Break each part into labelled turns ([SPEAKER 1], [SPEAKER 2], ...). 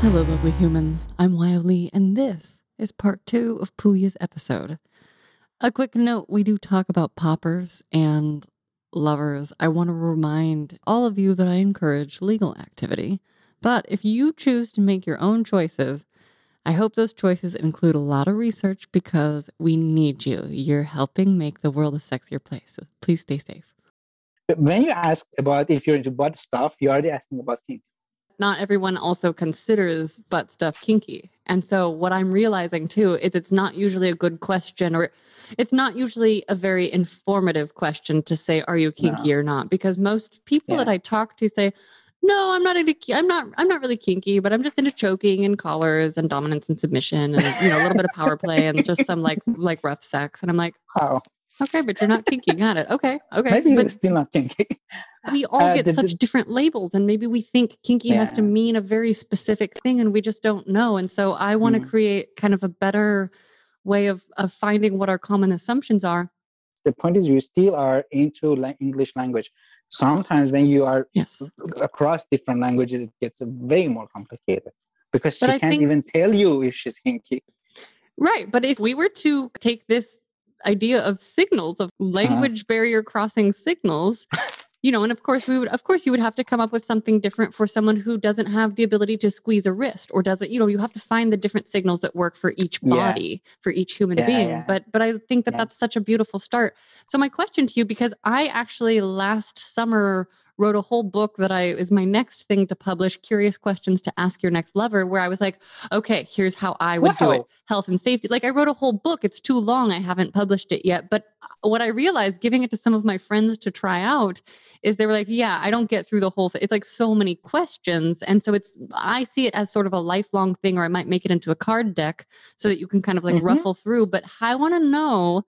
[SPEAKER 1] Hello, lovely humans. I'm Wyoh Lee, and this is part two of Pouya's episode. A quick note we do talk about poppers and lovers. I want to remind all of you that I encourage legal activity. But if you choose to make your own choices, I hope those choices include a lot of research because we need you. You're helping make the world a sexier place. So please stay safe.
[SPEAKER 2] When you ask about if you're into butt stuff, you're already asking about kink.
[SPEAKER 1] Not everyone also considers butt stuff kinky. And so what I'm realizing too is it's not usually a good question or it's not usually a very informative question to say, are you kinky
[SPEAKER 2] No.
[SPEAKER 1] or not? Because most people
[SPEAKER 2] Yeah.
[SPEAKER 1] that I talk to say, no, I'm not into, I'm not, I'm not really kinky, but I'm just into choking and collars and dominance and submission and, you know, a little bit of power play and just some like, like rough sex. And I'm like,
[SPEAKER 2] "Oh,
[SPEAKER 1] okay, but you're not kinky. Got it. Okay. Okay.
[SPEAKER 2] Maybe you're
[SPEAKER 1] But
[SPEAKER 2] still not kinky.
[SPEAKER 1] We all
[SPEAKER 2] Uh,
[SPEAKER 1] get
[SPEAKER 2] the-
[SPEAKER 1] such
[SPEAKER 2] the-
[SPEAKER 1] different labels and maybe we think kinky has to mean a very specific thing and we just don't know and so i want to
[SPEAKER 2] Mhm.
[SPEAKER 1] create kind of a better way of of finding what our common assumptions are
[SPEAKER 2] the point is, you still are into la- English language. Sometimes when you are
[SPEAKER 1] yes
[SPEAKER 2] across different languages, it gets way more complicated because she can't
[SPEAKER 1] think-
[SPEAKER 2] even tell you if she's kinky.
[SPEAKER 1] right but if we were to take this idea of signals of language barrier crossing signals you know and of course we would of course you would have to come up with something different for someone who doesn't have the ability to squeeze a wrist or doesn't you know you have to find the different signals that work for each
[SPEAKER 2] Yeah.
[SPEAKER 1] body for each human
[SPEAKER 2] Yeah,
[SPEAKER 1] being
[SPEAKER 2] yeah.
[SPEAKER 1] but but i think that
[SPEAKER 2] Yeah.
[SPEAKER 1] that's such a beautiful start so my question to you because i actually last summer wrote a whole book that i is my next thing to publish curious questions to ask your next lover where i was like okay here's how i would do it health and safety like i wrote a whole book it's too long i haven't published it yet but uh, what i realized giving it to some of my friends to try out is they were like, yeah, I don't get through the whole thing. It's like so many questions. And so it's, I see it as sort of a lifelong thing, or I might make it into a card deck so that you can kind of like
[SPEAKER 2] Mhm.
[SPEAKER 1] ruffle through. But I want to know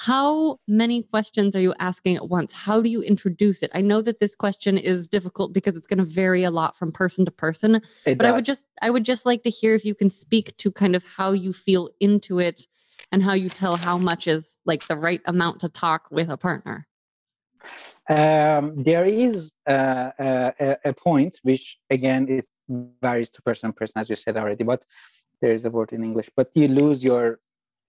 [SPEAKER 1] how many questions are you asking at once? How do you introduce it? I know that this question is difficult because it's going to vary a lot from person to person,
[SPEAKER 2] It
[SPEAKER 1] but I would just, I would just like to hear if you can speak to kind of how you feel into it and how you tell how much is like the right amount to talk with a partner.
[SPEAKER 2] um, there is uh, a, a, point which again is varies to person to person as you said already but there is a word in english but you lose your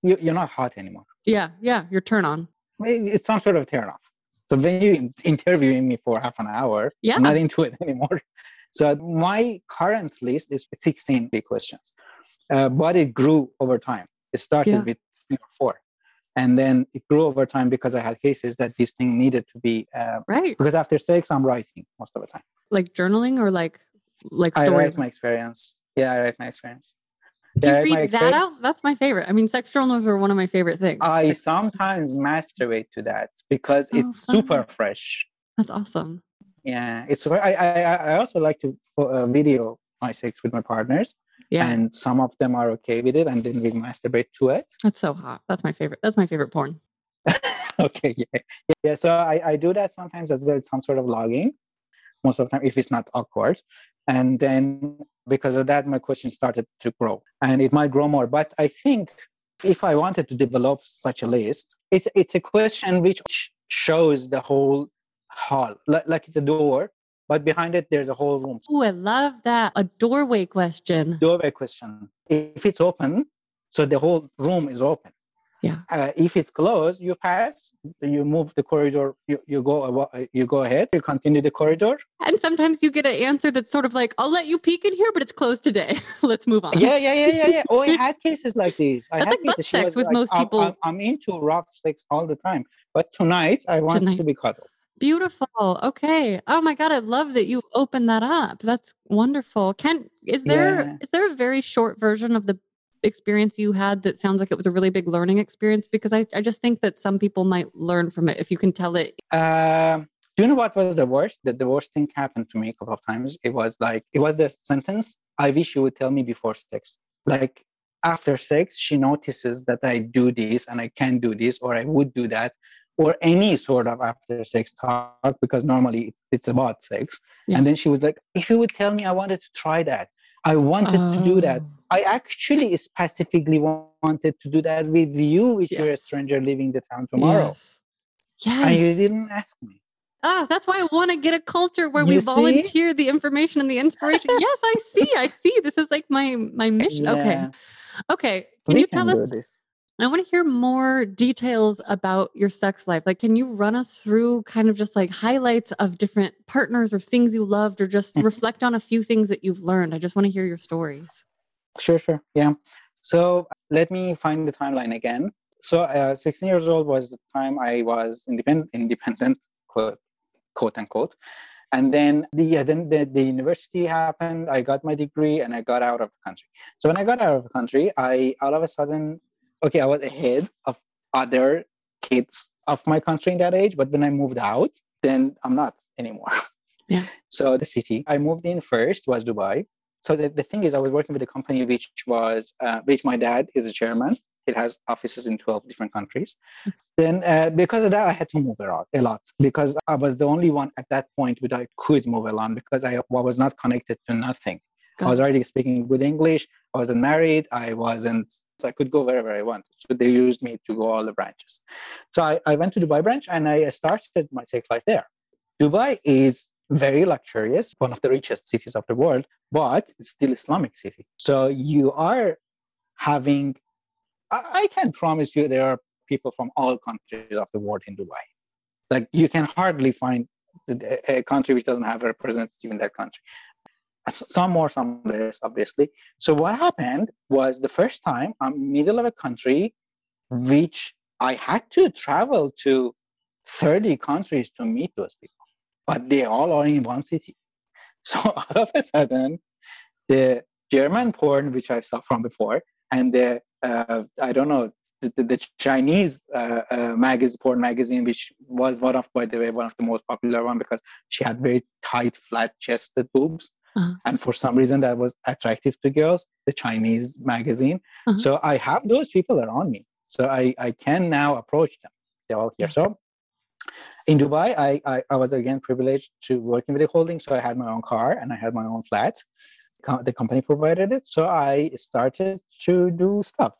[SPEAKER 2] you, you're not hot anymore
[SPEAKER 1] Yeah, yeah, your turn on.
[SPEAKER 2] It's some sort of turn off So when you interviewing me for half an hour,
[SPEAKER 1] Yeah.
[SPEAKER 2] I'm not into it anymore. So my current list is 16 big questions, uh, but it grew over time. It started
[SPEAKER 1] Yeah.
[SPEAKER 2] with three or four, and then it grew over time because I had cases that this thing needed to be. Uh,
[SPEAKER 1] Right.
[SPEAKER 2] because after sex, I'm writing most of the time.
[SPEAKER 1] Like journaling or like like
[SPEAKER 2] I
[SPEAKER 1] story.
[SPEAKER 2] write my experience. Yeah, I write my experience.
[SPEAKER 1] Do you read that out? That's my favorite. I mean, sex journals are one of my favorite things.
[SPEAKER 2] I sometimes masturbate to that because
[SPEAKER 1] Oh,
[SPEAKER 2] it's super fresh.
[SPEAKER 1] That's awesome.
[SPEAKER 2] Yeah, it's. I I I also like to uh, video my sex with my partners,
[SPEAKER 1] Yeah.
[SPEAKER 2] and some of them are okay with it, and then we masturbate to it.
[SPEAKER 1] That's so hot. That's my favorite. That's my favorite porn.
[SPEAKER 2] okay, yeah, yeah. So I I do that sometimes as well. Some sort of logging, most of the time if it's not awkward, and then because of that, my question started to grow, and it might grow more. But I think if I wanted to develop such a list, it's it's a question which shows the whole hall, like, like it's a door, but behind it there's a whole room.
[SPEAKER 1] Oh, I love that. A doorway question.
[SPEAKER 2] Doorway question. If it's open, so the whole room is open.
[SPEAKER 1] Yeah.
[SPEAKER 2] Uh, if it's closed, you pass. You move the corridor. You, you go. You go ahead. You continue the corridor.
[SPEAKER 1] And sometimes you get an answer that's sort of like, I'll let you peek in here, but it's closed today. Let's move on.
[SPEAKER 2] Yeah, yeah, yeah, yeah, yeah. Oh, I had cases like these. I
[SPEAKER 1] That's
[SPEAKER 2] had
[SPEAKER 1] like butt
[SPEAKER 2] cases.
[SPEAKER 1] Sex with
[SPEAKER 2] like,
[SPEAKER 1] most people."
[SPEAKER 2] I'm, I'm into rough sex all the time, but tonight I want
[SPEAKER 1] Tonight.
[SPEAKER 2] to be cuddled.
[SPEAKER 1] Beautiful. Okay. Oh my God. I love that you opened that up. That's wonderful. Ken, is there is
[SPEAKER 2] Yeah.
[SPEAKER 1] there a very short version of the experience you had that sounds like it was a really big learning experience? Because I, I just think that some people might learn from it if you can tell it.
[SPEAKER 2] Um, do you know what was the worst? The, the worst thing happened to me a couple of times. It was like it was the sentence. I wish you would tell me before sex. Like after sex, she notices that I do this and I can do this, or I would do that, or any sort of after sex talk because normally it's, it's about sex.
[SPEAKER 1] Yeah.
[SPEAKER 2] And then she was like, "If you would tell me, I wanted to try that. I wanted to do that.
[SPEAKER 1] Oh,
[SPEAKER 2] I actually specifically wanted to do that with you, which you're a stranger leaving the town tomorrow,
[SPEAKER 1] Yes.
[SPEAKER 2] and you didn't ask me."
[SPEAKER 1] Ah, that's why I want to get a culture where we
[SPEAKER 2] You see?
[SPEAKER 1] volunteer the information and the inspiration. yes, I see. I see. This is like my my mission. Okay.
[SPEAKER 2] Yeah.
[SPEAKER 1] Okay. Can
[SPEAKER 2] we
[SPEAKER 1] you tell
[SPEAKER 2] can
[SPEAKER 1] us
[SPEAKER 2] this.
[SPEAKER 1] I want to hear more details about your sex life. Like, can you run us through kind of just like highlights of different partners or things you loved, or just
[SPEAKER 2] Mhm.
[SPEAKER 1] reflect on a few things that you've learned? I just want to hear your stories.
[SPEAKER 2] Sure, sure. Yeah. So let me find the timeline again. So uh, 16 years old was the time I was independent, independent quote, quote unquote. And then the yeah, then the, the university happened. I got my degree and I got out of the country. So when I got out of the country, I all of a sudden, okay, I was ahead of other kids of my country in that age. But when I moved out, then I'm not anymore.
[SPEAKER 1] Yeah.
[SPEAKER 2] So the city I moved in first was Dubai. So the, the thing is, I was working with a company which was uh, which my dad is a chairman. It has offices in 12 different countries. Then uh, because of that, I had to move around a lot because I was the only one at that point that I could move along because I was not connected to nothing. I was already speaking good English. I wasn't married. I wasn't. I could go wherever I wanted. So they used me to go all the branches. So I, I went to Dubai branch and I started my sex life there. Dubai is very luxurious, one of the richest cities of the world, but it's still Islamic city. So you are having. I, I can promise you there are people from all countries of the world in Dubai. Like you can hardly find a country which doesn't have a representative in that country. Some more, some less, obviously. So what happened was the first time I'm middle of a country, which I had to travel to 30 countries to meet those people, but they all are in one city. So all of a sudden, the German porn, which I saw from before, and the uh, I don't know the, the, the Chinese uh, uh, magazine, porn magazine, which was one of, by the way, one of the most popular one because she had very tight, flat-chested boobs,
[SPEAKER 1] Uh-huh.
[SPEAKER 2] and for some reason that was attractive to girls. The Chinese magazine.
[SPEAKER 1] Uh-huh.
[SPEAKER 2] So I have those people around me, so I I can now approach them. They're all here. So in Dubai, I, I, I was again privileged to working with a holding. So I had my own car and I had my own flat. The company provided it. So I started to do stuff.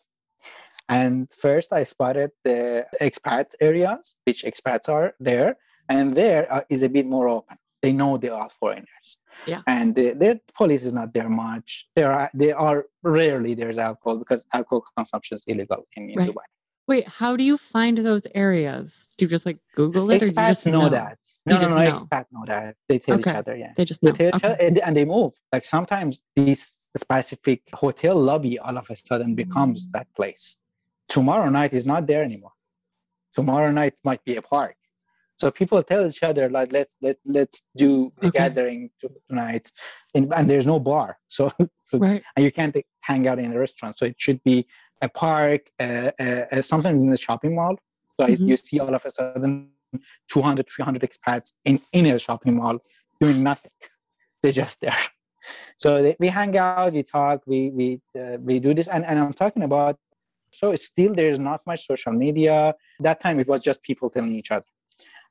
[SPEAKER 2] And first I spotted the expat areas, which expats are there. And there uh, is a bit more open. They know they are foreigners.
[SPEAKER 1] Yeah.
[SPEAKER 2] And the, the police is not there much. There are, they are rarely there's alcohol because alcohol consumption is illegal in, in
[SPEAKER 1] Right.
[SPEAKER 2] Dubai.
[SPEAKER 1] Wait, how do you find those areas? Do you just like Google it, or do you just
[SPEAKER 2] know,
[SPEAKER 1] know?
[SPEAKER 2] that.
[SPEAKER 1] You
[SPEAKER 2] No, no,
[SPEAKER 1] know.
[SPEAKER 2] Expats know that. They tell
[SPEAKER 1] Okay.
[SPEAKER 2] each other. Yeah.
[SPEAKER 1] They just
[SPEAKER 2] They
[SPEAKER 1] know.
[SPEAKER 2] tell each
[SPEAKER 1] Okay.
[SPEAKER 2] other, and, and they move. Like sometimes this specific hotel lobby all of a sudden becomes
[SPEAKER 1] Mm.
[SPEAKER 2] that place. Tomorrow night is not there anymore. Tomorrow night might be a park. So people tell each other like, let's let let's do a
[SPEAKER 1] Okay.
[SPEAKER 2] gathering to- tonight, and, and there's no bar, so, so
[SPEAKER 1] Right.
[SPEAKER 2] and you can't hang out in a restaurant. So it should be a park, uh, uh, sometimes in the shopping mall. So
[SPEAKER 1] Mhm.
[SPEAKER 2] you see all of a sudden 200, 300 expats in, in a shopping mall doing nothing. They're just there. So they, we hang out, we talk, we we uh, we do this, and, and I'm talking about. So still, there's not much social media. That time, it was just people telling each other.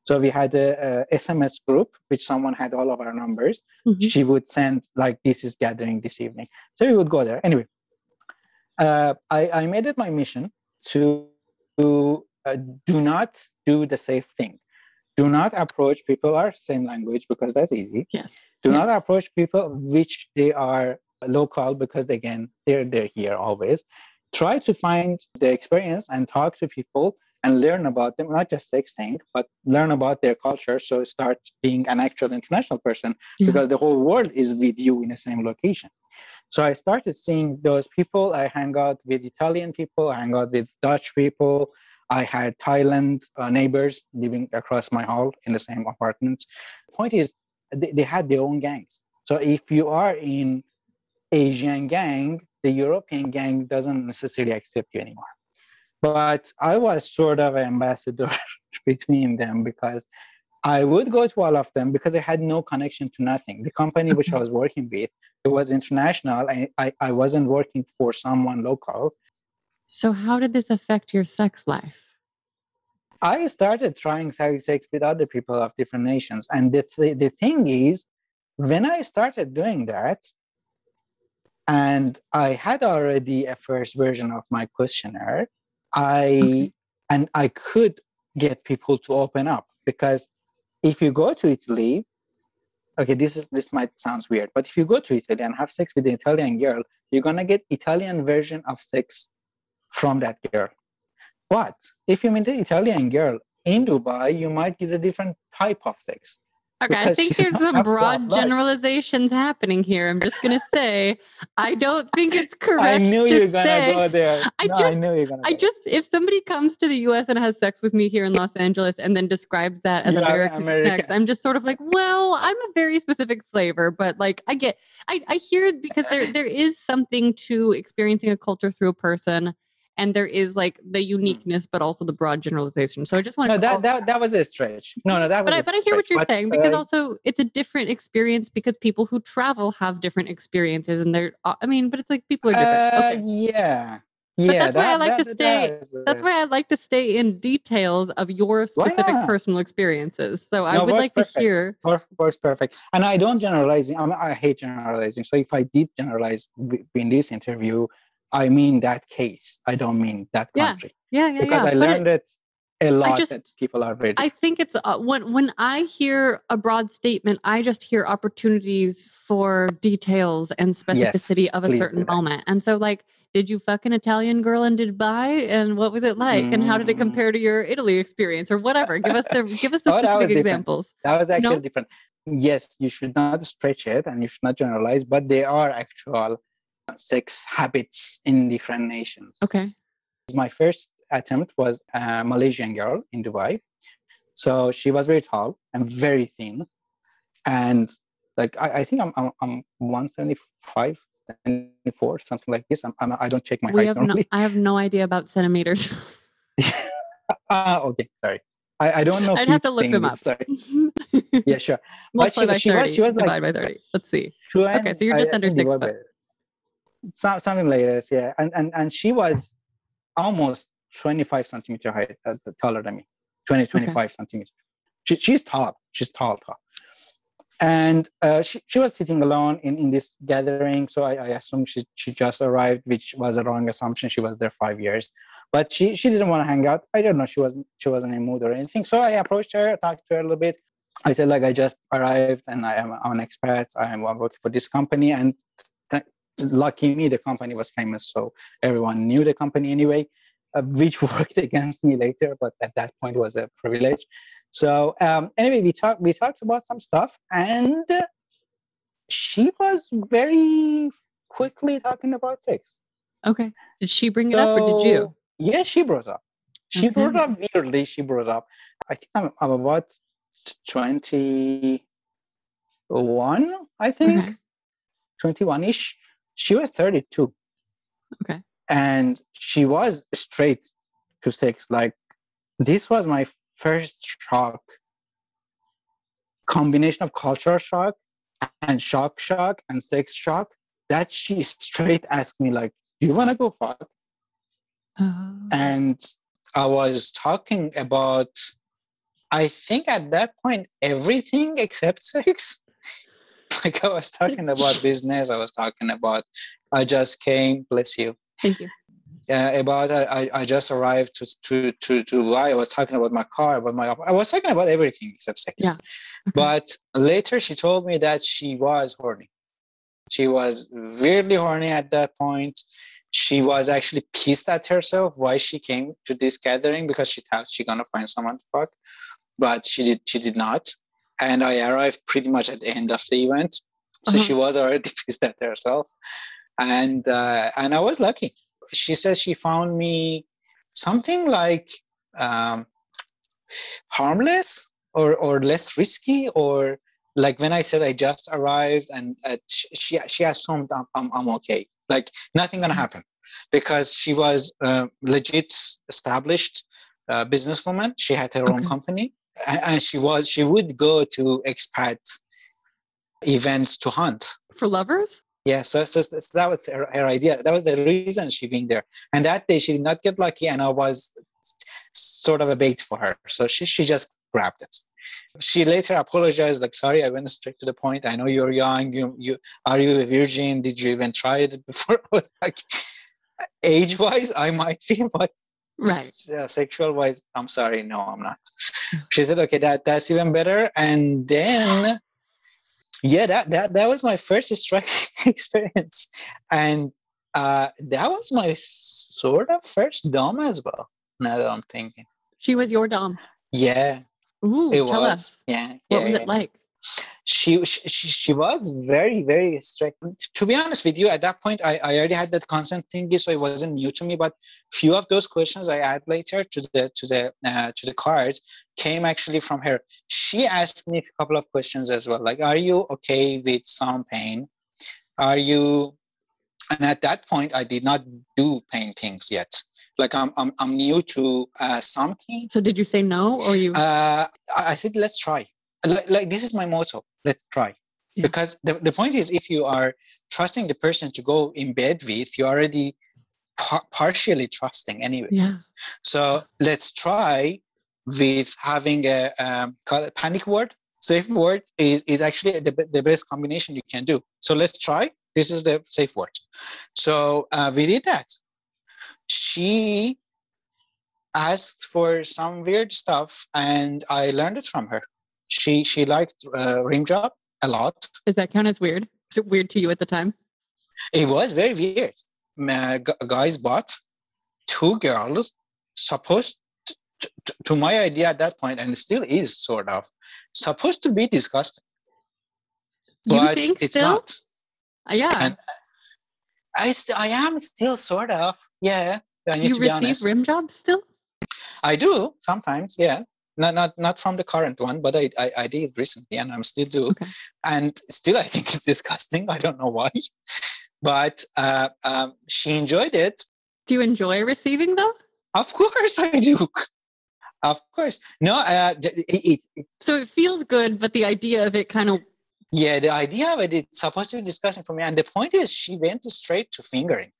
[SPEAKER 2] So we had a, a SMS group, which someone had all of our numbers.
[SPEAKER 1] Mhm.
[SPEAKER 2] she would send like this is gathering this evening. So we would go there. Anyway uh, I, I made it my mission to, to uh, do not do the safe thing. Do not approach people our same language because that's easy.
[SPEAKER 1] Yes.
[SPEAKER 2] do not approach people which they are local because again they're they're here always. Try to find the experience and talk to people and learn about them not just sexting but learn about their culture. So start being an actual international person
[SPEAKER 1] Yeah.
[SPEAKER 2] because the whole world is with you in the same location. So i started seeing those people. I hang out with italian people. I hang out with dutch people. I had thailand uh, neighbors living across my hall in the same apartment point is they, they had their own gangs. So if you are in asian gang the european gang doesn't necessarily accept you anymore but i was sort of an ambassador between them because i would go to all of them because i had no connection to nothing the company which i was working with it was international I, I, I wasn't working for someone local
[SPEAKER 1] So how did this affect your sex life?
[SPEAKER 2] I started trying sex sex with other people of different nations. And the, th- the thing is, when I started doing that, and I had already a first version of my questionnaire, I
[SPEAKER 1] Okay.
[SPEAKER 2] and I could get people to open up because if you go to Italy, okay, this is this might sounds weird, but if you go to Italy and have sex with an Italian girl, you're gonna get Italian version of sex from that girl. But if you meet an Italian girl in Dubai, you might get a different type of sex.
[SPEAKER 1] Okay, I think there's some broad generalizations happening here. I'm just gonna say, I don't think it's correct
[SPEAKER 2] I knew you were gonna
[SPEAKER 1] say.
[SPEAKER 2] go there.
[SPEAKER 1] I
[SPEAKER 2] No,
[SPEAKER 1] just-
[SPEAKER 2] I knew you were gonna.
[SPEAKER 1] I just, if somebody comes to the US and has sex with me here in Los Angeles and then describes that as
[SPEAKER 2] are
[SPEAKER 1] American, sex,
[SPEAKER 2] American.
[SPEAKER 1] I'm just sort of like, well, I'm a very specific flavor, but like I get, I, I hear because there, there is something to experiencing a culture through a person. And there is like the uniqueness, but also the broad generalization. So I just want
[SPEAKER 2] No,
[SPEAKER 1] to
[SPEAKER 2] that, that that was a stretch. No, no, that was.
[SPEAKER 1] but I, but I hear what you're
[SPEAKER 2] But,
[SPEAKER 1] saying because
[SPEAKER 2] uh,
[SPEAKER 1] also it's a different experience because people who travel have different experiences and they're uh, I mean, but it's like people are different.
[SPEAKER 2] uh,
[SPEAKER 1] okay.
[SPEAKER 2] yeah, yeah.
[SPEAKER 1] that's why I
[SPEAKER 2] that-
[SPEAKER 1] like to stay-
[SPEAKER 2] that is,
[SPEAKER 1] That's
[SPEAKER 2] uh,
[SPEAKER 1] why I like to stay in details of your specific personal experiences. So I
[SPEAKER 2] No,
[SPEAKER 1] would like to hear.
[SPEAKER 2] Work- works perfect. And I don't generalize. I, mean, I hate generalizing. So if I did generalize in this interview, I mean that case. I don't mean that country
[SPEAKER 1] Yeah, yeah, yeah.
[SPEAKER 2] because
[SPEAKER 1] yeah.
[SPEAKER 2] I
[SPEAKER 1] But it-
[SPEAKER 2] learned it, a lot
[SPEAKER 1] just-
[SPEAKER 2] that people are ready.
[SPEAKER 1] I think it's uh, when when I hear a broad statement, I just hear opportunities for details and specificity
[SPEAKER 2] Yes,
[SPEAKER 1] of a certain moment. And so, like, did you fuck an Italian girl in Dubai, and what was it like, and how did it
[SPEAKER 2] Mm.
[SPEAKER 1] compare to your Italy experience, or whatever? Give us the give us the
[SPEAKER 2] Oh, that
[SPEAKER 1] specific
[SPEAKER 2] different.
[SPEAKER 1] examples.
[SPEAKER 2] that was actually
[SPEAKER 1] No?
[SPEAKER 2] different. Yes, you should not stretch it and you should not generalize, but they are actual sex habits in different nations.
[SPEAKER 1] Okay.
[SPEAKER 2] my first attempt was a Malaysian girl in Dubai. So she was very tall and very thin. And like, I, I think I'm, I'm, I'm 175, 74, something like this. I'm, I'm, I don't check my
[SPEAKER 1] we
[SPEAKER 2] height
[SPEAKER 1] have no.
[SPEAKER 2] normally.
[SPEAKER 1] I have no idea about centimeters.
[SPEAKER 2] Ah, okay, sorry. I, I don't know.
[SPEAKER 1] I'd have to look
[SPEAKER 2] feet
[SPEAKER 1] them up.
[SPEAKER 2] Sorry. Yeah, sure.
[SPEAKER 1] Multiply
[SPEAKER 2] she-
[SPEAKER 1] by
[SPEAKER 2] she was-
[SPEAKER 1] thirty.
[SPEAKER 2] she was like-
[SPEAKER 1] divide by thirty. Let's see. Okay, so you're just under six foot.
[SPEAKER 2] So, something like this, yeah. And, and, and she was almost 25 centimeter height, uh, taller than me, 20, 25 centimeters. She, she's tall. She's tall, tall. And uh, she, she was sitting alone in, in this gathering. So I, I assume she, she just arrived, which was a wrong assumption. She was there five years. But she, she didn't want to hang out. I don't know. She wasn't she wasn't in a mood or anything. So I approached her, talked to her a little bit. I said, like, I just arrived and I am an expat. I am working for this company. And lucky me, the company was famous. So everyone knew the company anyway. uh, which worked against me later, but at that point was a privilege. So um, anyway, we talked we talked about some stuff, and she was very quickly talking about sex.
[SPEAKER 1] Okay. Did she bring it up or did you?
[SPEAKER 2] Yeah, she brought up. She
[SPEAKER 1] Okay.
[SPEAKER 2] brought up weirdly. She brought up. I think I'm, I'm about twenty one. I think
[SPEAKER 1] Okay.
[SPEAKER 2] twenty one ish. She was thirty two.
[SPEAKER 1] Okay.
[SPEAKER 2] and she was straight to sex like this was my first shock combination of culture shock and shock shock and sex shock that she straight asked me like do you want to go fuck
[SPEAKER 1] Oh.
[SPEAKER 2] and i was talking about i think at that point everything except sex like i was talking about business i was talking about i just came bless you
[SPEAKER 1] Thank you.
[SPEAKER 2] uh, about uh, I, I just arrived to, to to to Dubai. I was talking about my car, about my I was talking about everything except sex.
[SPEAKER 1] Yeah.
[SPEAKER 2] But later she told me that she was horny. She was weirdly horny at that point. She was actually pissed at herself why she came to this gathering because she thought she gonna find someone to fuck, but she did she did not. And I arrived pretty much at the end of the event, so
[SPEAKER 1] Uh-huh.
[SPEAKER 2] she was already pissed at herself and uh, and I was lucky. She says she found me something like um, harmless or or less risky or like when I said I just arrived and uh, she she assumed I'm, I'm I'm okay, like nothing gonna happen because she was uh, legit established uh, businesswoman. She had her own company and, and she was she would go to expat events to hunt
[SPEAKER 1] For lovers?
[SPEAKER 2] yeah, so, so, so that was her, her idea. That was the reason she being there. And that day she did not get lucky, and I was sort of a bait for her. So she she just grabbed it. She later apologized, like, "Sorry, I went straight to the point. I know you're young. You you are you a virgin? Did you even try it before?" I was like, age wise, I might be, but
[SPEAKER 1] Right.
[SPEAKER 2] uh, sexual wise, I'm sorry, no, I'm not. She said, "Okay, that that's even better." And then, yeah, that that that was my first strike experience, and uh, that was my sort of first dom as well. Now that I'm thinking,
[SPEAKER 1] She was your dom.
[SPEAKER 2] yeah,
[SPEAKER 1] Ooh,
[SPEAKER 2] it
[SPEAKER 1] tell
[SPEAKER 2] was.
[SPEAKER 1] us.
[SPEAKER 2] Yeah,
[SPEAKER 1] What
[SPEAKER 2] yeah,
[SPEAKER 1] was
[SPEAKER 2] yeah.
[SPEAKER 1] it like?
[SPEAKER 2] She, she she was very very strict to be honest with you at that point i, I already had that consent thingy so it wasn't new to me but few of those questions i add later to the to the uh, to the card came actually from her she asked me a couple of questions as well like are you okay with some pain are you and at that point i did not do paintings yet like i'm i'm, I'm new to uh, something
[SPEAKER 1] So did you say no or you?
[SPEAKER 2] uh, I said, let's try. Like, like this is my motto. Let's try.
[SPEAKER 1] Yeah.
[SPEAKER 2] Because the, the point is, if you are trusting the person to go in bed with, you're already par- partially trusting anyway.
[SPEAKER 1] yeah.
[SPEAKER 2] So let's try with having a um, call it panic word. Safe word is, is actually the, the best combination you can do. So let's try. This is the safe word. So uh, we did that. She asked for some weird stuff, and I learned it from her. She she liked uh, rim job a lot.
[SPEAKER 1] Does that count as weird? Is it weird to you at the time?
[SPEAKER 2] It was very weird. Uh, guys bought two girls supposed to, to, to my idea at that point, and still is sort of supposed to be disgusting,
[SPEAKER 1] You
[SPEAKER 2] but
[SPEAKER 1] think
[SPEAKER 2] it's
[SPEAKER 1] still?
[SPEAKER 2] not.
[SPEAKER 1] Uh, yeah.
[SPEAKER 2] And I st- I am still sort of yeah. I
[SPEAKER 1] Do
[SPEAKER 2] need
[SPEAKER 1] you
[SPEAKER 2] to
[SPEAKER 1] receive
[SPEAKER 2] honest.
[SPEAKER 1] rim jobs still?
[SPEAKER 2] I do sometimes, yeah. Not not not from the current one, but I I, I did recently, and I'm still do.
[SPEAKER 1] Okay.
[SPEAKER 2] And still, I think it's disgusting. I don't know why, but uh, um, she enjoyed it.
[SPEAKER 1] Do you enjoy receiving though?
[SPEAKER 2] Of course, I do. Of course, no. Uh, it, it,
[SPEAKER 1] So it feels good, but the idea of it kind of
[SPEAKER 2] yeah, the idea of it, it is supposed to be disgusting for me, and the point is, she went straight to fingering,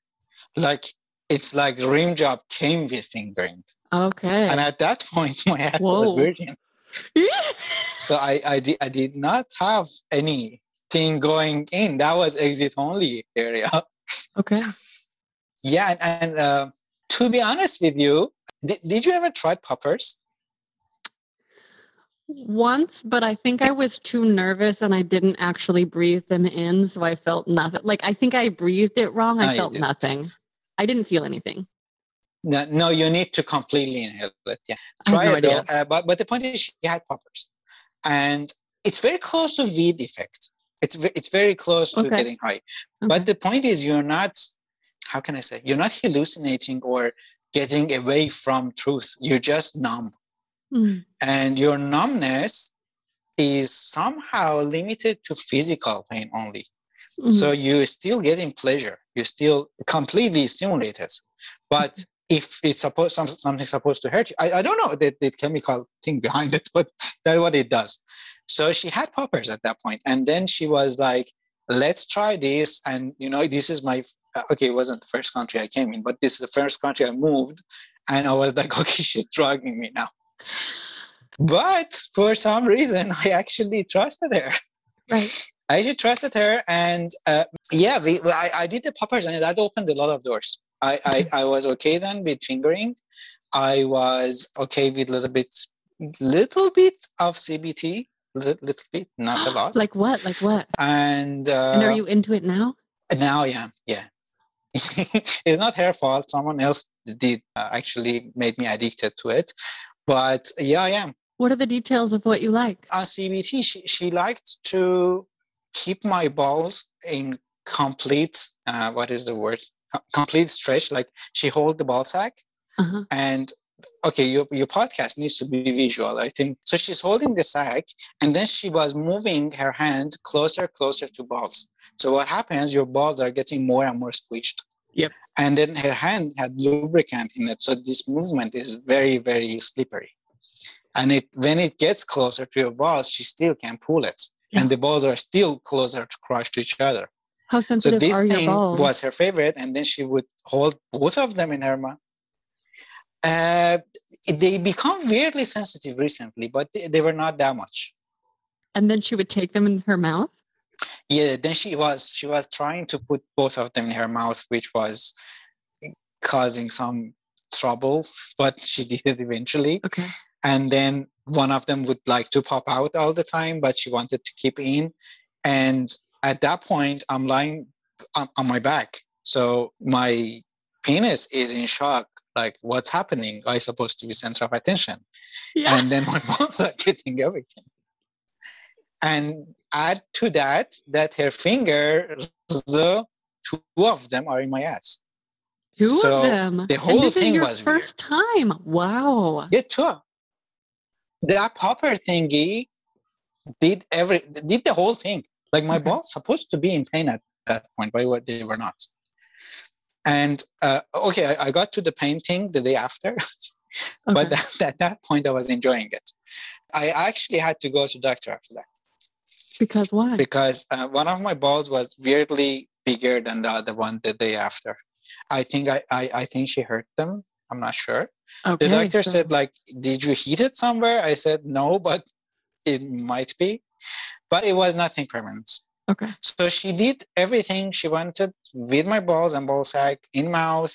[SPEAKER 2] like it's like rim job came with fingering,
[SPEAKER 1] okay.
[SPEAKER 2] and at that point, my ass was
[SPEAKER 1] Whoa.
[SPEAKER 2] virgin. So I, I, did, I did not have anything going in. That was exit only area.
[SPEAKER 1] okay.
[SPEAKER 2] Yeah, and, and uh, to be honest with you, did, did you ever try poppers?
[SPEAKER 1] Once, but I think I was too nervous and I didn't actually breathe them in, so I felt nothing. Like I think I breathed it wrong. I
[SPEAKER 2] you
[SPEAKER 1] felt nothing. I didn't feel anything.
[SPEAKER 2] No, no, you need to completely inhale it. Yeah, try
[SPEAKER 1] no
[SPEAKER 2] it though. Uh, but but the point is, she had poppers, and it's very close to weed effect. It's it's very close to
[SPEAKER 1] Okay.
[SPEAKER 2] getting high.
[SPEAKER 1] Okay.
[SPEAKER 2] But the point is, you're not. How can I say? You're not hallucinating or getting away from truth. You're just numb,
[SPEAKER 1] Mm.
[SPEAKER 2] and your numbness is somehow limited to physical pain only.
[SPEAKER 1] Mhm.
[SPEAKER 2] So you're still getting pleasure. You're still completely stimulated. But if it's supposed some, something supposed to hurt you, I, I don't know the, the chemical thing behind it, but that's what it does. So she had poppers at that point, and then she was like, "Let's try this." And you know, this is my uh, okay. It wasn't the first country I came in, but this is the first country I moved, and I was like, "Okay, she's drugging me now." But for some reason, I actually trusted her.
[SPEAKER 1] right.
[SPEAKER 2] I just trusted her, and uh, yeah, we, I, I did the poppers, and that opened a lot of doors. I, I, I was okay then with fingering. I was okay with a little bit, little bit of CBT, little, little bit, not a lot.
[SPEAKER 1] Like what? Like what?
[SPEAKER 2] and uh,
[SPEAKER 1] and are you into it now?
[SPEAKER 2] now I am, yeah. it's not her fault. Someone else did uh, actually made me addicted to it, but yeah, I am.
[SPEAKER 1] What are the details of what you like?
[SPEAKER 2] on CBT, she, she liked to keep my balls in complete, uh, what is the word? Co- Complete stretch. Like she hold the ball sack
[SPEAKER 1] Uh-huh.
[SPEAKER 2] and okay, your, your podcast needs to be visual, I think. So she's holding the sack and then she was moving her hand closer, closer to balls. So what happens, your balls are getting more and more squished.
[SPEAKER 1] Yep.
[SPEAKER 2] And then her hand had lubricant in it. So this movement is very, very slippery. And it when it gets closer to your balls, she still can pull it.
[SPEAKER 1] Yeah.
[SPEAKER 2] And the balls are still closer to crush to each other.
[SPEAKER 1] How
[SPEAKER 2] So this
[SPEAKER 1] are your
[SPEAKER 2] thing
[SPEAKER 1] balls?
[SPEAKER 2] was her favorite, and then she would hold both of them in her mouth. Uh, they become weirdly sensitive recently, but they, they were not that much.
[SPEAKER 1] and then she would take them in her mouth.
[SPEAKER 2] Yeah, then she was she was trying to put both of them in her mouth, which was causing some trouble, but she did it eventually.
[SPEAKER 1] Okay.
[SPEAKER 2] and then one of them would like to pop out all the time but she wanted to keep in and at that point i'm lying on, on my back so my penis is in shock like what's happening i supposed to be center of attention
[SPEAKER 1] Yeah.
[SPEAKER 2] and then my balls are getting everything and add to that that her fingers the two of them are in my ass
[SPEAKER 1] Two
[SPEAKER 2] so
[SPEAKER 1] of them.
[SPEAKER 2] the whole
[SPEAKER 1] and this
[SPEAKER 2] thing
[SPEAKER 1] is your
[SPEAKER 2] was weird.
[SPEAKER 1] first time. Wow.
[SPEAKER 2] Yeah, sure. That popper thingy did every did the whole thing. Like my
[SPEAKER 1] Okay.
[SPEAKER 2] balls supposed to be in pain at that point, but they were not. And uh, okay, I, I got to the pain thing the day after, but
[SPEAKER 1] Okay.
[SPEAKER 2] that, at that point I was enjoying it. I actually had to go to doctor after that
[SPEAKER 1] because why?
[SPEAKER 2] because uh, one of my balls was weirdly bigger than the other one the day after. I think I, I, I think she hurt them. I'm not sure.
[SPEAKER 1] okay.
[SPEAKER 2] the doctor
[SPEAKER 1] so-
[SPEAKER 2] said like did you heat it somewhere i said no but it might be but it was nothing permanent.
[SPEAKER 1] Okay.
[SPEAKER 2] so she did everything she wanted with my balls and ball sack in mouth.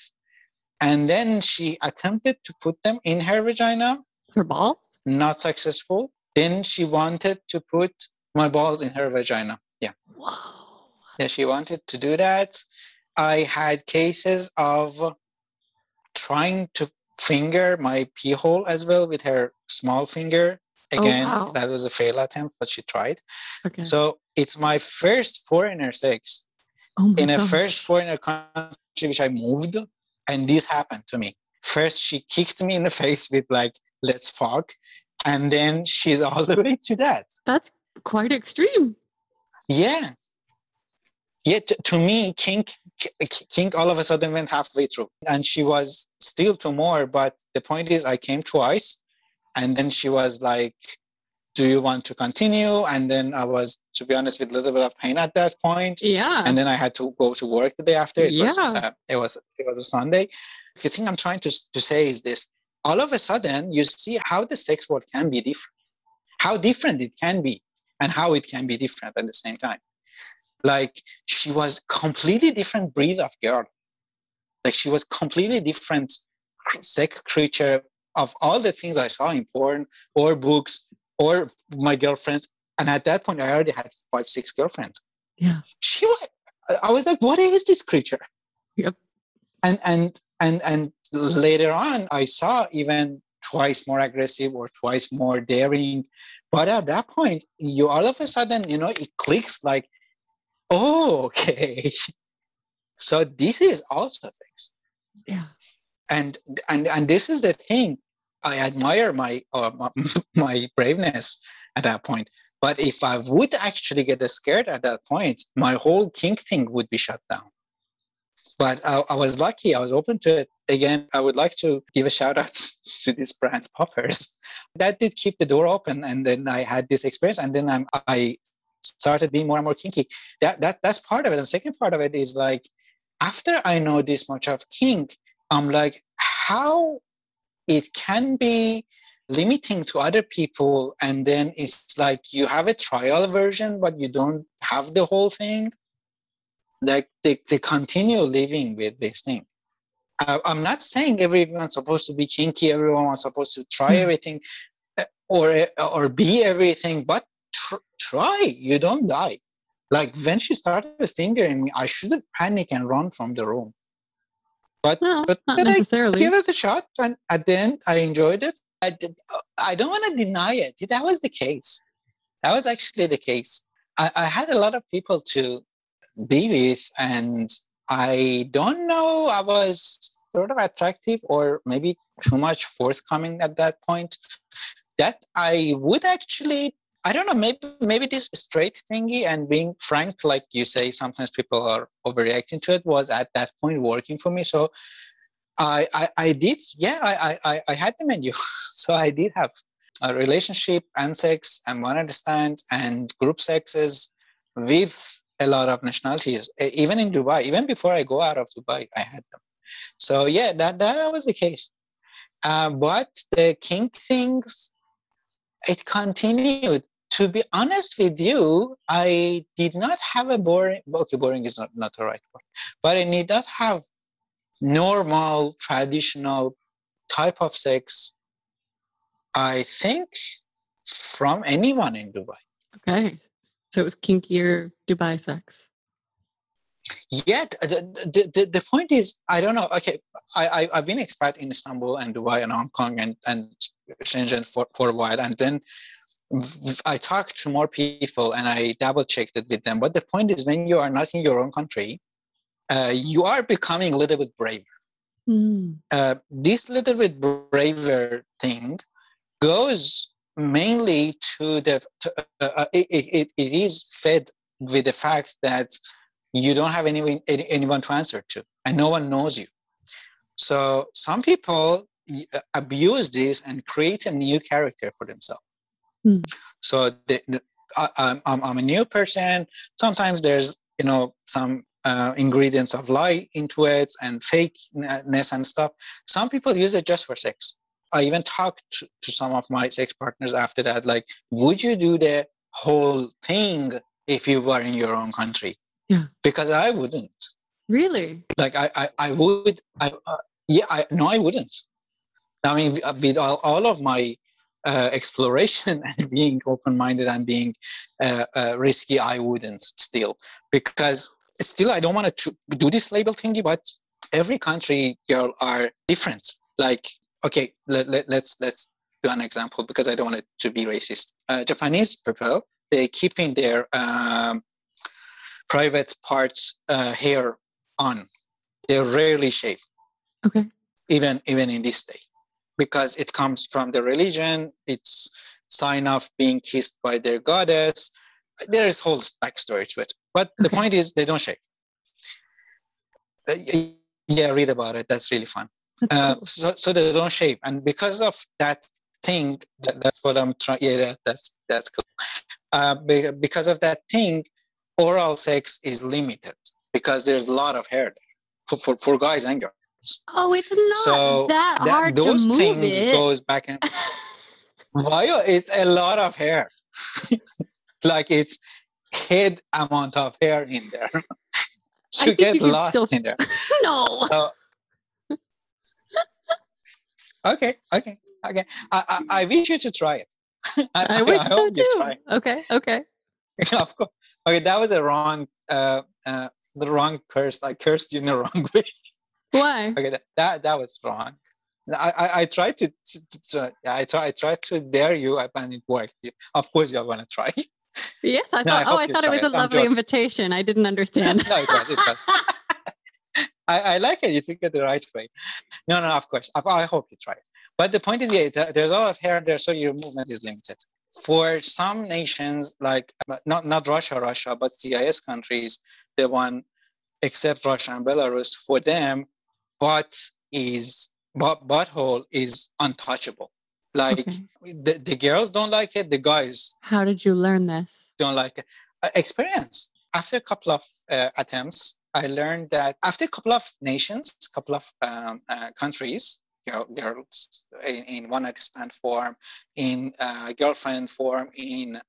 [SPEAKER 2] And then she attempted to put them in her vagina.
[SPEAKER 1] Her balls?
[SPEAKER 2] not successful. Then she wanted to put my balls in her vagina. Yeah.
[SPEAKER 1] Wow.
[SPEAKER 2] yeah she wanted to do that. I had cases of trying to finger my pee hole as well with her small finger
[SPEAKER 1] Oh,
[SPEAKER 2] again
[SPEAKER 1] wow.
[SPEAKER 2] that was a fail attempt but she tried
[SPEAKER 1] Okay.
[SPEAKER 2] so it's my first foreigner sex
[SPEAKER 1] oh
[SPEAKER 2] in a first foreigner country which i moved and this happened to me first she kicked me in the face with like let's fuck and then she's all the way to that
[SPEAKER 1] That's quite extreme.
[SPEAKER 2] yeah. Yeah, to, to me, kink, kink all of a sudden went halfway through, and she was still two more. But the point is, I came twice, and then she was like, "Do you want to continue?" And then I was, to be honest, with a little bit of pain at that point,
[SPEAKER 1] Yeah.
[SPEAKER 2] and then I had to go to work the day after. It was,
[SPEAKER 1] Yeah.
[SPEAKER 2] uh, it was, it was a Sunday. The thing I'm trying to to say is this: all of a sudden, you see how the sex world can be different, how different it can be, and how it can be different at the same time like she was completely different breed of girl like she was completely different sex creature of all the things i saw in porn or books or my girlfriends and at that point i already had five six girlfriends
[SPEAKER 1] Yeah.
[SPEAKER 2] she was i was like what is this creature
[SPEAKER 1] Yep.
[SPEAKER 2] and and and and later on, I saw even twice more aggressive or twice more daring. But at that point, you all of a sudden, you know, it clicks like, oh, okay. so this is also things.
[SPEAKER 1] Yeah.
[SPEAKER 2] And and and this is the thing. I admire my uh, my braveness at that point. But if I would actually get scared at that point, my whole kink thing would be shut down. But I, I, was lucky. I was open to it. Again, I would like to give a shout out to this brand Poppers. That did keep the door open, and then I had this experience, and then I'm, I started being more and more kinky. That that that's part of it. And the second part of it is like after I know this much of kink, I'm like, how it can be limiting to other people and then it's like you have a trial version but you don't have the whole thing. Like they, they continue living with this thing. I, i'm not saying everyone's supposed to be kinky everyone's supposed to try mm. everything uh, or or be everything but tr- try. You don't die. Like when she started fingering me i should have panicked and run from the room but
[SPEAKER 1] no,
[SPEAKER 2] but,
[SPEAKER 1] not necessarily.
[SPEAKER 2] I give it a shot and at the end i enjoyed it I, did, I don't want to deny it. That was the case. That was actually the case. I, I had a lot of people to be with, and I don't know, I was sort of attractive or maybe too much forthcoming at that point. That I would actually, I don't know, maybe maybe this straight thingy and being frank, like you say, sometimes people are overreacting to it, was at that point working for me. So I, I, I did, yeah, I, I, I had the menu. so I did have a relationship and sex and one understand and group sexes with a lot of nationalities. Even in Dubai, even before I go out of Dubai, I had them. So yeah, that, that was the case. Uh, but the kink things, it continued. To be honest with you, I did not have a boring, okay, boring is not, not the right word, but I did not have normal, traditional type of sex, I think from anyone in Dubai.
[SPEAKER 1] Okay. So it was kinkier Dubai sex.
[SPEAKER 2] Yet the, the, the point is, I don't know. Okay, I, I, have been expat in Istanbul and Dubai and Hong Kong and, and Shenzhen for, for a while. And then I talked to more people and I double checked it with them. But the point is, when you are not in your own country, uh, you are becoming a little bit braver. Mm. Uh, this little bit braver thing goes mainly to the to, uh, uh it, it, it is fed with the fact that you don't have anyone anyone to answer to and no one knows you so some people uh, abuse this and create a new character for themselves mm. so the, the, I, I'm, I'm a new person sometimes there's you know some uh, ingredients of lie into it and fakeness and stuff. Some people use it just for sex. I even talked to, to some of my sex partners after that, like, would you do the whole thing if you were in your own country?
[SPEAKER 1] Yeah.
[SPEAKER 2] Because I wouldn't.
[SPEAKER 1] Really?
[SPEAKER 2] Like I, I, I would. I, uh, yeah. I no, I wouldn't. I mean, with all, all of my uh, exploration and being open-minded and being uh, uh, risky, I wouldn't still because still i don't want to do this label thingy but every country girl are different. Like okay let, let, let's let's do an example because i don't want it to be racist. Uh, japanese people they keeping their um, private parts uh, hair on. They rarely shave
[SPEAKER 1] okay.
[SPEAKER 2] Even even in this day because it comes from the religion it's sign of being kissed by their goddess there is whole backstory to it. But okay. the point is, they don't shave. Uh, yeah, read about it. That's really fun. Uh, so, so they don't shave, and because of that thing, that, that's what I'm trying. Yeah, that, that's that's cool. Uh, because of that thing, oral sex is limited because there's a lot of hair there for, for, for guys and girls.
[SPEAKER 1] Oh, it's not so that, that hard those to move things it.
[SPEAKER 2] goes back and why it's a lot of hair. like it's head amount of hair in there. you get you lost still... in there.
[SPEAKER 1] no. So,
[SPEAKER 2] okay, okay, okay. I, I, I wish you to try it.
[SPEAKER 1] I, I wish I so too. Okay, okay.
[SPEAKER 2] of course. Okay, that was a wrong, uh, uh, the wrong curse. I cursed you in the wrong way.
[SPEAKER 1] Why?
[SPEAKER 2] Okay, that, that, that was wrong. I, I, I tried to, to, to I try I tried to dare you and it worked. Of course you're gonna try.
[SPEAKER 1] Yes, I
[SPEAKER 2] No, I
[SPEAKER 1] thought. oh, I thought it was
[SPEAKER 2] try
[SPEAKER 1] a lovely invitation. I didn't understand.
[SPEAKER 2] no, it was, it was. I, I like it. You think it the right way. No, no, of course. I, I hope you try it. But the point is, yeah, there's a lot of hair there, so your movement is limited. For some nations, like not not Russia, Russia, but CIS countries, the one except Russia and Belarus, for them, butt is but butthole is untouchable. Like
[SPEAKER 1] Okay.
[SPEAKER 2] the, the girls don't like it, the guys
[SPEAKER 1] How did you learn this?
[SPEAKER 2] don't like it. Uh, experience. After a couple of uh, attempts, I learned that after a couple of nations, a couple of um, uh, countries, girl, girls in, in one night stand form, in uh, girlfriend form, in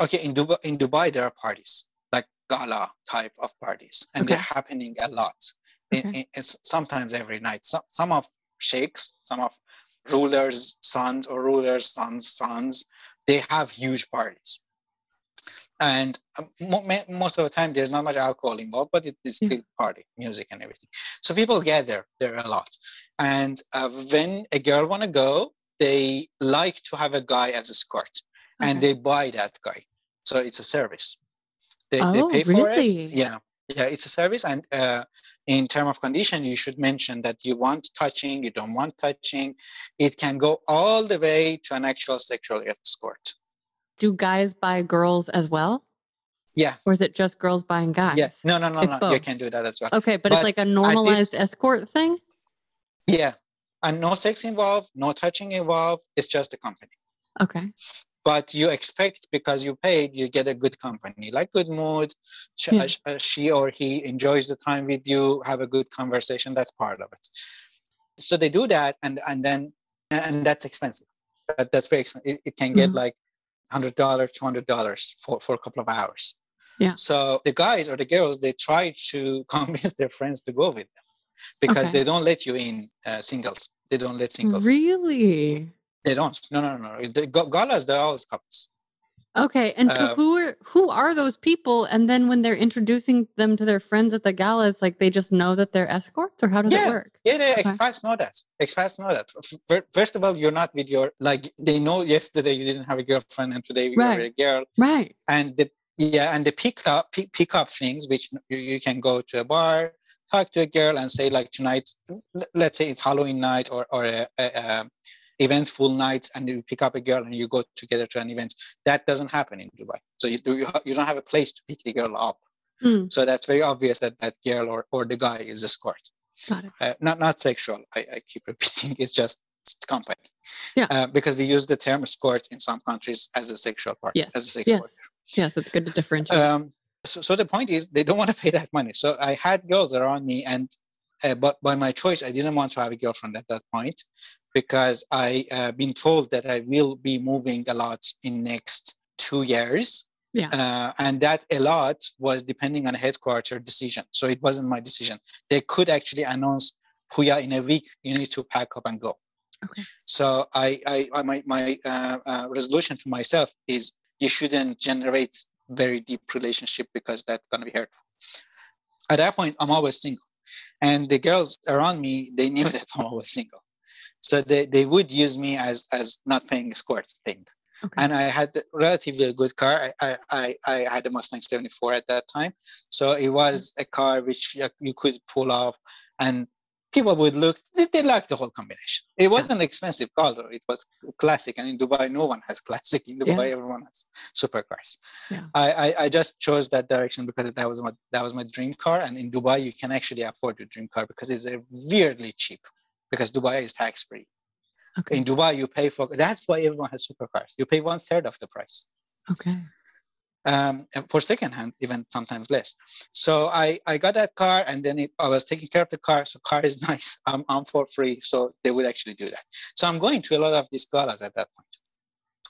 [SPEAKER 2] okay, in Dubai, in Dubai there are parties like gala type of parties, and they're happening a lot. In,
[SPEAKER 1] Okay.
[SPEAKER 2] in, it's sometimes every night. Some some of sheikhs, some of rulers' sons or rulers' sons' sons, they have huge parties. And um, mo- most of the time there's not much alcohol involved but it is still party music and everything. So people gather there a lot. And uh, when a girl want to go they like to have a guy as a escort and they buy that guy. So it's a service. They,
[SPEAKER 1] Oh,
[SPEAKER 2] they pay for
[SPEAKER 1] really?
[SPEAKER 2] it yeah yeah it's a service and uh, in term of condition you should mention that you want touching you don't want touching it can go all the way to an actual sexual escort
[SPEAKER 1] Do guys buy girls as well,
[SPEAKER 2] yeah
[SPEAKER 1] or is it just girls buying guys?
[SPEAKER 2] yeah no no no
[SPEAKER 1] It's
[SPEAKER 2] no you can do that as well
[SPEAKER 1] Okay, but,
[SPEAKER 2] But
[SPEAKER 1] it's like a normalized escort thing.
[SPEAKER 2] Yeah. And no sex involved, no touching involved. It's just a company.
[SPEAKER 1] Okay.
[SPEAKER 2] But you expect because you paid, you get a good company, like good mood. Sh-
[SPEAKER 1] Yeah.
[SPEAKER 2] sh- uh, She or he enjoys the time with you, have a good conversation. That's part of it. So they do that, and and then and that's expensive. That, that's very expensive. It, it can get
[SPEAKER 1] Mhm.
[SPEAKER 2] like hundred dollars, two hundred dollars for for a couple of hours.
[SPEAKER 1] Yeah.
[SPEAKER 2] So the guys or the girls, they try to convince their friends to go with them because
[SPEAKER 1] Okay.
[SPEAKER 2] they don't let you in uh, singles. They don't let singles.
[SPEAKER 1] Really?
[SPEAKER 2] They don't. No, no, no. no. The galas, they're always couples.
[SPEAKER 1] Okay. And so
[SPEAKER 2] Uh,
[SPEAKER 1] who are who are those people? And then when they're introducing them to their friends at the galas, like they just know that they're escorts, or how does
[SPEAKER 2] Yeah.
[SPEAKER 1] it work?
[SPEAKER 2] Yeah, the
[SPEAKER 1] Okay.
[SPEAKER 2] expats know that. Expats know that. First of all, you're not with your like. They know yesterday you didn't have a girlfriend, and today you're
[SPEAKER 1] Right.
[SPEAKER 2] with a girl.
[SPEAKER 1] Right.
[SPEAKER 2] And the yeah, and the pick up pick, pick up things which you, you can go to a bar, talk to a girl, and say like tonight, let's say it's Halloween night or or a, a, a eventful nights and you pick up a girl and you go together to an event. That doesn't happen in Dubai. So you do you, don't have a place to pick the girl up.
[SPEAKER 1] Hmm.
[SPEAKER 2] So that's very obvious that that girl or, or the guy is a escort.
[SPEAKER 1] Got it.
[SPEAKER 2] Uh, not not sexual. I, I keep repeating. It's just company.
[SPEAKER 1] Yeah.
[SPEAKER 2] Uh, because we use the term escort in some countries as a sexual partner,
[SPEAKER 1] Yes,
[SPEAKER 2] as a sex
[SPEAKER 1] yes.
[SPEAKER 2] worker.
[SPEAKER 1] Yes, it's good to differentiate.
[SPEAKER 2] Um, so, so the point is they don't want to pay that money. So I had girls around me, and uh, but by my choice, I didn't want to have a girlfriend at that point because I uh, been told that I will be moving a lot in next two years.
[SPEAKER 1] Yeah.
[SPEAKER 2] Uh, and that a lot was depending on a headquarter decision. So it wasn't my decision. They could actually announce, Pouya, in a week, you need to pack up and go.
[SPEAKER 1] Okay.
[SPEAKER 2] So I, I, I my, my uh, uh, resolution to myself is you shouldn't generate very deep relationship because that's going to be hurtful. At that point, I'm always single. And the girls around me, they knew that i was single. So they, they would use me as, as not paying escort thing.
[SPEAKER 1] Okay.
[SPEAKER 2] And I had relatively a relatively good car. I, I, I had a Mustang 74 at that time. So it was a car which you could pull off and people would look, they, they liked the whole combination. It wasn't an expensive car though. It was classic. And in Dubai, no one has classic. In Dubai,
[SPEAKER 1] Yeah.
[SPEAKER 2] everyone has supercars.
[SPEAKER 1] Yeah.
[SPEAKER 2] I, I, I just chose that direction because that was my that was my dream car. And in Dubai, you can actually afford your dream car because it's a weirdly cheap because Dubai is tax free.
[SPEAKER 1] okay.
[SPEAKER 2] In Dubai, you pay for that's why everyone has supercars. You pay one third of the price.
[SPEAKER 1] Okay.
[SPEAKER 2] Um, for secondhand, even sometimes less. So I, I got that car and then it, I was taking care of the car. So car is nice. I'm, I'm for free. So they would actually do that. So I'm going to a lot of these galas at that point.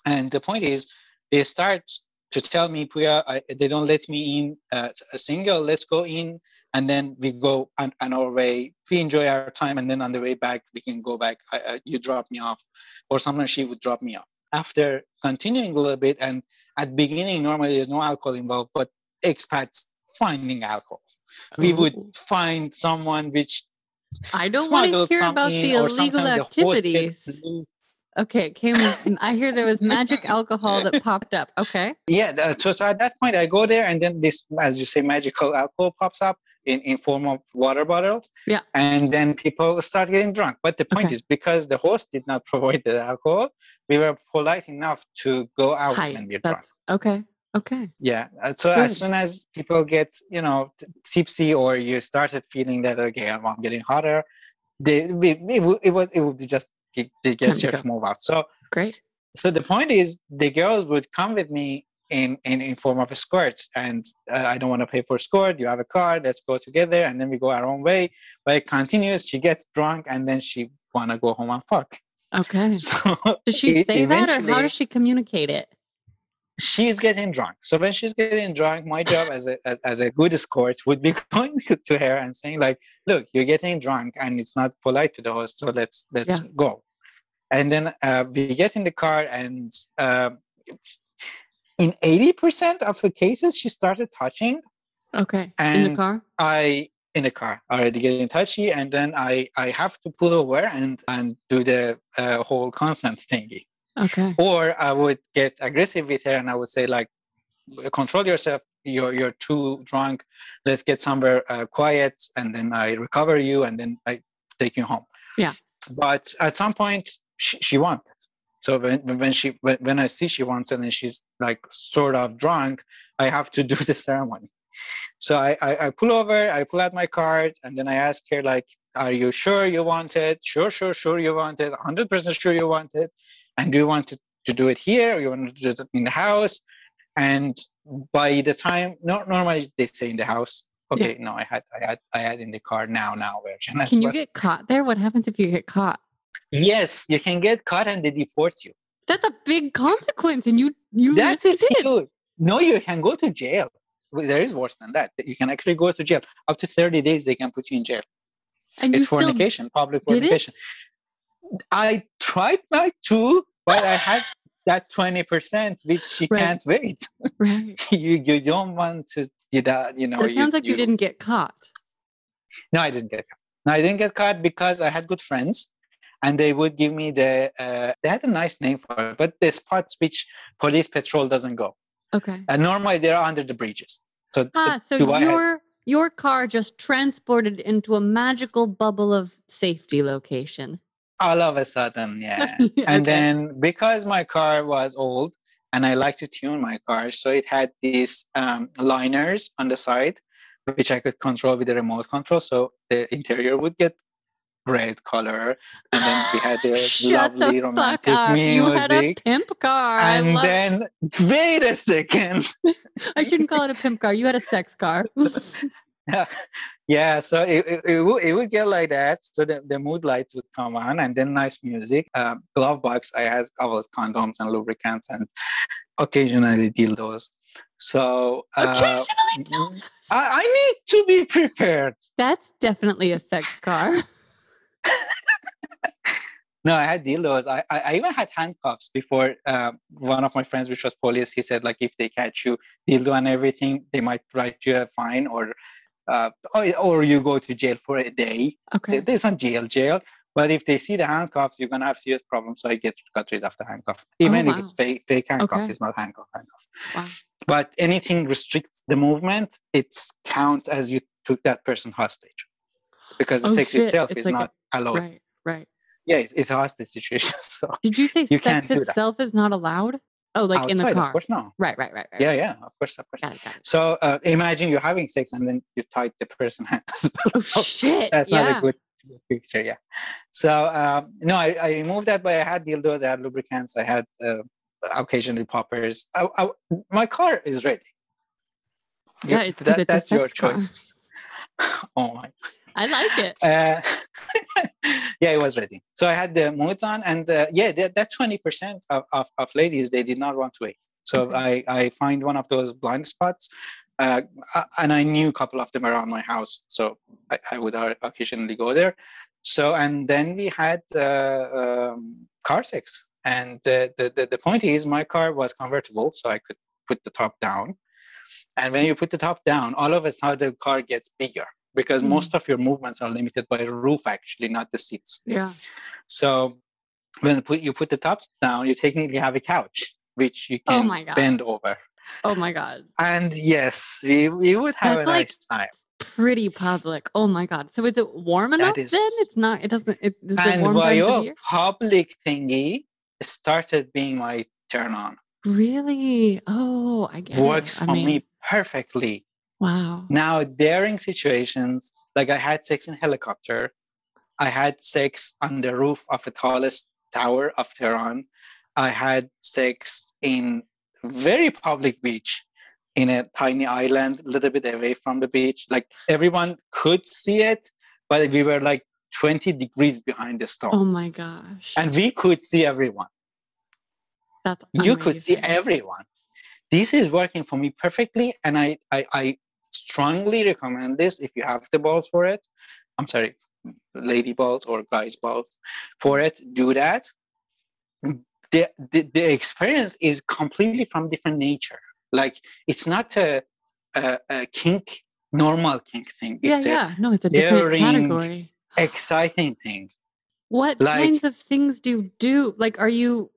[SPEAKER 2] And the point is they start to tell me, Pouya, I, they don't let me in uh, a single, let's go in. And then we go on, on our way. We enjoy our time. And then on the way back, we can go back. I, you drop me off. Or sometimes she would drop me off. After continuing a little bit, and at beginning, normally there's no alcohol involved, but expats finding alcohol. We would find someone which
[SPEAKER 1] I don't want to hear about the illegal
[SPEAKER 2] the
[SPEAKER 1] activities. Okay, came. I hear there was magic alcohol that popped up. Okay.
[SPEAKER 2] Yeah, so, so at that point I go there and then this, as you say, magical alcohol pops up in, in form of water bottles.
[SPEAKER 1] Yeah.
[SPEAKER 2] And then people start getting drunk. But the point
[SPEAKER 1] Okay.
[SPEAKER 2] is because the host did not provide the alcohol, we were polite enough to go out
[SPEAKER 1] Hi.
[SPEAKER 2] when we're drunk.
[SPEAKER 1] Okay. Okay.
[SPEAKER 2] Yeah. uh, So
[SPEAKER 1] Good.
[SPEAKER 2] as soon as people get, you know, tipsy or you started feeling that okay, I'm getting hotter, they we, it, would, it would it would be just get- the gesture to move out. So
[SPEAKER 1] Great.
[SPEAKER 2] so the point is the girls would come with me in in, in form of skirts and uh, i don't want to pay for skirt you have a car let's go together. And then we go our own way. But it continues. She gets drunk and then she want to go home and fuck.
[SPEAKER 1] Okay.
[SPEAKER 2] so
[SPEAKER 1] Does she say that, or how does she communicate it?
[SPEAKER 2] she's getting drunk. So when she's getting drunk my job as a as, as a good escort would be going to her and saying like look you're getting drunk and it's not polite to the host so let's let's
[SPEAKER 1] Yeah.
[SPEAKER 2] go. And then uh, we get in the car and um in 80% of the cases she started touching
[SPEAKER 1] Okay. In the
[SPEAKER 2] And
[SPEAKER 1] car.
[SPEAKER 2] i in the car already getting touchy and then i i have to pull over and and do the uh, whole consent thingy
[SPEAKER 1] Okay.
[SPEAKER 2] or I would get aggressive with her and I would say like, control yourself. You're you're too drunk. Let's get somewhere uh, quiet, and then I recover you, and then I take you home.
[SPEAKER 1] Yeah.
[SPEAKER 2] But at some point, she, she wanted. So when when she when, when I see she wants it and she's like sort of drunk, I have to do the ceremony. So I, I, I pull over, I pull out my card, and then I ask her like, "Are you sure you want it? Sure, sure, sure you want it. 100% sure you want it. And do you want to, to do it here? Or you want to do it in the house?" And by the time, no, normally they say in the house. Okay, no, I had, I had, I had in the car now, now version. That's
[SPEAKER 1] Can you
[SPEAKER 2] what-
[SPEAKER 1] get caught there? What happens if you get caught?
[SPEAKER 2] Yes, you can get caught and they deport you.
[SPEAKER 1] That's a big consequence, and you you
[SPEAKER 2] That is huge. No, you can go to jail. There is worse than that. You can actually go to jail. Up to 30 days, they can put you in jail.
[SPEAKER 1] And
[SPEAKER 2] It's fornication, public
[SPEAKER 1] it?
[SPEAKER 2] fornication. I tried not to, but I had that 20%, which you
[SPEAKER 1] Right.
[SPEAKER 2] can't wait.
[SPEAKER 1] right.
[SPEAKER 2] you you don't want to do that, you know.
[SPEAKER 1] It sounds like you, didn't get caught.
[SPEAKER 2] No, I didn't get caught. No, I didn't get caught because I had good friends and they would give me the, uh, they had a nice name for it, but the spots which police patrol doesn't go.
[SPEAKER 1] Okay.
[SPEAKER 2] And normally they're under the bridges. So,
[SPEAKER 1] Ah, so
[SPEAKER 2] I have-
[SPEAKER 1] your your car just transported into a magical bubble of safety location.
[SPEAKER 2] all of a sudden, yeah.
[SPEAKER 1] Okay.
[SPEAKER 2] and then because my car was old and I like to tune my car, so it had these um, liners on the side, which I could control with the remote control. So the interior would get red color, and then we had
[SPEAKER 1] this the
[SPEAKER 2] lovely
[SPEAKER 1] fuck
[SPEAKER 2] romantic
[SPEAKER 1] up! You had a
[SPEAKER 2] music.
[SPEAKER 1] pimp car.
[SPEAKER 2] And
[SPEAKER 1] love-
[SPEAKER 2] then, wait a second.
[SPEAKER 1] I shouldn't call it a pimp car. You had a sex car.
[SPEAKER 2] yeah, so it, it, it, would, it would get like that. So the, the mood lights would come on and then nice music. Um, glove box, I had couple condoms and lubricants and occasionally dildos. So uh,
[SPEAKER 1] Occasionally,
[SPEAKER 2] mm, I, I need to be prepared.
[SPEAKER 1] That's definitely a sex car.
[SPEAKER 2] No, I had dildos. I, I, I even had handcuffs before uh, one of my friends, which was police, he said like if they catch you dildo and everything, they might write you a fine or uh, or, or you go to jail for a day.
[SPEAKER 1] Okay.
[SPEAKER 2] There's not jail jail. But if they see the handcuffs, you're gonna have serious problems. So I get got rid of the handcuff. Even if
[SPEAKER 1] wow.
[SPEAKER 2] it's fake fake handcuff,
[SPEAKER 1] Okay.
[SPEAKER 2] it's not handcuff handcuff.
[SPEAKER 1] Wow.
[SPEAKER 2] But anything restricts the movement, it counts as you took that person hostage. Because the
[SPEAKER 1] Oh,
[SPEAKER 2] sex
[SPEAKER 1] shit.
[SPEAKER 2] itself
[SPEAKER 1] It's
[SPEAKER 2] is
[SPEAKER 1] like a-
[SPEAKER 2] not allowed.
[SPEAKER 1] Right. Right.
[SPEAKER 2] Yeah, it's, it's a hostage situation. So
[SPEAKER 1] Did you say
[SPEAKER 2] You
[SPEAKER 1] sex
[SPEAKER 2] that.
[SPEAKER 1] itself is not allowed? Oh, like in the car.
[SPEAKER 2] of course, no.
[SPEAKER 1] Right. Right. Right. Right.
[SPEAKER 2] Yeah, yeah, of course, of course.
[SPEAKER 1] Got it. Got it.
[SPEAKER 2] So uh, imagine you're having sex and then you tie the person hands.
[SPEAKER 1] Oh
[SPEAKER 2] So
[SPEAKER 1] shit!
[SPEAKER 2] that's not
[SPEAKER 1] yeah.
[SPEAKER 2] a good picture. Yeah. So um, no, I, I removed that, but I had dildos, I had lubricants, I had uh, occasionally poppers. I, I, my car is ready.
[SPEAKER 1] Yeah,
[SPEAKER 2] You-
[SPEAKER 1] it's 'cause it's a
[SPEAKER 2] that's your
[SPEAKER 1] car.
[SPEAKER 2] choice. oh my.
[SPEAKER 1] I like it.
[SPEAKER 2] Uh, yeah, it was ready. So I had the moods on, and uh, yeah, that, that 20% of, of, of ladies, they did not want to wait. So
[SPEAKER 1] Okay.
[SPEAKER 2] I, I find one of those blind spots, uh, and I knew a couple of them around my house. So I, I would occasionally go there. So, and then we had uh, um, car sex. And uh, the, the, the point is, my car was convertible, so I could put the top down. And when you put the top down, all of a sudden the car gets bigger because
[SPEAKER 1] Mm.
[SPEAKER 2] most of your movements are limited by the roof, actually, not the seats.
[SPEAKER 1] Yeah.
[SPEAKER 2] So when put, you put the tops down, you technically have a couch, which you
[SPEAKER 1] Oh
[SPEAKER 2] can
[SPEAKER 1] God.
[SPEAKER 2] bend over.
[SPEAKER 1] Oh my god.
[SPEAKER 2] And yes, we, we would have
[SPEAKER 1] That's
[SPEAKER 2] a
[SPEAKER 1] like-
[SPEAKER 2] nice time.
[SPEAKER 1] Pretty public. Oh my god. So is it warm enough
[SPEAKER 2] is-
[SPEAKER 1] then? It's not. It doesn't. It, is it
[SPEAKER 2] And
[SPEAKER 1] warm times of
[SPEAKER 2] public thingy started being my turn on.
[SPEAKER 1] Really? Oh, I get
[SPEAKER 2] Works
[SPEAKER 1] it. I
[SPEAKER 2] for
[SPEAKER 1] mean,
[SPEAKER 2] me perfectly.
[SPEAKER 1] Wow.
[SPEAKER 2] Now, daring situations, like I had sex in helicopter, I had sex on the roof of the tallest tower of Tehran. I had sex in very public beach in a tiny island, a little bit away from the beach. Like everyone could see it, but we were like 20 degrees behind the storm.
[SPEAKER 1] Oh my gosh.
[SPEAKER 2] and we could see everyone.
[SPEAKER 1] That's
[SPEAKER 2] You could see everyone. This is working for me perfectly, and I, I, I strongly recommend this if you have the balls for it. I'm sorry, lady balls or guys balls for it. Do that. The, the, the experience is completely from different nature. Like it's not a, a, a kink, normal kink thing.
[SPEAKER 1] Yeah,
[SPEAKER 2] It's
[SPEAKER 1] yeah. No, it's a different category.
[SPEAKER 2] exciting thing.
[SPEAKER 1] What
[SPEAKER 2] like-
[SPEAKER 1] kinds of things do you do? Like, are you,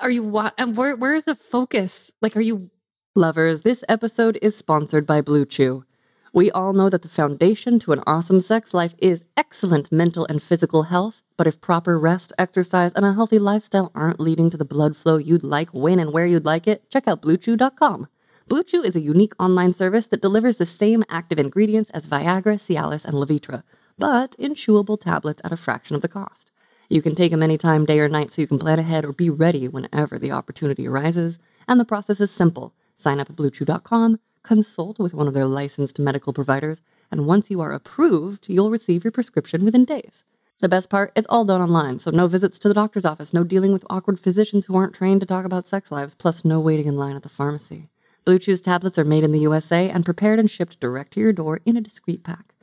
[SPEAKER 1] are you, and where, where's the focus? Like, are you, lovers? This episode is sponsored by Blue Chew. We all know that the foundation to an awesome sex life is excellent mental and physical health. But if proper rest, exercise, and a healthy lifestyle aren't leading to the blood flow you'd like when and where you'd like it, check out BlueChew.com. Blue Chew is a unique online service that delivers the same active ingredients as Viagra, Cialis, and Levitra, but in chewable tablets at a fraction of the cost. You can take them anytime, day or night, so you can plan ahead or be ready whenever the opportunity arises. And the process is simple. Sign up at BlueChew.com, consult with one of their licensed medical providers, and once you are approved, you'll receive your prescription within days. The best part, it's all done online, so no visits to the doctor's office, no dealing with awkward physicians who aren't trained to talk about sex lives, plus no waiting in line at the pharmacy. Blue Chew's tablets are made in the USA and prepared and shipped direct to your door in a discreet pack.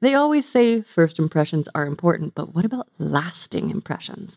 [SPEAKER 1] They always say first impressions are important, but what about lasting impressions?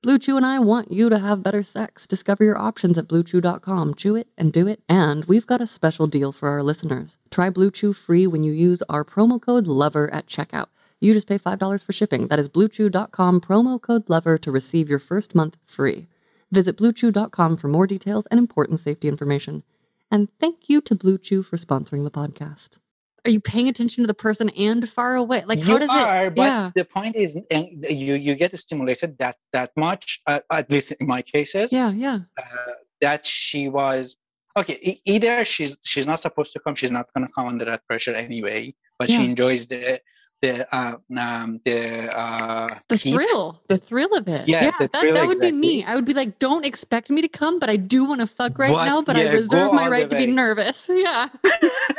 [SPEAKER 1] Blue Chew and I want you to have better sex. Discover your options at bluechew.com. Chew it and do it. And we've got a special deal for our listeners. Try Blue Chew free when you use our promo code LOVER at checkout. You just pay $5 for shipping. That is bluechew.com promo code LOVER to receive your first month free. Visit bluechew.com for more details and important safety information. And thank you to Blue Chew for sponsoring the podcast. Are you paying attention to the person and far away? Like, how
[SPEAKER 2] you
[SPEAKER 1] does
[SPEAKER 2] are,
[SPEAKER 1] it?
[SPEAKER 2] but
[SPEAKER 1] yeah.
[SPEAKER 2] the point is, uh, you you get stimulated that that much. Uh, at least in my cases,
[SPEAKER 1] Yeah, yeah.
[SPEAKER 2] uh, that she was okay. Either she's she's not supposed to come, she's not going to come under that pressure anyway. But she enjoys the the uh, um, the uh,
[SPEAKER 1] The
[SPEAKER 2] heat.
[SPEAKER 1] thrill, the thrill of it.
[SPEAKER 2] Yeah, the
[SPEAKER 1] that, that would be me. I would be like, don't expect me to come, but I do want to fuck right now, but I reserve my right to be nervous. Yeah.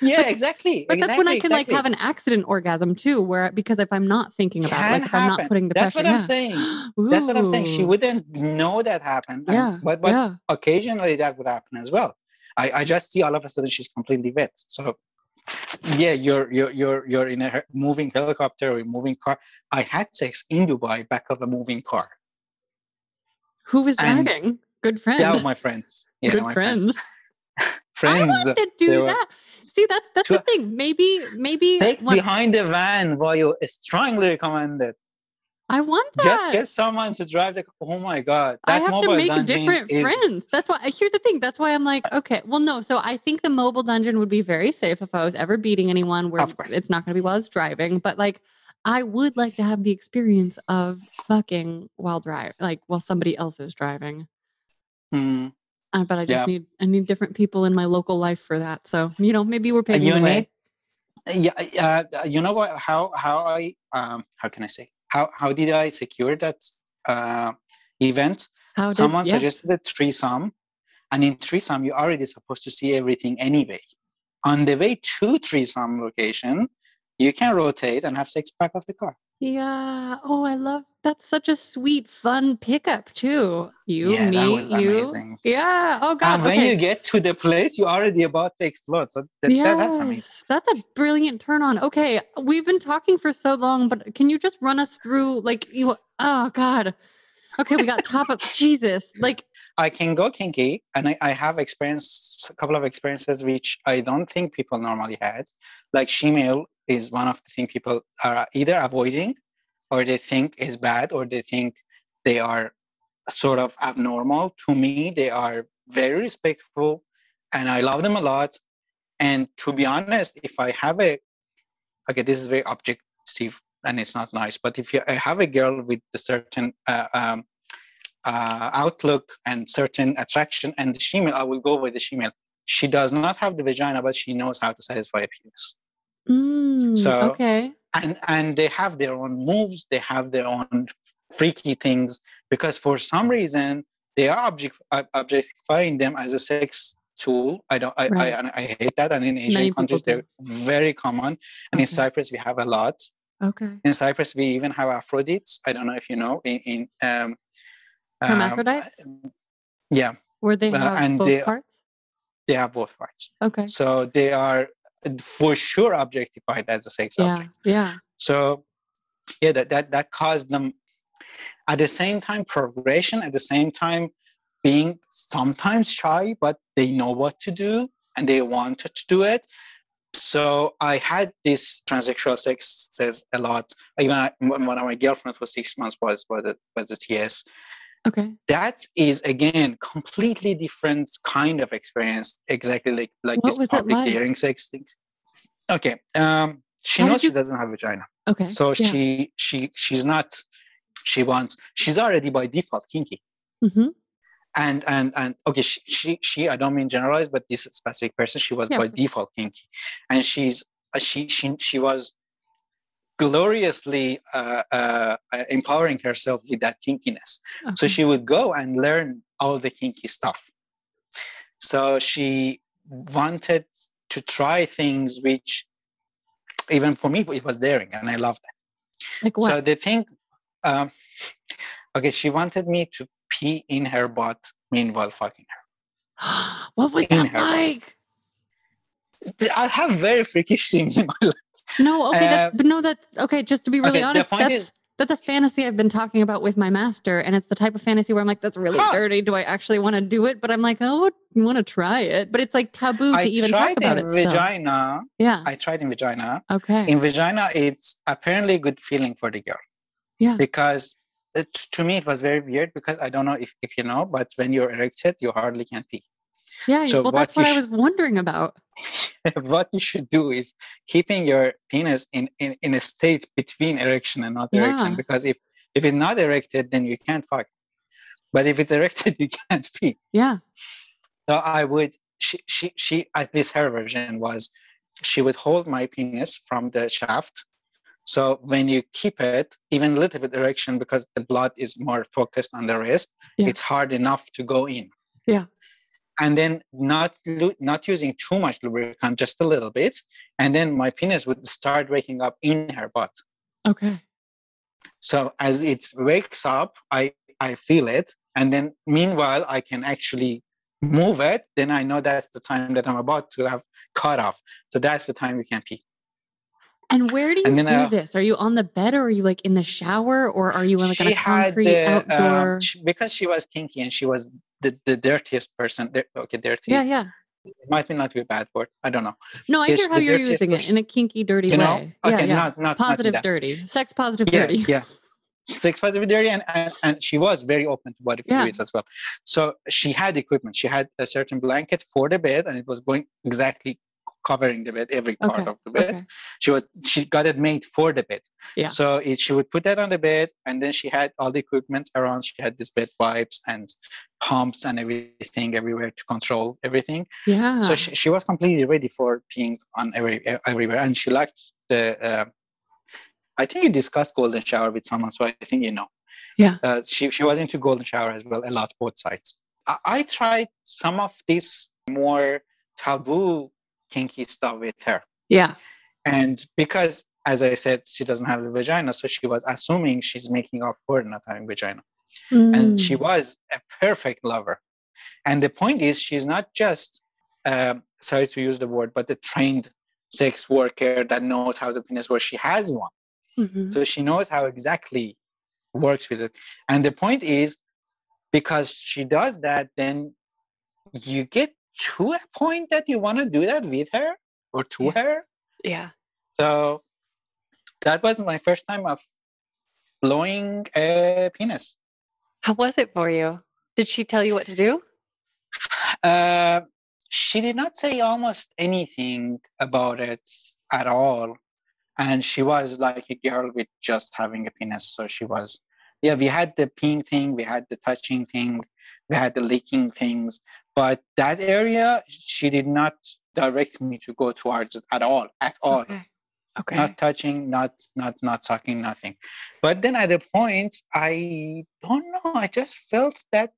[SPEAKER 2] yeah, exactly.
[SPEAKER 1] But that's when I
[SPEAKER 2] exactly,
[SPEAKER 1] can like have an accident orgasm too, where because if I'm not thinking about it, like if I'm not putting the
[SPEAKER 2] That's
[SPEAKER 1] pressure.
[SPEAKER 2] what I'm
[SPEAKER 1] yeah.
[SPEAKER 2] saying. That's what I'm saying. She wouldn't know that happened. and-
[SPEAKER 1] Yeah.
[SPEAKER 2] But but
[SPEAKER 1] yeah.
[SPEAKER 2] occasionally that would happen as well. I, I just see all of a sudden she's completely wet. So yeah, you're you're you're you're in a moving helicopter or a moving car. I had sex in Dubai back of a moving car.
[SPEAKER 1] Who was
[SPEAKER 2] and
[SPEAKER 1] driving? Good friends.
[SPEAKER 2] That were my friends. Yeah,
[SPEAKER 1] Good
[SPEAKER 2] my
[SPEAKER 1] friends. I want to do
[SPEAKER 2] were-
[SPEAKER 1] that. See, that's that's the thing. Maybe maybe
[SPEAKER 2] Sex behind the van while you strongly recommended.
[SPEAKER 1] I want that.
[SPEAKER 2] Just get someone to drive the. Oh my god!
[SPEAKER 1] I have to make different
[SPEAKER 2] is-
[SPEAKER 1] friends. That's why. Here's the thing. That's why I'm like, okay, well, no. So I think the mobile dungeon would be very safe if I was ever beating anyone. Where it's not going to be while it's driving, but like, I would like to have the experience of fucking while drive, like while somebody else is driving.
[SPEAKER 2] Hmm.
[SPEAKER 1] Uh, but I just
[SPEAKER 2] Yeah.
[SPEAKER 1] need I need different people in my local life for that. So you know, maybe we're paving
[SPEAKER 2] you
[SPEAKER 1] the way.
[SPEAKER 2] need yeah uh, you know what how how i um how can i say how how did i secure that uh event
[SPEAKER 1] How did,
[SPEAKER 2] someone
[SPEAKER 1] yes.
[SPEAKER 2] suggested a threesome and in threesome you're already supposed to see everything anyway on the way to threesome location you can rotate and have sex back of the car
[SPEAKER 1] Yeah. Oh, I love that's such a sweet, fun pickup too. You,
[SPEAKER 2] Yeah,
[SPEAKER 1] me, you.
[SPEAKER 2] amazing.
[SPEAKER 1] Yeah. Oh um, God.
[SPEAKER 2] And when
[SPEAKER 1] okay.
[SPEAKER 2] you get to the place, you're already about to explode. So that, that- that's amazing.
[SPEAKER 1] That's a brilliant turn on. Okay, we've been talking for so long, but can you just run us through like you oh god. Okay, we got top of Jesus. Like
[SPEAKER 2] I can go kinky, and I, I have experienced a couple of experiences which I don't think people normally had. Like shemale is one of the things people are either avoiding, or they think is bad, or they think they are sort of abnormal. To me, they are very respectful, and I love them a lot. And to be honest, if I have a okay, this is very objective and it's not nice, but if you I have a girl with a certain uh, um, uh, outlook and certain attraction and the female i will go with the female she does not have the vagina but she knows how to satisfy a penis.
[SPEAKER 1] Mm,
[SPEAKER 2] So-
[SPEAKER 1] okay.
[SPEAKER 2] and and they have their own moves they have their own freaky things because for some reason they are object objectifying them as a sex tool. I don't i
[SPEAKER 1] Right.
[SPEAKER 2] I, I hate that and in asian
[SPEAKER 1] people
[SPEAKER 2] countries they're very common and in cyprus we have a lot.
[SPEAKER 1] Okay.
[SPEAKER 2] in cyprus we even have aphrodites i don't know if you know in, in um um, yeah
[SPEAKER 1] Were they
[SPEAKER 2] Uh, and
[SPEAKER 1] both
[SPEAKER 2] they-
[SPEAKER 1] parts?
[SPEAKER 2] they have both parts
[SPEAKER 1] Okay.
[SPEAKER 2] so they are for sure objectified as a sex
[SPEAKER 1] Yeah.
[SPEAKER 2] object
[SPEAKER 1] Yeah.
[SPEAKER 2] so yeah that, that that caused them at the same time progression at the same time being sometimes shy but they know what to do and they wanted to do it so i had this transsexual sex says a lot even I, one one of my girlfriends for six months was was a, was a ts
[SPEAKER 1] Okay.
[SPEAKER 2] that is again completely different kind of experience exactly like like
[SPEAKER 1] What
[SPEAKER 2] this public
[SPEAKER 1] like?
[SPEAKER 2] daring sex things okay um she
[SPEAKER 1] How
[SPEAKER 2] knows she doesn't have vagina
[SPEAKER 1] Okay.
[SPEAKER 2] so
[SPEAKER 1] yeah.
[SPEAKER 2] she she she's not she wants she's already by default kinky
[SPEAKER 1] mm-hmm.
[SPEAKER 2] and and and okay she she, she i don't mean generalize but this specific person she was
[SPEAKER 1] Yeah,
[SPEAKER 2] by default kinky and she's she she she was gloriously uh, uh, uh, empowering herself with that kinkiness. So she would go and learn all the kinky stuff. So she wanted to try things which even for me it was daring and i loved it.
[SPEAKER 1] Like what?
[SPEAKER 2] so the thing um, okay she wanted me to pee in her butt meanwhile fucking
[SPEAKER 1] what was
[SPEAKER 2] in
[SPEAKER 1] that
[SPEAKER 2] her
[SPEAKER 1] like?
[SPEAKER 2] her i have very freakish things in my life
[SPEAKER 1] No, okay,
[SPEAKER 2] Uh,
[SPEAKER 1] that, but no, that okay. Just to be really
[SPEAKER 2] okay,
[SPEAKER 1] honest, that's
[SPEAKER 2] is-
[SPEAKER 1] that's a fantasy I've been talking about with my master, and it's the type of fantasy where I'm like, that's really
[SPEAKER 2] Huh.
[SPEAKER 1] dirty. Do I actually want to do it? But I'm like, oh, you want to try it? But it's like taboo to
[SPEAKER 2] i
[SPEAKER 1] even talk about
[SPEAKER 2] in
[SPEAKER 1] it.
[SPEAKER 2] Vagina
[SPEAKER 1] Yeah.
[SPEAKER 2] i tried in vagina
[SPEAKER 1] Okay.
[SPEAKER 2] in vagina it's apparently a good feeling for the girl
[SPEAKER 1] Yeah.
[SPEAKER 2] because it, to me it was very weird because i don't know if, if you know but when you're erected you hardly can pee
[SPEAKER 1] yeah.
[SPEAKER 2] so
[SPEAKER 1] well,
[SPEAKER 2] what
[SPEAKER 1] that's what I
[SPEAKER 2] sh-
[SPEAKER 1] was wondering about.
[SPEAKER 2] what you should do is keeping your penis in, in, in a state between erection and not erection because if if it's not erected then you can't fuck but if it's erected you can't pee
[SPEAKER 1] Yeah.
[SPEAKER 2] so i would she she, she at least her version was she would hold my penis from the shaft so when you keep it even a little bit erection because the blood is more focused on the wrist
[SPEAKER 1] Yeah.
[SPEAKER 2] it's hard enough to go in
[SPEAKER 1] Yeah.
[SPEAKER 2] And then not not using too much lubricant just a little bit and then my penis would start waking up in her butt.
[SPEAKER 1] Okay.
[SPEAKER 2] so as it wakes up i i feel it and then meanwhile i can actually move it then i know that's the time that i'm about to have cut off. So that's the time we can pee
[SPEAKER 1] And where do you do
[SPEAKER 2] uh,
[SPEAKER 1] this? Are you on the bed, or are you like in the shower, or are you in like in a concrete
[SPEAKER 2] uh,
[SPEAKER 1] outdoor?
[SPEAKER 2] um, sh- because she was kinky and she was the, the dirtiest person okay dirty
[SPEAKER 1] yeah, yeah.
[SPEAKER 2] it might be not be a bad word i don't know
[SPEAKER 1] No, I
[SPEAKER 2] It's
[SPEAKER 1] hear how you're using it in a kinky, dirty
[SPEAKER 2] you know
[SPEAKER 1] way.
[SPEAKER 2] okay
[SPEAKER 1] yeah, yeah.
[SPEAKER 2] not not
[SPEAKER 1] positive,
[SPEAKER 2] not
[SPEAKER 1] dirty, sex positive,
[SPEAKER 2] yeah,
[SPEAKER 1] dirty.
[SPEAKER 2] Yeah. Sex positive dirty and, and, and she was very open to body
[SPEAKER 1] Yeah.
[SPEAKER 2] fluids as well. So she had equipment. She had a certain blanket for the bed and it was going exactly covering the bed, every part
[SPEAKER 1] Okay.
[SPEAKER 2] of the bed.
[SPEAKER 1] Okay.
[SPEAKER 2] She was she got it made for the bed.
[SPEAKER 1] Yeah.
[SPEAKER 2] So it, she would put that on the bed and then she had all the equipment around. She had this bed wipes and pumps and everything everywhere to control everything.
[SPEAKER 1] Yeah.
[SPEAKER 2] So she, she was completely ready for peeing on every everywhere, and she liked the. Uh, I think you discussed golden shower with someone, so I think you know.
[SPEAKER 1] Yeah.
[SPEAKER 2] Uh, she she was into golden shower as well, a lot, both sides. I, I tried some of these more taboo kinky stuff with her,
[SPEAKER 1] yeah.
[SPEAKER 2] and because as I said, she doesn't have a vagina, so she was assuming she's making up for not having vagina,
[SPEAKER 1] Mm.
[SPEAKER 2] and she was a perfect lover. And the point is, she's not just um, sorry to use the word, but a trained sex worker that knows how the penis works. She has one.
[SPEAKER 1] Mhm.
[SPEAKER 2] So she knows how exactly works with it. And the point is, because she does that, then you get to a point that you want to do that with her or to
[SPEAKER 1] Yeah.
[SPEAKER 2] her.
[SPEAKER 1] Yeah.
[SPEAKER 2] So that was my first time of blowing a penis.
[SPEAKER 1] How was it for you? Did she tell you what to do?
[SPEAKER 2] Uh, she did not say almost anything about it at all. And she was like a girl with just having a penis. So she was, yeah, we had the peeing thing, we had the touching thing, we had the licking things. But that area, she did not direct me to go towards it at all, at all.
[SPEAKER 1] Okay. Okay.
[SPEAKER 2] Not touching, not not not sucking, nothing. But then at a point, I don't know. I just felt that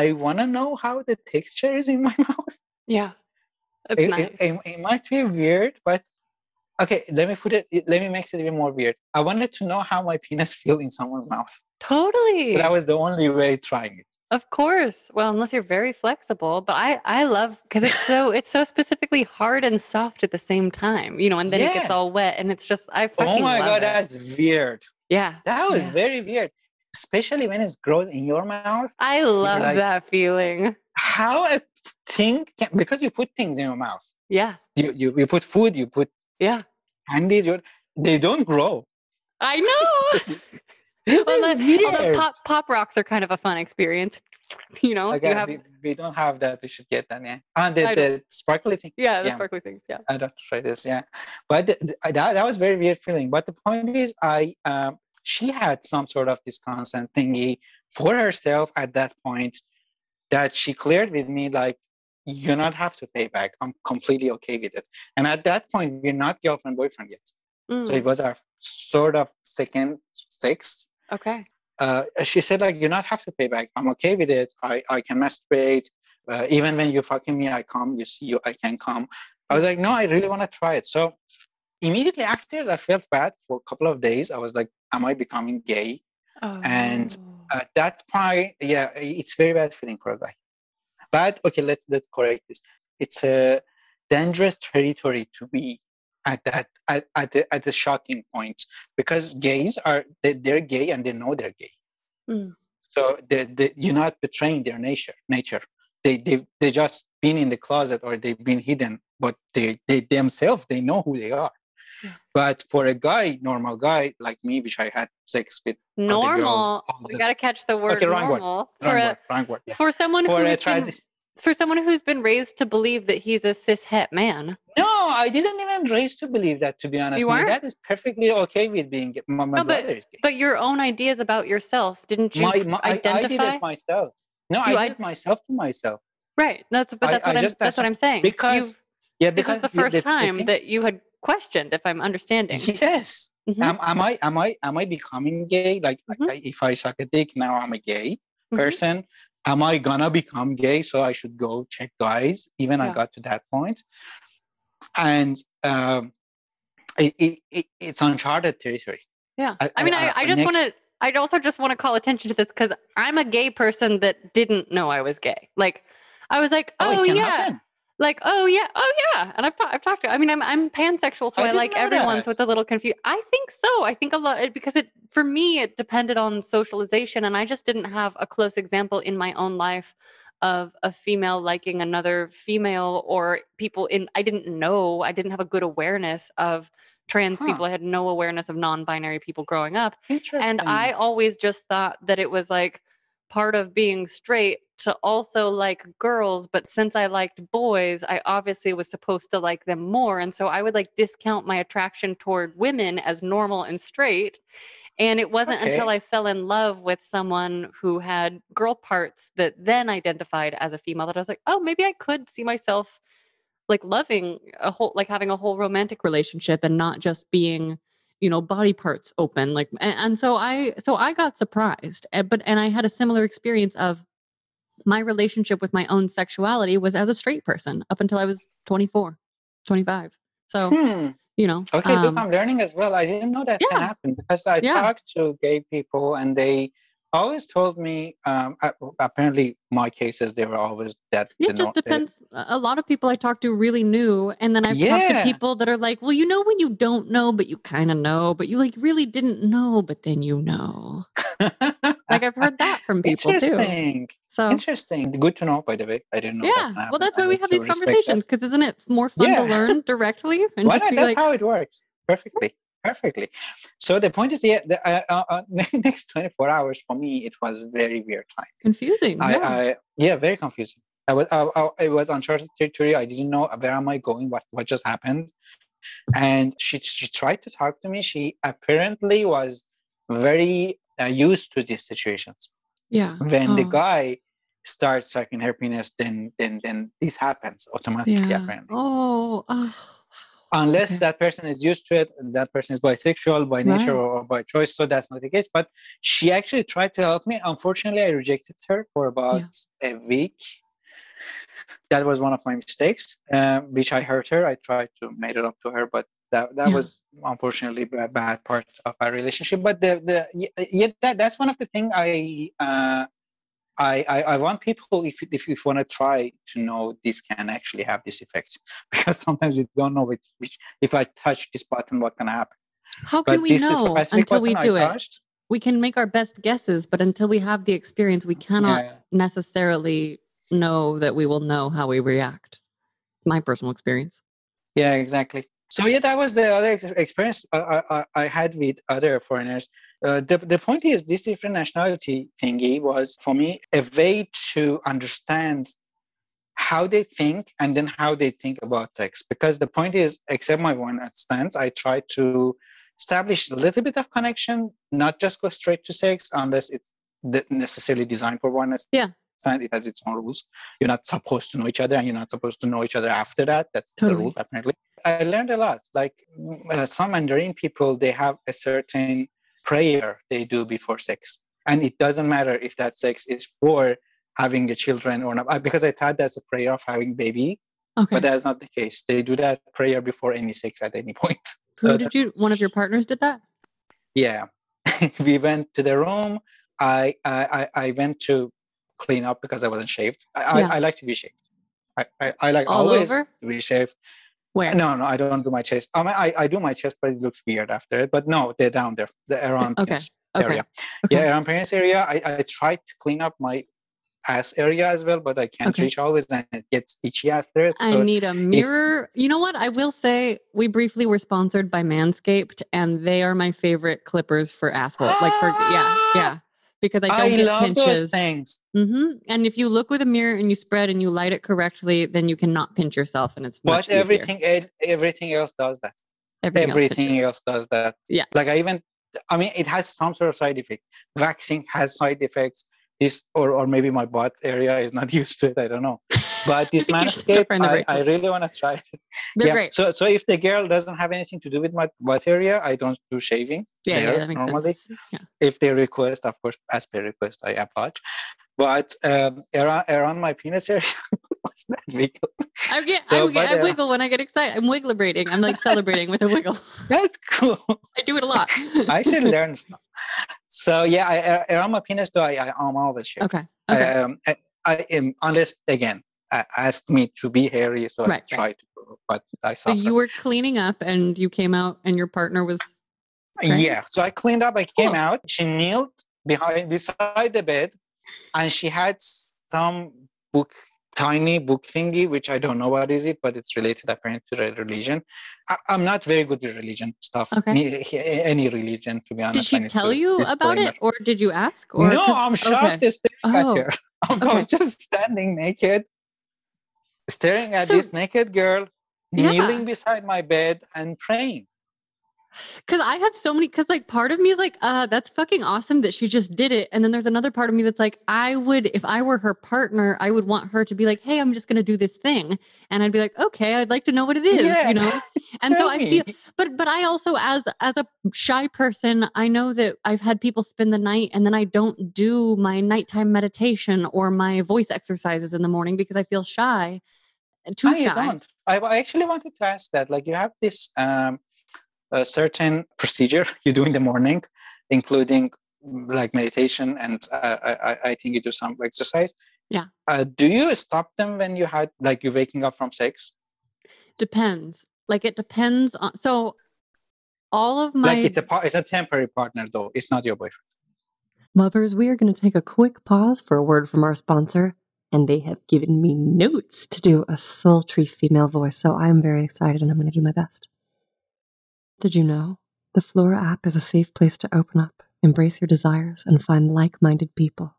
[SPEAKER 2] I want to know how the texture is in my mouth.
[SPEAKER 1] yeah. That's
[SPEAKER 2] It,
[SPEAKER 1] nice.
[SPEAKER 2] it, it, it might be weird, but okay. Let me put it. it- Let me make it even more weird. I wanted to know how my penis feel in someone's mouth.
[SPEAKER 1] totally.
[SPEAKER 2] That was the only way trying it.
[SPEAKER 1] Of course. Well, unless you're very flexible, but I I love because it's so it's so specifically hard and soft at the same time, you know, and then it gets all wet, and it's just I oh fucking
[SPEAKER 2] Oh my god,
[SPEAKER 1] it.
[SPEAKER 2] that's weird.
[SPEAKER 1] yeah,
[SPEAKER 2] That was
[SPEAKER 1] Yeah.
[SPEAKER 2] very weird, especially when it grows in your mouth.
[SPEAKER 1] I love
[SPEAKER 2] like-
[SPEAKER 1] that feeling.
[SPEAKER 2] How a thing can because you put things in your mouth.
[SPEAKER 1] Yeah,
[SPEAKER 2] You you, you put food. You put
[SPEAKER 1] yeah,
[SPEAKER 2] candies. You, they don't grow.
[SPEAKER 1] I know.
[SPEAKER 2] This
[SPEAKER 1] Although,
[SPEAKER 2] is
[SPEAKER 1] although pop pop rocks are kind of a fun experience, you know.
[SPEAKER 2] Okay,
[SPEAKER 1] you have
[SPEAKER 2] we, we don't have that. We should get that. Yeah. And the, the sparkly thing.
[SPEAKER 1] yeah, the
[SPEAKER 2] yeah.
[SPEAKER 1] sparkly things. Yeah.
[SPEAKER 2] I don't try this. Yeah. But th- th- that, that was very weird feeling. But the point is, I um, she had some sort of this consent thingy for herself at that point that she cleared with me like you not have to pay back. I'm completely okay with it. And at that point, we're not girlfriend boyfriend yet. So
[SPEAKER 1] Mm,
[SPEAKER 2] it was our sort of second sex.
[SPEAKER 1] Okay.
[SPEAKER 2] uh, she said like you not have to pay back. I'm okay with it. I, I can masturbate. Uh, even when you're fucking me, I come. You see, you I can come. I was like, no, I really want to try it. So immediately after, I felt bad for a couple of days. I was like, am I becoming gay? and,
[SPEAKER 1] Oh.
[SPEAKER 2] At that point, yeah, it's very bad feeling for a guy. But okay, let's let's correct this. It's a dangerous territory to be at that at, at the at the shocking point because gays are they, they're gay and they know they're gay.
[SPEAKER 1] Mm.
[SPEAKER 2] So they, they, you're not betraying their nature. Nature. They they they just been in the closet or they've been hidden, but they they themselves they know who they are.
[SPEAKER 1] Yeah.
[SPEAKER 2] But for a guy, normal guy like me, which I had sex with girls
[SPEAKER 1] normal.
[SPEAKER 2] all
[SPEAKER 1] We got to catch the word
[SPEAKER 2] Okay, wrong word,
[SPEAKER 1] normal
[SPEAKER 2] wrong
[SPEAKER 1] for a
[SPEAKER 2] word, wrong word, yeah.
[SPEAKER 1] for someone
[SPEAKER 2] For a
[SPEAKER 1] who's been
[SPEAKER 2] trad-
[SPEAKER 1] for someone who's been raised to believe that he's a cis het man.
[SPEAKER 2] No, I didn't even raise to believe that. To be honest,
[SPEAKER 1] You weren't?
[SPEAKER 2] dad is perfectly okay with being. My, my
[SPEAKER 1] No, but-
[SPEAKER 2] brother gay.
[SPEAKER 1] But your own ideas about yourself, didn't you
[SPEAKER 2] my, my, I, I did it myself. No,
[SPEAKER 1] You
[SPEAKER 2] I
[SPEAKER 1] i-
[SPEAKER 2] did it myself to myself.
[SPEAKER 1] right. That's but that's
[SPEAKER 2] I
[SPEAKER 1] what I'm
[SPEAKER 2] just-
[SPEAKER 1] that's what I'm saying.
[SPEAKER 2] Because yeah,
[SPEAKER 1] this
[SPEAKER 2] because
[SPEAKER 1] is the first time
[SPEAKER 2] thing-
[SPEAKER 1] that you had questioned, if I'm understanding.
[SPEAKER 2] Yes.
[SPEAKER 1] Mhm.
[SPEAKER 2] Am, am I am I am I becoming gay? Like I-
[SPEAKER 1] Mhm.
[SPEAKER 2] I- if I suck a dick now, I'm a gay
[SPEAKER 1] Mhm.
[SPEAKER 2] person. Am I gonna become gay? So I should go check guys. Even I got to that point, and um, it, it, it, it's uncharted territory.
[SPEAKER 1] Yeah.
[SPEAKER 2] I-
[SPEAKER 1] I, mean,
[SPEAKER 2] I-
[SPEAKER 1] I, I
[SPEAKER 2] I
[SPEAKER 1] just
[SPEAKER 2] next-
[SPEAKER 1] want to. I'd also just want to call attention to this because I'm a gay person that didn't know I was gay. Like, I was like,
[SPEAKER 2] Oh,
[SPEAKER 1] oh, yeah,
[SPEAKER 2] happen.
[SPEAKER 1] like oh yeah, oh yeah. And I've ta- I've talked to. I mean, I'm I'm pansexual, so
[SPEAKER 2] I
[SPEAKER 1] I, like everyone.
[SPEAKER 2] that.
[SPEAKER 1] So it's a little confused. I think so. I think a lot because it for me it depended on socialization, and I just didn't have a close example in my own life of a female liking another female or people in. I didn't know. I didn't have a good awareness of trans
[SPEAKER 2] Huh.
[SPEAKER 1] people. I had no awareness of non-binary people growing up. And I always just thought that it was like part of being straight to also like girls. But since I liked boys, I obviously was supposed to like them more. And so I would like discount my attraction toward women as normal and straight. And it wasn't until I fell in love with someone who had girl parts that then identified as a female that I was like, oh, maybe I could see myself like loving a whole like having a whole romantic relationship and not just being you know body parts open like and, and so i so i got surprised and, but and i had a similar experience of my relationship with my own sexuality was as a straight person up until i was 24 25 so
[SPEAKER 2] Hmm.
[SPEAKER 1] You know.
[SPEAKER 2] Okay, look,
[SPEAKER 1] um,
[SPEAKER 2] I'm learning as well. I didn't know that can happen because I
[SPEAKER 1] Yeah.
[SPEAKER 2] talked to gay people and they always told me. Um, apparently, my cases they were always that.
[SPEAKER 1] It just depends. A a lot of people I talk to really knew, and then I've talked to people that are like, "Well, you know when you don't know, but you kind of know, but you like really didn't know, but then you know." Like I've heard that from people too.
[SPEAKER 2] Interesting.
[SPEAKER 1] So
[SPEAKER 2] Interesting. Good to know, by the way. I didn't know.
[SPEAKER 1] yeah,
[SPEAKER 2] can
[SPEAKER 1] well, that's
[SPEAKER 2] I
[SPEAKER 1] why we have these conversations because isn't it more fun
[SPEAKER 2] Yeah.
[SPEAKER 1] to learn directly and
[SPEAKER 2] Why
[SPEAKER 1] just
[SPEAKER 2] not?
[SPEAKER 1] be
[SPEAKER 2] That's
[SPEAKER 1] like,
[SPEAKER 2] how it works. Perfectly. Perfectly. So the point is, yeah, the uh, uh, uh, next 24 hours for me, it was very weird time.
[SPEAKER 1] confusing?
[SPEAKER 2] I,
[SPEAKER 1] yeah.
[SPEAKER 2] I yeah, very confusing. I was I, I, it was uncharted territory. I didn't know where am I going, what what just happened. And she she tried to talk to me. She apparently was very uh, used to these situations.
[SPEAKER 1] yeah.
[SPEAKER 2] When the
[SPEAKER 1] Oh,
[SPEAKER 2] guy starts sucking her penis, then then then this happens automatically.
[SPEAKER 1] yeah.
[SPEAKER 2] Apparently,
[SPEAKER 1] Oh, oh,
[SPEAKER 2] unless
[SPEAKER 1] okay.
[SPEAKER 2] that person is used to it, and that person is bisexual by nature
[SPEAKER 1] Right.
[SPEAKER 2] or by choice. So that's not the case. But she actually tried to help me. Unfortunately, I rejected her for about a week. That was one of my mistakes, um, which I hurt her. I tried to make it up to her, but that that
[SPEAKER 1] Yeah.
[SPEAKER 2] was unfortunately a bad part of our relationship. But the the yeah, that, that's one of the thing I. Uh, I, I, I want people if if you want to try to know this can actually have this effect because sometimes you don't know which, which if I touch this button what can happen.
[SPEAKER 1] How
[SPEAKER 2] But
[SPEAKER 1] can we know until we do
[SPEAKER 2] I
[SPEAKER 1] it?
[SPEAKER 2] touched.
[SPEAKER 1] We can make our best guesses, but until we have the experience, we cannot
[SPEAKER 2] Yeah.
[SPEAKER 1] necessarily know that we will know how we react. My personal experience.
[SPEAKER 2] Yeah, exactly. So yeah, that was the other experience I, I, I- I had with other foreigners. Uh, the, the point is, this different nationality thingy was for me a way to understand how they think and then how they think about sex. Because the point is, except my one night stance, I try to establish a little bit of connection, not just go straight to sex unless it's necessarily designed for one
[SPEAKER 1] Yeah.
[SPEAKER 2] stand. It has its own rules. You're not supposed to know each other, and you're not supposed to know each other after that. That's the rule, apparently. I learned a lot. Like uh, some Mandarin people, they have a certain prayer they do before sex, and it doesn't matter if that sex is for having a children or not. Because I thought that's a prayer of having baby,
[SPEAKER 1] Okay.
[SPEAKER 2] but that's not the case. They do that prayer before any sex at any point.
[SPEAKER 1] Who did you? One of your partners did that?
[SPEAKER 2] Yeah, we went to the room. I I I I went to clean up because I wasn't shaved. I
[SPEAKER 1] Yeah.
[SPEAKER 2] I, I like to be shaved. I, I, I like
[SPEAKER 1] All
[SPEAKER 2] always
[SPEAKER 1] over?
[SPEAKER 2] to be shaved.
[SPEAKER 1] Where?
[SPEAKER 2] No, no, I don't do my chest. I mean, I, I do my chest, but it looks weird after it. But no, they're down there, the around
[SPEAKER 1] okay,
[SPEAKER 2] penis
[SPEAKER 1] Okay.
[SPEAKER 2] area.
[SPEAKER 1] Okay.
[SPEAKER 2] Yeah, around penis area. I, I tried to clean up my ass area as well, but I can't
[SPEAKER 1] Okay.
[SPEAKER 2] reach always, and it gets itchy after it.
[SPEAKER 1] I
[SPEAKER 2] So
[SPEAKER 1] need a mirror. You know what? I will say we briefly were sponsored by Manscaped, and they are my favorite clippers for asshole. Like for yeah, yeah. Because I don't
[SPEAKER 2] I
[SPEAKER 1] get
[SPEAKER 2] love those
[SPEAKER 1] pinches.
[SPEAKER 2] things.
[SPEAKER 1] hmm And if you look with a mirror and you spread and you light it correctly, then you cannot pinch yourself, and it's much
[SPEAKER 2] But everything, everything else does that.
[SPEAKER 1] everything, else
[SPEAKER 2] everything
[SPEAKER 1] pinches.
[SPEAKER 2] else does that.
[SPEAKER 1] Yeah.
[SPEAKER 2] Like I even, I mean, it has some sort of side effect. Vaccine has side effects. Or, or maybe my butt area is not used to it. I don't know. But this
[SPEAKER 1] You're just
[SPEAKER 2] Manscaped,
[SPEAKER 1] trying to
[SPEAKER 2] I, I really want to try it.
[SPEAKER 1] They're
[SPEAKER 2] yeah.
[SPEAKER 1] great.
[SPEAKER 2] So, so if the girl doesn't have anything to do with my butt area, I don't do shaving.
[SPEAKER 1] Yeah, yeah, that makes
[SPEAKER 2] normally.
[SPEAKER 1] sense. Yeah.
[SPEAKER 2] If they request, of course, as per request, I oblige. But um, around, around my penis area, that wiggle?
[SPEAKER 1] I get,
[SPEAKER 2] So,
[SPEAKER 1] I, get,
[SPEAKER 2] but,
[SPEAKER 1] I
[SPEAKER 2] uh,
[SPEAKER 1] wiggle when I get excited. I'm wigglebrating. I'm like celebrating with a wiggle.
[SPEAKER 2] That's cool.
[SPEAKER 1] I do it a lot.
[SPEAKER 2] I should learn stuff. So yeah, I, uh, around my penis though, I, I am always shaved.
[SPEAKER 1] Okay. Okay.
[SPEAKER 2] Um, I, I am unless again uh, asked me to be hairy, so
[SPEAKER 1] Right,
[SPEAKER 2] I
[SPEAKER 1] right.
[SPEAKER 2] tried to, but I
[SPEAKER 1] so you were cleaning up and you came out and your partner was right?
[SPEAKER 2] Yeah, so I cleaned up. I came
[SPEAKER 1] Cool.
[SPEAKER 2] out. She kneeled behind beside the bed, and she had some book, tiny book thingy, which I don't know what is it, but it's related apparently to religion. I, I'm not very good with religion stuff.
[SPEAKER 1] Okay.
[SPEAKER 2] Me- any religion, to be honest.
[SPEAKER 1] Did she tell you about it or did you ask? Or
[SPEAKER 2] no, I'm shocked
[SPEAKER 1] oh.
[SPEAKER 2] okay. staring
[SPEAKER 1] Oh,
[SPEAKER 2] at her. I
[SPEAKER 1] okay.
[SPEAKER 2] was just standing naked, staring at
[SPEAKER 1] So-
[SPEAKER 2] this naked girl,
[SPEAKER 1] Yeah.
[SPEAKER 2] kneeling beside my bed and praying.
[SPEAKER 1] Cause I have so many, cause like part of me is like, uh, that's fucking awesome that she just did it. And then there's another part of me that's like, I would, if I were her partner, I would want her to be like, hey, I'm just gonna do this thing. And I'd be like, okay, I'd like to know what it is,
[SPEAKER 2] Yeah.
[SPEAKER 1] you know? And so I feel but but I also as as a shy person, I know that I've had people spend the night and then I don't do my nighttime meditation or my voice exercises in the morning because I feel shy. And too
[SPEAKER 2] Ah, you don't. I, I actually wanted to ask that. Like, you have this um, a certain procedure you do in the morning, including like meditation and uh, I, I think you do some exercise.
[SPEAKER 1] Yeah.
[SPEAKER 2] Uh, do you stop them when you had like you're waking up from sex?
[SPEAKER 1] Depends. Like it depends on. So all of my
[SPEAKER 2] Like it's a par- it's a temporary partner though. It's not your boyfriend.
[SPEAKER 1] lovers, we are going to take a quick pause for a word from our sponsor. And they have given me notes to do a sultry female voice, so I'm very excited and I'm going to do my best. Did you know the Flora app is a safe place to open up, embrace your desires, and find like minded people?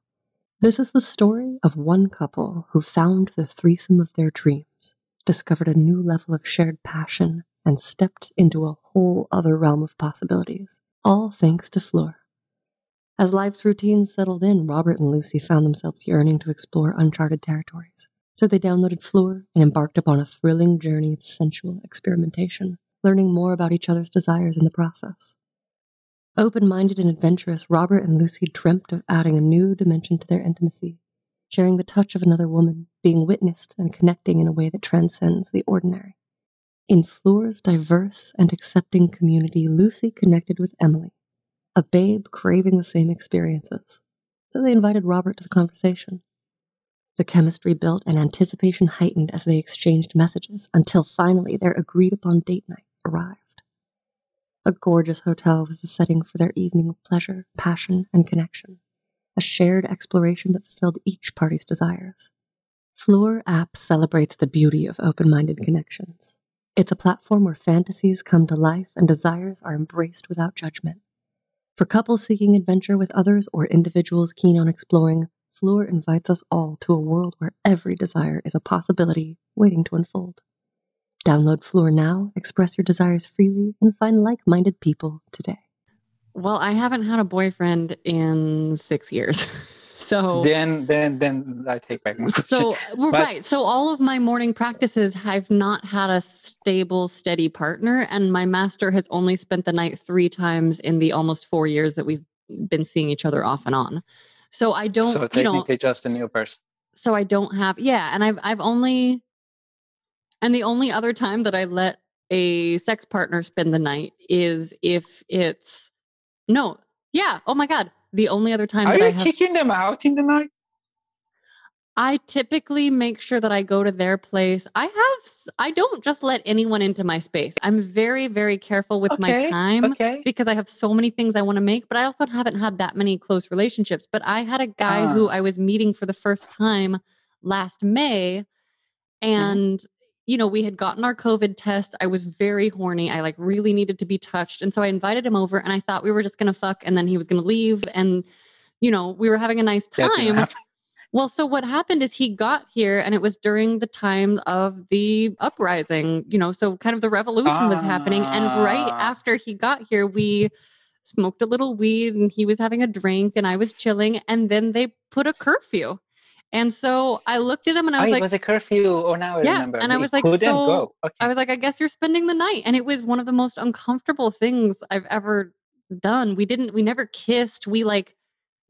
[SPEAKER 1] This is the story of one couple who found the threesome of their dreams, discovered a new level of shared passion, and stepped into a whole other realm of possibilities, all thanks to Flora. As life's routines settled in, Robert and Lucy found themselves yearning to explore uncharted territories. So they downloaded Fleur and embarked upon a thrilling journey of sensual experimentation, learning more about each other's desires in the process. Open minded and adventurous, Robert and Lucy dreamt of adding a new dimension to their intimacy, sharing the touch of another woman, being witnessed, and connecting in a way that transcends the ordinary. In Fleur's diverse and accepting community, Lucy connected with Emily, a babe craving the same experiences. So they invited Robert to the conversation. The chemistry built and anticipation heightened as they exchanged messages until finally their agreed upon date night arrived. A gorgeous hotel was the setting for their evening of pleasure, passion, and connection, a shared exploration that fulfilled each party's desires. Fleur app celebrates the beauty of open minded connections. It's a platform where fantasies come to life and desires are embraced without judgment. For couples seeking adventure with others or individuals keen on exploring, Fleur invites us all to a world where every desire is a possibility waiting to unfold. Download Floor now, express your desires freely, and find like minded people today. Well, I haven't had a boyfriend in six years. So
[SPEAKER 2] Then then then I take back my
[SPEAKER 1] so we're
[SPEAKER 2] But-
[SPEAKER 1] right. So all of my morning practices I've not had a stable, steady partner, and my master has only spent the night three times in the almost four years that we've been seeing each other off and on. So I don't,
[SPEAKER 2] so
[SPEAKER 1] you know,
[SPEAKER 2] technically just a new person.
[SPEAKER 1] so I don't have, yeah, and I've I've only, and the only other time that I let a sex partner spend the night is if it's no, yeah, oh my god, the only other time
[SPEAKER 2] Are you
[SPEAKER 1] have.
[SPEAKER 2] kicking them out in the night?
[SPEAKER 1] I typically make sure that I go to their place. I have, I don't just let anyone into my space. I'm very, very careful with my time
[SPEAKER 2] Okay.
[SPEAKER 1] because I have so many things I want to make, but I also haven't had that many close relationships. But I had a guy who
[SPEAKER 2] Ah.
[SPEAKER 1] I was meeting for the first time last May, and you know, we had gotten our COVID test. I was very horny. I like really needed to be touched. And so I invited him over and I thought we were just going to fuck and then he was going to leave. And, you know, we were having a nice time. Well, so what happened is he got here and it was during the time of the uprising, you know, so kind of the revolution was happening. And right
[SPEAKER 2] Ah.
[SPEAKER 1] after he got here, we smoked a little weed and he was having a drink and I was chilling. And then they put a curfew. And so I looked at him and I
[SPEAKER 2] Oh,
[SPEAKER 1] was
[SPEAKER 2] it
[SPEAKER 1] like,
[SPEAKER 2] was a curfew. or now I
[SPEAKER 1] Yeah,
[SPEAKER 2] remember.
[SPEAKER 1] and I was like, so-
[SPEAKER 2] go. Okay.
[SPEAKER 1] I was like, I guess you're spending the night. And it was one of the most uncomfortable things I've ever done. We didn't, we never kissed. We like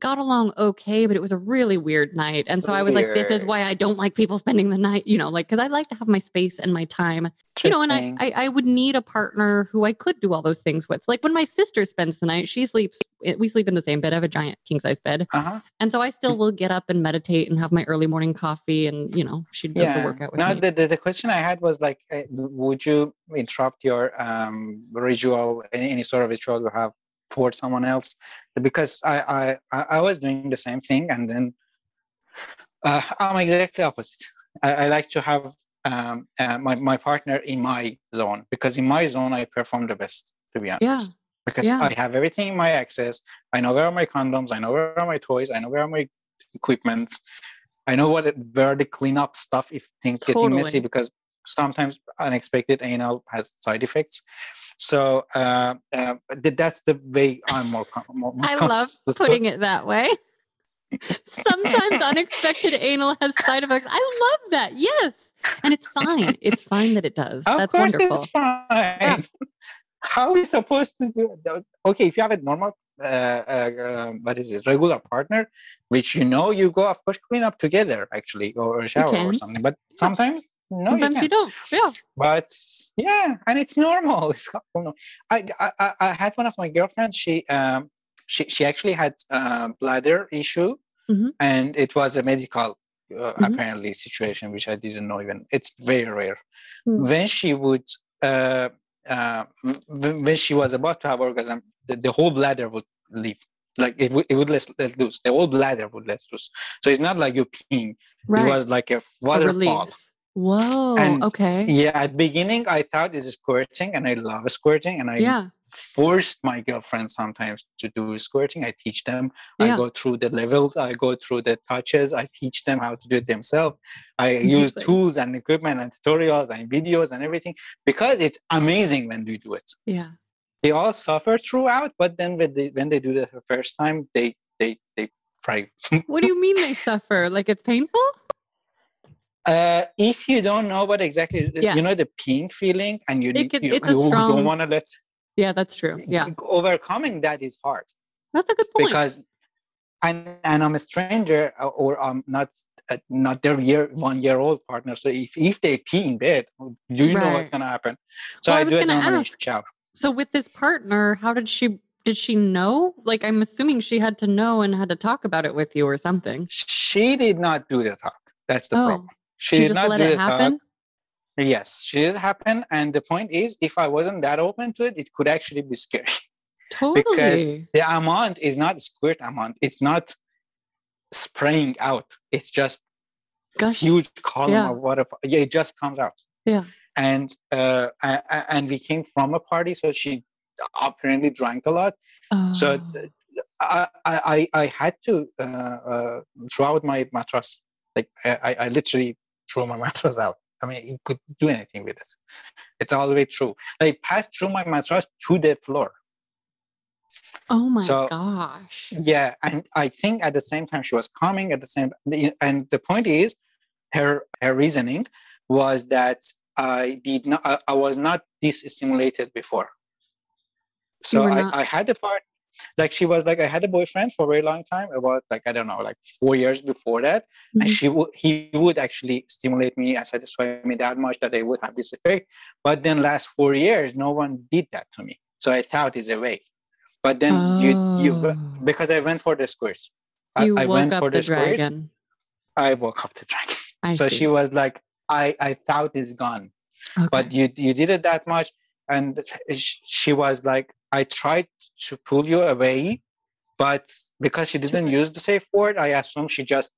[SPEAKER 1] got along okay, but it was a really weird night. And so I was like, this is why I don't like people spending the night, you know, like, cause I like to have my space and my time, you know, and I, I, I would need a partner who I could do all those things with. Like when my sister spends the night, she sleeps, eh, we sleep in the same bed. I have a giant king size bed.
[SPEAKER 2] uh-huh.
[SPEAKER 1] And so I still will get up and meditate and have my early morning coffee. And, you know, she does the
[SPEAKER 2] Yeah.
[SPEAKER 1] workout with
[SPEAKER 2] No,
[SPEAKER 1] me.
[SPEAKER 2] the, the, the question I had was like, uh, would you interrupt your um, ritual, any, any sort of ritual you have for someone else? Because I, I, I was doing the same thing, and then uh, I'm exactly opposite. I, I like to have um, uh, my, my partner in my zone because in my zone I perform the best, to be honest.
[SPEAKER 1] Yeah.
[SPEAKER 2] Because
[SPEAKER 1] Yeah.
[SPEAKER 2] I have everything in my access. I know where are my condoms. I know where are my toys. I know where are my equipments. I know what it, where the cleanup stuff if things
[SPEAKER 1] Totally.
[SPEAKER 2] messy because sometimes unexpected anal has side effects. So uh, uh, that's the way I'm more. More, more
[SPEAKER 1] I love putting it that way. Sometimes unexpected anal has side effects. I love that. Yes. And it's fine. It's fine that it does.
[SPEAKER 2] Of
[SPEAKER 1] That's
[SPEAKER 2] course,
[SPEAKER 1] wonderful.
[SPEAKER 2] it's fine. How are we supposed to do? Okay, if you have a normal, uh, uh, uh, what is it, regular partner, which you know you go, of course, clean up together, actually, or, or shower or something. But sometimes No,
[SPEAKER 1] Sometimes
[SPEAKER 2] you
[SPEAKER 1] you, don't. Yeah.
[SPEAKER 2] But yeah, and it's normal. It's normal. I, I I- I had one of my girlfriends. She um she she actually had a bladder issue,
[SPEAKER 1] Mhm.
[SPEAKER 2] and it was a medical uh,
[SPEAKER 1] Mhm.
[SPEAKER 2] apparently situation which I didn't know even. It's very rare.
[SPEAKER 1] Hmm.
[SPEAKER 2] When she would uh, uh w- when she was about to have orgasm, the, the whole bladder would leave. Like it would it would let, let loose. The whole bladder would let loose. So it's not like you're peeing.
[SPEAKER 1] Right.
[SPEAKER 2] It was like a
[SPEAKER 1] A
[SPEAKER 2] waterfall.
[SPEAKER 1] Whoa.
[SPEAKER 2] And-
[SPEAKER 1] okay.
[SPEAKER 2] Yeah, at beginning I thought it's squirting, and I love squirting, and I
[SPEAKER 1] Yeah.
[SPEAKER 2] forced my girlfriend sometimes to do squirting. I teach them.
[SPEAKER 1] Yeah.
[SPEAKER 2] I go through the levels. I go through the touches. I teach them how to do it themselves. I use tools and equipment and tutorials and videos and everything because it's amazing when you do it.
[SPEAKER 1] Yeah.
[SPEAKER 2] They all suffer throughout, but then when they when they do it the first time, they they they cry.
[SPEAKER 1] What do you mean they suffer? Like it's painful?
[SPEAKER 2] Uh, if you don't know what exactly,
[SPEAKER 1] Yeah.
[SPEAKER 2] you know the pink feeling, and you,
[SPEAKER 1] It
[SPEAKER 2] you, you
[SPEAKER 1] strong-
[SPEAKER 2] don't want to let
[SPEAKER 1] Yeah, that's true. Yeah.
[SPEAKER 2] overcoming that is hard
[SPEAKER 1] That's a good point.
[SPEAKER 2] because and and I'm a stranger uh, or I'm not uh, not their year one year old partner. So if if they pee in bed, do you know what's gonna happen? So
[SPEAKER 1] Well, I
[SPEAKER 2] I,
[SPEAKER 1] was gonna ask.
[SPEAKER 2] shower.
[SPEAKER 1] so with this partner, how did she did she know? Like I'm assuming she had to know and had to talk about it with you or something.
[SPEAKER 2] She did not do the talk. That's the
[SPEAKER 1] Oh,
[SPEAKER 2] problem. She,
[SPEAKER 1] She,
[SPEAKER 2] did not
[SPEAKER 1] let
[SPEAKER 2] do
[SPEAKER 1] it happen?
[SPEAKER 2] Yes, she did happen. And the point is, if I wasn't that open to it, it could actually be scary.
[SPEAKER 1] Totally.
[SPEAKER 2] because the amount is not squirt amount. It's not spraying out. It's just
[SPEAKER 1] Gosh.
[SPEAKER 2] huge column
[SPEAKER 1] Yeah.
[SPEAKER 2] of water. Yeah, it just comes out.
[SPEAKER 1] Yeah.
[SPEAKER 2] And uh, a- a- and we came from a party, so she apparently drank a lot. So
[SPEAKER 1] Oh.
[SPEAKER 2] th- I I I- I had to uh, uh, throw out my mattress. Like I, I- I literally threw my mattress out. I mean, you could do anything with it. It's all the way through. I passed through my mattress to the floor.
[SPEAKER 1] oh my
[SPEAKER 2] so-
[SPEAKER 1] gosh.
[SPEAKER 2] Yeah, and I think at the same time she was coming at the same. And the point is, her her reasoning was that I did not. I, I was not this stimulated before. So I,
[SPEAKER 1] not-
[SPEAKER 2] I had the part. Like she was like I had a boyfriend for a very long time, about like I don't know, like four years before that, and
[SPEAKER 1] Mhm.
[SPEAKER 2] she would he would actually stimulate me and satisfy me that much that I would have this effect. But then last four years, no one did that to me. So I thought it's a way. But then you you
[SPEAKER 1] Oh.
[SPEAKER 2] because I went for the squirts. I,
[SPEAKER 1] You
[SPEAKER 2] I
[SPEAKER 1] woke
[SPEAKER 2] went
[SPEAKER 1] up
[SPEAKER 2] for
[SPEAKER 1] the
[SPEAKER 2] the squirts.
[SPEAKER 1] dragon.
[SPEAKER 2] I woke up the dragon.
[SPEAKER 1] I
[SPEAKER 2] so
[SPEAKER 1] see.
[SPEAKER 2] she was like, I I thought it's gone,
[SPEAKER 1] okay.
[SPEAKER 2] but you you did it that much, and she was like, I tried to pull you away, but because she didn't use the safe word, I assume she just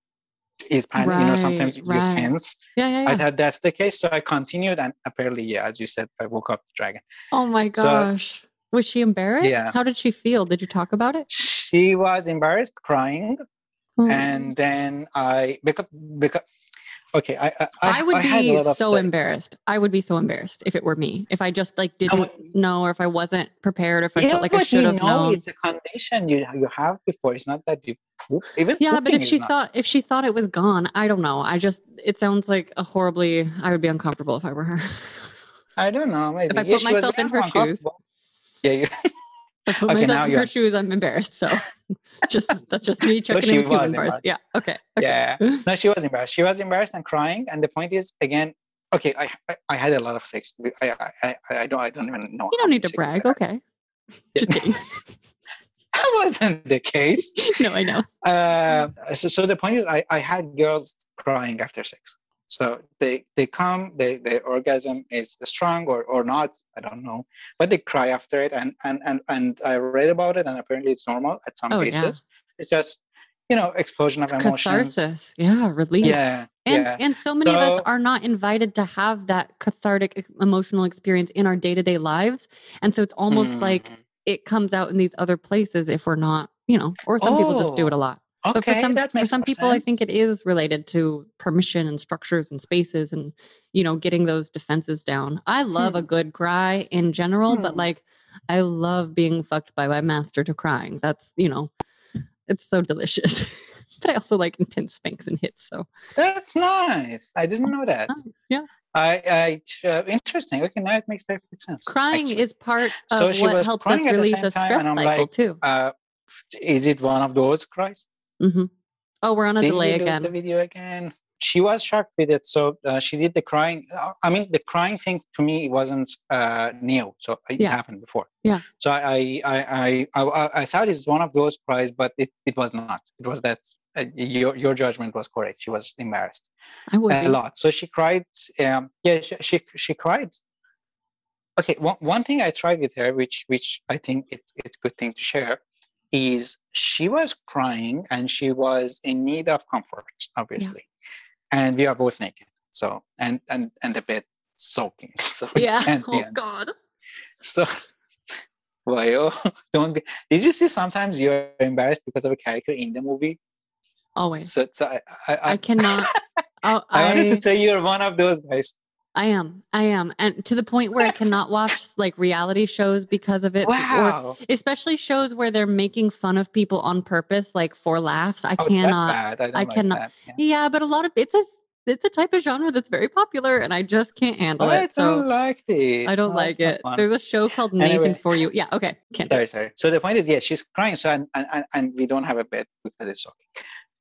[SPEAKER 2] is panic. You know, sometimes
[SPEAKER 1] Right,
[SPEAKER 2] you're tense.
[SPEAKER 1] yeah, yeah,
[SPEAKER 2] I thought that's the case, so I continued, and apparently, yeah, as you said, I woke up the dragon.
[SPEAKER 1] Oh my
[SPEAKER 2] So-
[SPEAKER 1] gosh. was she embarrassed?
[SPEAKER 2] Yeah.
[SPEAKER 1] How did she feel? Did you talk about it?
[SPEAKER 2] She was embarrassed, crying,
[SPEAKER 1] Hmm.
[SPEAKER 2] and then I because because okay, I I,
[SPEAKER 1] I would
[SPEAKER 2] I
[SPEAKER 1] be so embarrassed. I would be so embarrassed if it were me. If I just like didn't know or if I wasn't prepared, or if I
[SPEAKER 2] yeah,
[SPEAKER 1] felt like I should
[SPEAKER 2] you
[SPEAKER 1] have
[SPEAKER 2] know
[SPEAKER 1] known.
[SPEAKER 2] it's a condition you you have before. It's not that you poop. Even
[SPEAKER 1] Yeah, but if she
[SPEAKER 2] not.
[SPEAKER 1] thought if she thought it was gone, I don't know. I just it sounds like a horribly I would be uncomfortable if I were her.
[SPEAKER 2] I don't know. Maybe if
[SPEAKER 1] I
[SPEAKER 2] Yeah,
[SPEAKER 1] put myself in her shoes.
[SPEAKER 2] Yeah, you,
[SPEAKER 1] I put
[SPEAKER 2] Okay,
[SPEAKER 1] myself
[SPEAKER 2] now
[SPEAKER 1] in her
[SPEAKER 2] you're-
[SPEAKER 1] shoes, I'm embarrassed. So just that's just me
[SPEAKER 2] So
[SPEAKER 1] checking
[SPEAKER 2] she
[SPEAKER 1] in
[SPEAKER 2] was embarrassed.
[SPEAKER 1] Yeah. Okay. okay.
[SPEAKER 2] yeah. No, she was embarrassed. She was embarrassed and crying. And the point is, again, okay, I I, I had a lot of sex. I, I I I don't I don't even know.
[SPEAKER 1] You don't need to brag. Okay. Just kidding.
[SPEAKER 2] That wasn't the case.
[SPEAKER 1] no, I know.
[SPEAKER 2] Uh, so, so the point is, I, I had girls crying after sex. So they they come, they their orgasm is strong or, or not, I don't know, but they cry after it, and and and and I read about it, and apparently it's normal at some
[SPEAKER 1] Oh, yeah.
[SPEAKER 2] It's just you know explosion of emotions.
[SPEAKER 1] Catharsis. Yeah. Release.
[SPEAKER 2] Yeah,
[SPEAKER 1] And
[SPEAKER 2] yeah.
[SPEAKER 1] and so many of us are not invited to have that cathartic emotional experience in our day-to-day lives. And so it's almost like
[SPEAKER 2] Mhm.
[SPEAKER 1] it comes out in these other places if we're not, you know, or some people just do it a
[SPEAKER 2] Oh,
[SPEAKER 1] lot.
[SPEAKER 2] Okay,
[SPEAKER 1] but for some for some people I think it is related to permission and structures and spaces and you know getting those defenses down. I love a
[SPEAKER 2] Hmm.
[SPEAKER 1] good cry in general, but
[SPEAKER 2] Hmm.
[SPEAKER 1] like I love being fucked by my master to crying. That's, you know, it's so delicious. but I also like intense spanks and hits, so
[SPEAKER 2] That's nice. I didn't know that.
[SPEAKER 1] nice. Yeah.
[SPEAKER 2] I, I uh, interesting. Okay, now it makes perfect sense.
[SPEAKER 1] Crying
[SPEAKER 2] actually.
[SPEAKER 1] is part of
[SPEAKER 2] So
[SPEAKER 1] what helps us release a stress cycle
[SPEAKER 2] like,
[SPEAKER 1] too.
[SPEAKER 2] Uh, is it one of those cries?
[SPEAKER 1] Hmm Oh, we're on a
[SPEAKER 2] Did
[SPEAKER 1] delay again.
[SPEAKER 2] the video again? she was shocked with it. So uh, she did the crying. uh, I mean, the crying thing to me wasn't uh, new, so it
[SPEAKER 1] Yeah.
[SPEAKER 2] happened before.
[SPEAKER 1] Yeah.
[SPEAKER 2] So I I I I, I, thought it's one of those cries, but it, it was not. It was that uh, your your judgment was correct. She was embarrassed
[SPEAKER 1] I would
[SPEAKER 2] a lot. So she cried. Um, yeah, she, she she cried. Okay, one, one thing I tried with her, which which I think it's it's good thing to share, is she was crying and she was in need of comfort, obviously, and we are both naked. So and and and the bed soaking. So
[SPEAKER 1] Yeah. Oh God.
[SPEAKER 2] so. Why? Oh, don't be. Did you see? Sometimes you're embarrassed because of a character in the movie.
[SPEAKER 1] Always.
[SPEAKER 2] So, so I, I,
[SPEAKER 1] I
[SPEAKER 2] I,
[SPEAKER 1] cannot. Oh,
[SPEAKER 2] I wanted to say you're one of those guys.
[SPEAKER 1] I am. I am. And to the point where I cannot watch like reality shows because of it. Or
[SPEAKER 2] Wow.
[SPEAKER 1] especially shows where they're making fun of people on purpose, like for laughs. I
[SPEAKER 2] Oh,
[SPEAKER 1] cannot.
[SPEAKER 2] That's bad. I,
[SPEAKER 1] I
[SPEAKER 2] like
[SPEAKER 1] cannot-
[SPEAKER 2] That. Yeah.
[SPEAKER 1] Yeah, but a lot of it's a it's a type of genre that's very popular, and I just can't handle
[SPEAKER 2] I
[SPEAKER 1] it. So
[SPEAKER 2] don't like this.
[SPEAKER 1] I don't oh,
[SPEAKER 2] No,
[SPEAKER 1] like it.
[SPEAKER 2] fun.
[SPEAKER 1] There's a show called Nathan
[SPEAKER 2] Anyway.
[SPEAKER 1] for You. Yeah. Okay. Can't
[SPEAKER 2] Sorry, sorry. So the point is, yeah, she's crying. So and and, and- we don't have a bed because it's soaking.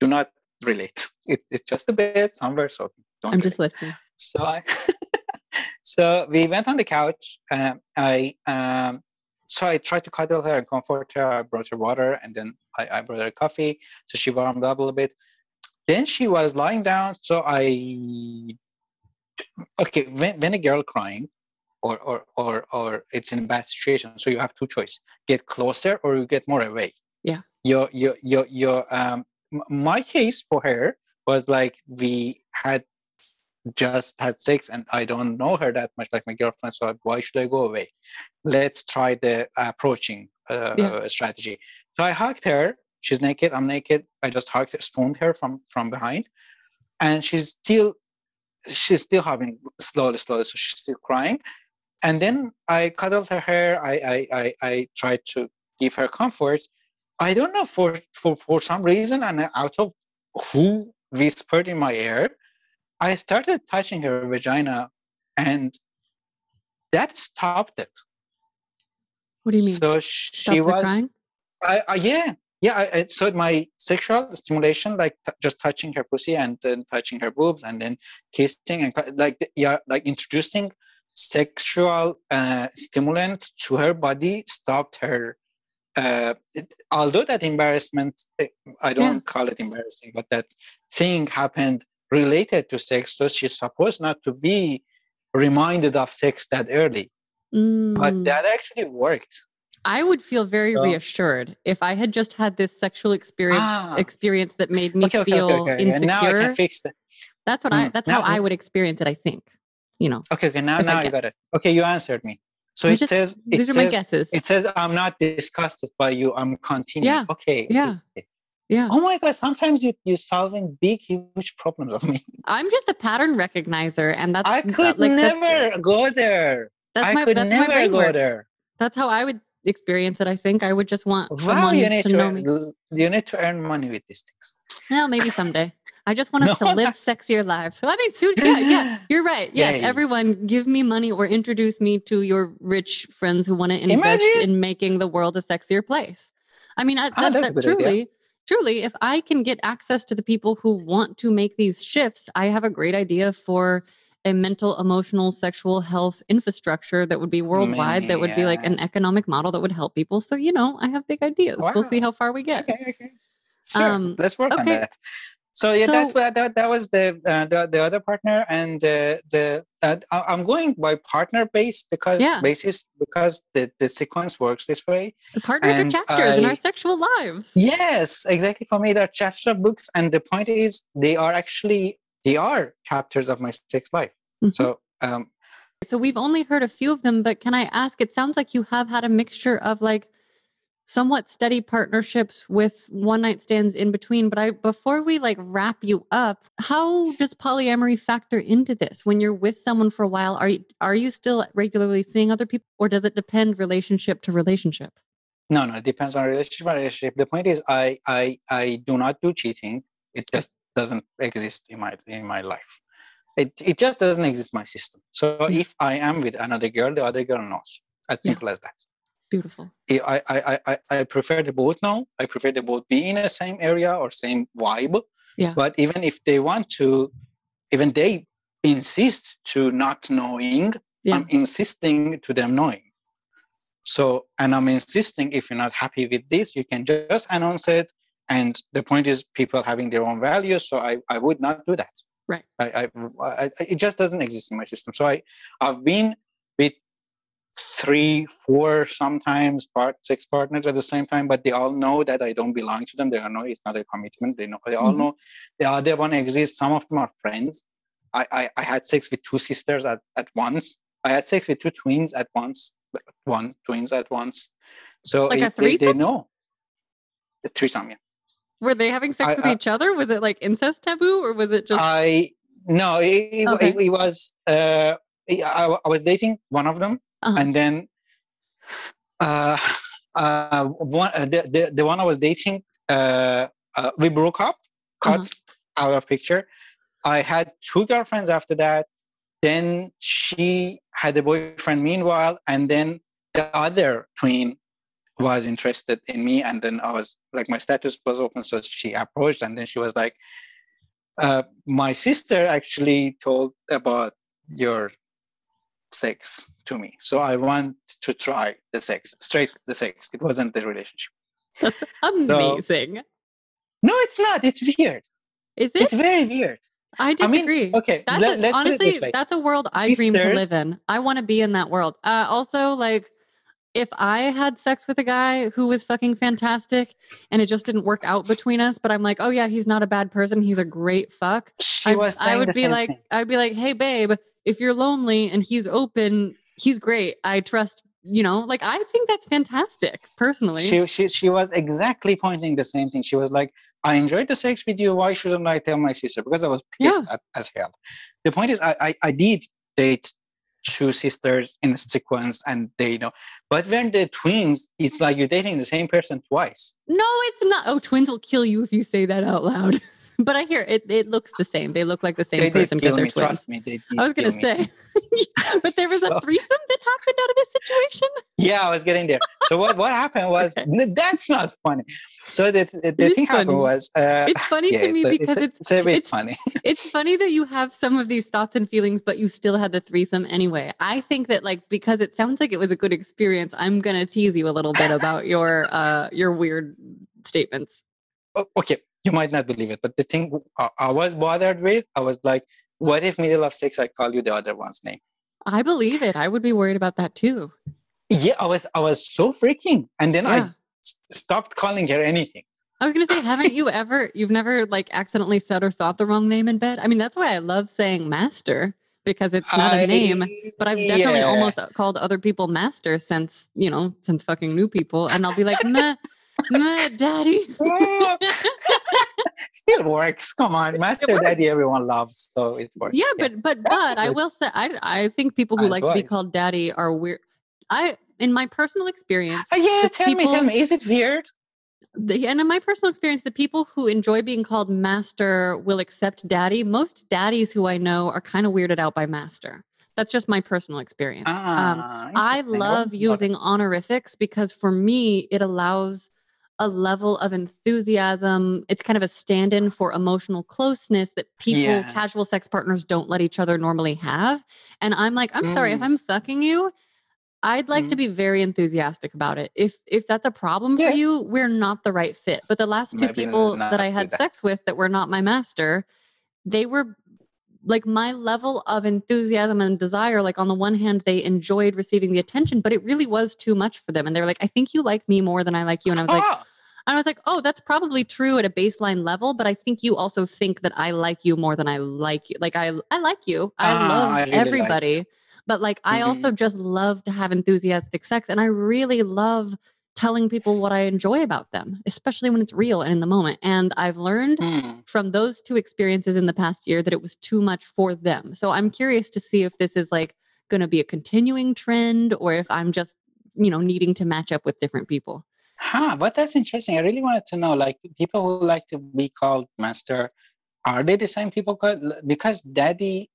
[SPEAKER 2] Do not relate. It, it's just a bed somewhere. Don't
[SPEAKER 1] I'm
[SPEAKER 2] relate.
[SPEAKER 1] just listening.
[SPEAKER 2] So I, so we went on the couch. Um, I um, so I tried to cuddle her and comfort her. I brought her water, and then I, I brought her coffee, so she warmed up a little bit. Then she was lying down, so I. Okay, when, when a girl crying, or or or or it's in a bad situation, so you have two choices: get closer or you get more away.
[SPEAKER 1] Yeah.
[SPEAKER 2] Your your your your um. m- My case for her was like we had just had sex and I don't know her that much like my girlfriend. So why should I go away? Let's try the approaching uh,
[SPEAKER 1] Yeah.
[SPEAKER 2] strategy. So I hugged her. She's naked. I'm naked. I just hugged her, spooned her from from behind, and she's still she's still having slowly, slowly. So she's still crying. And then I cuddled her hair. I I I, I tried to give her comfort. I don't know for for for some reason, and out of who whispered in my ear, I started touching her vagina, and that stopped it.
[SPEAKER 1] What do you mean?
[SPEAKER 2] So she
[SPEAKER 1] Stop
[SPEAKER 2] was,
[SPEAKER 1] crying?
[SPEAKER 2] I, I yeah, yeah. I, I, so my sexual stimulation, like t- just touching her pussy and then touching her boobs and then kissing and like yeah, like introducing sexual uh, stimulant to her body stopped her. Uh, it, although that embarrassment, eh, I don't call it embarrassing, but that thing happened related to sex, so she's supposed not to be reminded of sex that early. But
[SPEAKER 1] Mm,
[SPEAKER 2] that actually worked.
[SPEAKER 1] I would feel very
[SPEAKER 2] So-
[SPEAKER 1] reassured if I had just had this sexual experience
[SPEAKER 2] Ah.
[SPEAKER 1] experience that made me
[SPEAKER 2] okay, okay,
[SPEAKER 1] feel
[SPEAKER 2] okay,
[SPEAKER 1] insecure.
[SPEAKER 2] And now I can fix that.
[SPEAKER 1] That's what I.
[SPEAKER 2] Mm,
[SPEAKER 1] That's
[SPEAKER 2] now-
[SPEAKER 1] how I would experience it. I think. You know,
[SPEAKER 2] Okay, okay. Now,
[SPEAKER 1] I
[SPEAKER 2] now you got it. Okay, you answered me. So
[SPEAKER 1] I
[SPEAKER 2] it
[SPEAKER 1] just-
[SPEAKER 2] says it
[SPEAKER 1] these are my
[SPEAKER 2] says
[SPEAKER 1] guesses.
[SPEAKER 2] it says I'm not disgusted by you. I'm continuing.
[SPEAKER 1] Yeah,
[SPEAKER 2] okay,
[SPEAKER 1] yeah.
[SPEAKER 2] okay.
[SPEAKER 1] Yeah,
[SPEAKER 2] Oh my God! Sometimes you you're solving big, huge problems of me.
[SPEAKER 1] I'm just a pattern recognizer, and that's
[SPEAKER 2] I could
[SPEAKER 1] like, that's-
[SPEAKER 2] never go there.
[SPEAKER 1] That's,
[SPEAKER 2] I
[SPEAKER 1] my
[SPEAKER 2] could
[SPEAKER 1] that's my
[SPEAKER 2] never
[SPEAKER 1] brain
[SPEAKER 2] go
[SPEAKER 1] works.
[SPEAKER 2] there.
[SPEAKER 1] That's how I would experience it. I think I would just want
[SPEAKER 2] Wow,
[SPEAKER 1] someone
[SPEAKER 2] you need
[SPEAKER 1] to
[SPEAKER 2] to,
[SPEAKER 1] know me.
[SPEAKER 2] earn- you need to earn money with these things.
[SPEAKER 1] Well, maybe someday. I just want us
[SPEAKER 2] No,
[SPEAKER 1] to live
[SPEAKER 2] that's-
[SPEAKER 1] sexier lives. So I mean, soon, yeah, yeah, you're right. Yes,
[SPEAKER 2] Yeah.
[SPEAKER 1] everyone, give me money or introduce me to your rich friends who want to invest
[SPEAKER 2] Imagine-
[SPEAKER 1] in making the world a sexier place. I mean, I,
[SPEAKER 2] Ah,
[SPEAKER 1] that,
[SPEAKER 2] that's a
[SPEAKER 1] that
[SPEAKER 2] good idea.
[SPEAKER 1] Truly, if I can get access to the people who want to make these shifts, I have a great idea for a mental, emotional, sexual health infrastructure that would be worldwide. That would be like an economic model that would help people. So you know, I have big ideas. We'll see how far we get.
[SPEAKER 2] Okay, okay. Sure.
[SPEAKER 1] Um,
[SPEAKER 2] Let's work on that. So yeah, that's what that, that was the, uh, the the other partner, and uh, the uh, I- I'm going by partner base because
[SPEAKER 1] Yeah.
[SPEAKER 2] basis because the the sequence works this way.
[SPEAKER 1] The partners
[SPEAKER 2] And
[SPEAKER 1] are chapters in our sexual lives.
[SPEAKER 2] Yes, exactly. For me, they're chapter books, and the point is, they are actually they are chapters of my sex life.
[SPEAKER 1] Mhm.
[SPEAKER 2] So um,
[SPEAKER 1] So we've only heard a few of them, but can I ask? It sounds like you have had a mixture of like somewhat steady partnerships with one night stands in between. But I before we like wrap you up, how does polyamory factor into this? When you're with someone for a while, are you are you still regularly seeing other people, or does it depend relationship to relationship?
[SPEAKER 2] no, no, it depends on relationship by relationship. The point is, I I I do not do cheating. It just doesn't exist in my in my life. It it just doesn't exist in my system. So if I am with another girl, the other girl knows. As
[SPEAKER 1] Yeah.
[SPEAKER 2] simple as that.
[SPEAKER 1] Beautiful.
[SPEAKER 2] I, I, I, I, I prefer the both now. I prefer the both be in the same area or same vibe.
[SPEAKER 1] Yeah.
[SPEAKER 2] But even if they want to, even they insist to not knowing
[SPEAKER 1] Yeah.
[SPEAKER 2] i'm insisting to them knowing so and i'm insisting if you're not happy with this you can just announce it and the point is people having their own values so i, I would not do that
[SPEAKER 1] Right.
[SPEAKER 2] I, I, I, it just doesn't exist in my system so i i've been three four sometimes part six partners at the same time but they all know that i don't belong to them they all know it's not a commitment they know they all
[SPEAKER 1] Mhm.
[SPEAKER 2] know the other one exists some of them are friends I, I, I had sex with two sisters at, at once. I had sex with two twins at once, one twins at once. So
[SPEAKER 1] Like a
[SPEAKER 2] it- they, they know. The threesome, yeah.
[SPEAKER 1] Were they having sex
[SPEAKER 2] I-
[SPEAKER 1] with
[SPEAKER 2] I-
[SPEAKER 1] each other? Was it like incest taboo or was it just
[SPEAKER 2] I no, it, it,
[SPEAKER 1] Okay.
[SPEAKER 2] it, it was. Uh, I, I was dating one of them,
[SPEAKER 1] Uh-huh.
[SPEAKER 2] and then uh, uh, one uh, the, the the one I was dating, uh, uh, we broke up, cut
[SPEAKER 1] Uh-huh.
[SPEAKER 2] out of picture. I had two girlfriends after that. Then she had a boyfriend meanwhile, and then the other twin was interested in me, and then I was like, my status was open, so she approached, and then she was like, uh, my sister actually told about your sex to me, so I want to try the sex, straight the sex. It wasn't the relationship.
[SPEAKER 1] that's amazing?
[SPEAKER 2] No, it's not. It's weird.
[SPEAKER 1] Is it?
[SPEAKER 2] It's very weird.
[SPEAKER 1] I
[SPEAKER 2] I mean,
[SPEAKER 1] disagree.
[SPEAKER 2] okay,
[SPEAKER 1] That's
[SPEAKER 2] let,
[SPEAKER 1] a- honestly,
[SPEAKER 2] this way.
[SPEAKER 1] that's a world I dream to live in. I want to be in that world. Uh, also, like, if I had sex with a guy who was fucking fantastic and it just didn't work out between us, but I'm like, oh yeah, he's not a bad person. He's a great fuck.
[SPEAKER 2] She
[SPEAKER 1] I,
[SPEAKER 2] was
[SPEAKER 1] I would be like,
[SPEAKER 2] thing.
[SPEAKER 1] I'd be like, hey babe, if you're lonely and he's open, he's great. I trust. You know, like I think that's fantastic. Personally,
[SPEAKER 2] she, she she was exactly pointing the same thing. She was like, "I enjoyed the sex with you. Why shouldn't I tell my sister?" Because I was pissed at, as hell. The point is, I, I I did date two sisters in a sequence, and they know. But when they're twins, it's like you're dating the same person twice.
[SPEAKER 1] No, it's not. Oh, twins will kill you if you say that out loud. but I hear it. It looks the same. They look like the same
[SPEAKER 2] they
[SPEAKER 1] person because they're
[SPEAKER 2] me.
[SPEAKER 1] twins.
[SPEAKER 2] Trust me, they
[SPEAKER 1] I was gonna say, but there was
[SPEAKER 2] So-
[SPEAKER 1] a threesome that happened out of this situation.
[SPEAKER 2] Yeah, I was getting there. So what what happened was
[SPEAKER 1] Okay.
[SPEAKER 2] that's not funny. So the the, the thing happened was. Uh,
[SPEAKER 1] It's funny
[SPEAKER 2] yeah,
[SPEAKER 1] to me
[SPEAKER 2] it's
[SPEAKER 1] because it's
[SPEAKER 2] it's a bit
[SPEAKER 1] it's-
[SPEAKER 2] funny.
[SPEAKER 1] it's funny that you have some of these thoughts and feelings, but you still had the threesome anyway. I think that like because it sounds like it was a good experience, I'm gonna tease you a little bit about your uh your weird statements.
[SPEAKER 2] Okay, you might not believe it, but the thing I, I was bothered with, I was like, what if middle of sex I call you the other one's name?
[SPEAKER 1] I believe it. I would be worried about that too.
[SPEAKER 2] Yeah, I was I was so freaking, and then
[SPEAKER 1] Yeah.
[SPEAKER 2] I s- stopped calling her anything.
[SPEAKER 1] I was gonna say, haven't you ever? You've never like accidentally said or thought the wrong name in bed. I mean, that's why I love saying master because it's not a name. But I've definitely
[SPEAKER 2] yeah.
[SPEAKER 1] almost called other people master since you know since fucking new people, and I'll be like, meh, daddy.
[SPEAKER 2] Still works. Come on, Master. Daddy, everyone loves, so it works.
[SPEAKER 1] yeah, but but but I will say, I I think people who like to be called daddy are weird. I in my personal experience,
[SPEAKER 2] Uh, yeah, tell me, tell me, is it weird?
[SPEAKER 1] the, and in my personal experience, the people who enjoy being called master will accept daddy. Most daddies who I know are kind of weirded out by master. That's just my personal experience. um,
[SPEAKER 2] Ah,
[SPEAKER 1] I love
[SPEAKER 2] wasn't know that.
[SPEAKER 1] using honorifics because for me, it allows a level of enthusiasm. It's kind of a stand in for emotional closeness that people,
[SPEAKER 2] Yeah.
[SPEAKER 1] casual sex partners, don't let each other normally have. And I'm like, I'm sorry, if
[SPEAKER 2] Mm.
[SPEAKER 1] I'm fucking you, I'd like to
[SPEAKER 2] Mm.
[SPEAKER 1] be very enthusiastic about it. If if that's a problem
[SPEAKER 2] Yeah.
[SPEAKER 1] for you, we're not the right fit. But the last two
[SPEAKER 2] Maybe
[SPEAKER 1] people that I had
[SPEAKER 2] that.
[SPEAKER 1] sex with that were not my master, they were like my level of enthusiasm and desire like on the one hand they enjoyed receiving the attention but it really was too much for them and they were like i think you like me more than i like you and i was like
[SPEAKER 2] Ah,
[SPEAKER 1] and i was like oh that's probably true at a baseline level but i think you also think that i like you more than i like you like i i like you i
[SPEAKER 2] Ah,
[SPEAKER 1] love
[SPEAKER 2] I really like
[SPEAKER 1] everybody but like i also just love to have enthusiastic sex and i really love telling people what i enjoy about them especially when it's real and in the moment and i've learned
[SPEAKER 2] hmm.
[SPEAKER 1] from those two experiences in the past year that it was too much for them. So I'm curious to see if this is like going to be a continuing trend or if I'm just, you know, needing to match up with different people.
[SPEAKER 2] Huh, but that's interesting. I really wanted to know, like, people who like to be called master, are they the same people called? Because daddy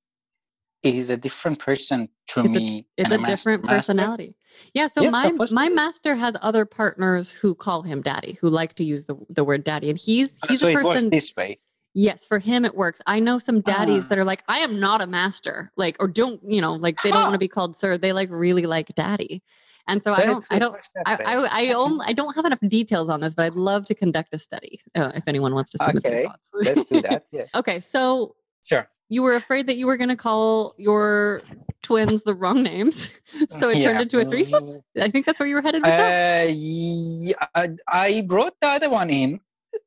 [SPEAKER 2] is a different person to
[SPEAKER 1] It's a-
[SPEAKER 2] me.
[SPEAKER 1] It's
[SPEAKER 2] than
[SPEAKER 1] a different
[SPEAKER 2] master.
[SPEAKER 1] personality. Yeah. So my my master has other partners who call him daddy, who like to use the, the word daddy. And he's
[SPEAKER 2] Uh,
[SPEAKER 1] he's
[SPEAKER 2] so
[SPEAKER 1] a
[SPEAKER 2] it works
[SPEAKER 1] person.
[SPEAKER 2] this way.
[SPEAKER 1] Yes, for him it works. I know some daddies
[SPEAKER 2] Ah.
[SPEAKER 1] that are like, I am not a master, like, or don't, you know, like they don't want to be called sir. They like really like daddy, and so I don't, I don't, I. I, I, only, I don't have enough details on this, but I'd love to conduct a study uh, if anyone wants to submit their
[SPEAKER 2] Okay,
[SPEAKER 1] thoughts.
[SPEAKER 2] Let's do that. Yeah.
[SPEAKER 1] okay, so
[SPEAKER 2] Sure.
[SPEAKER 1] you were afraid that you were going to call your twins the wrong names, so it
[SPEAKER 2] Yeah.
[SPEAKER 1] turned into a threesome. I think that's where you were headed with that.
[SPEAKER 2] Uh, yeah, I, I brought the other one in.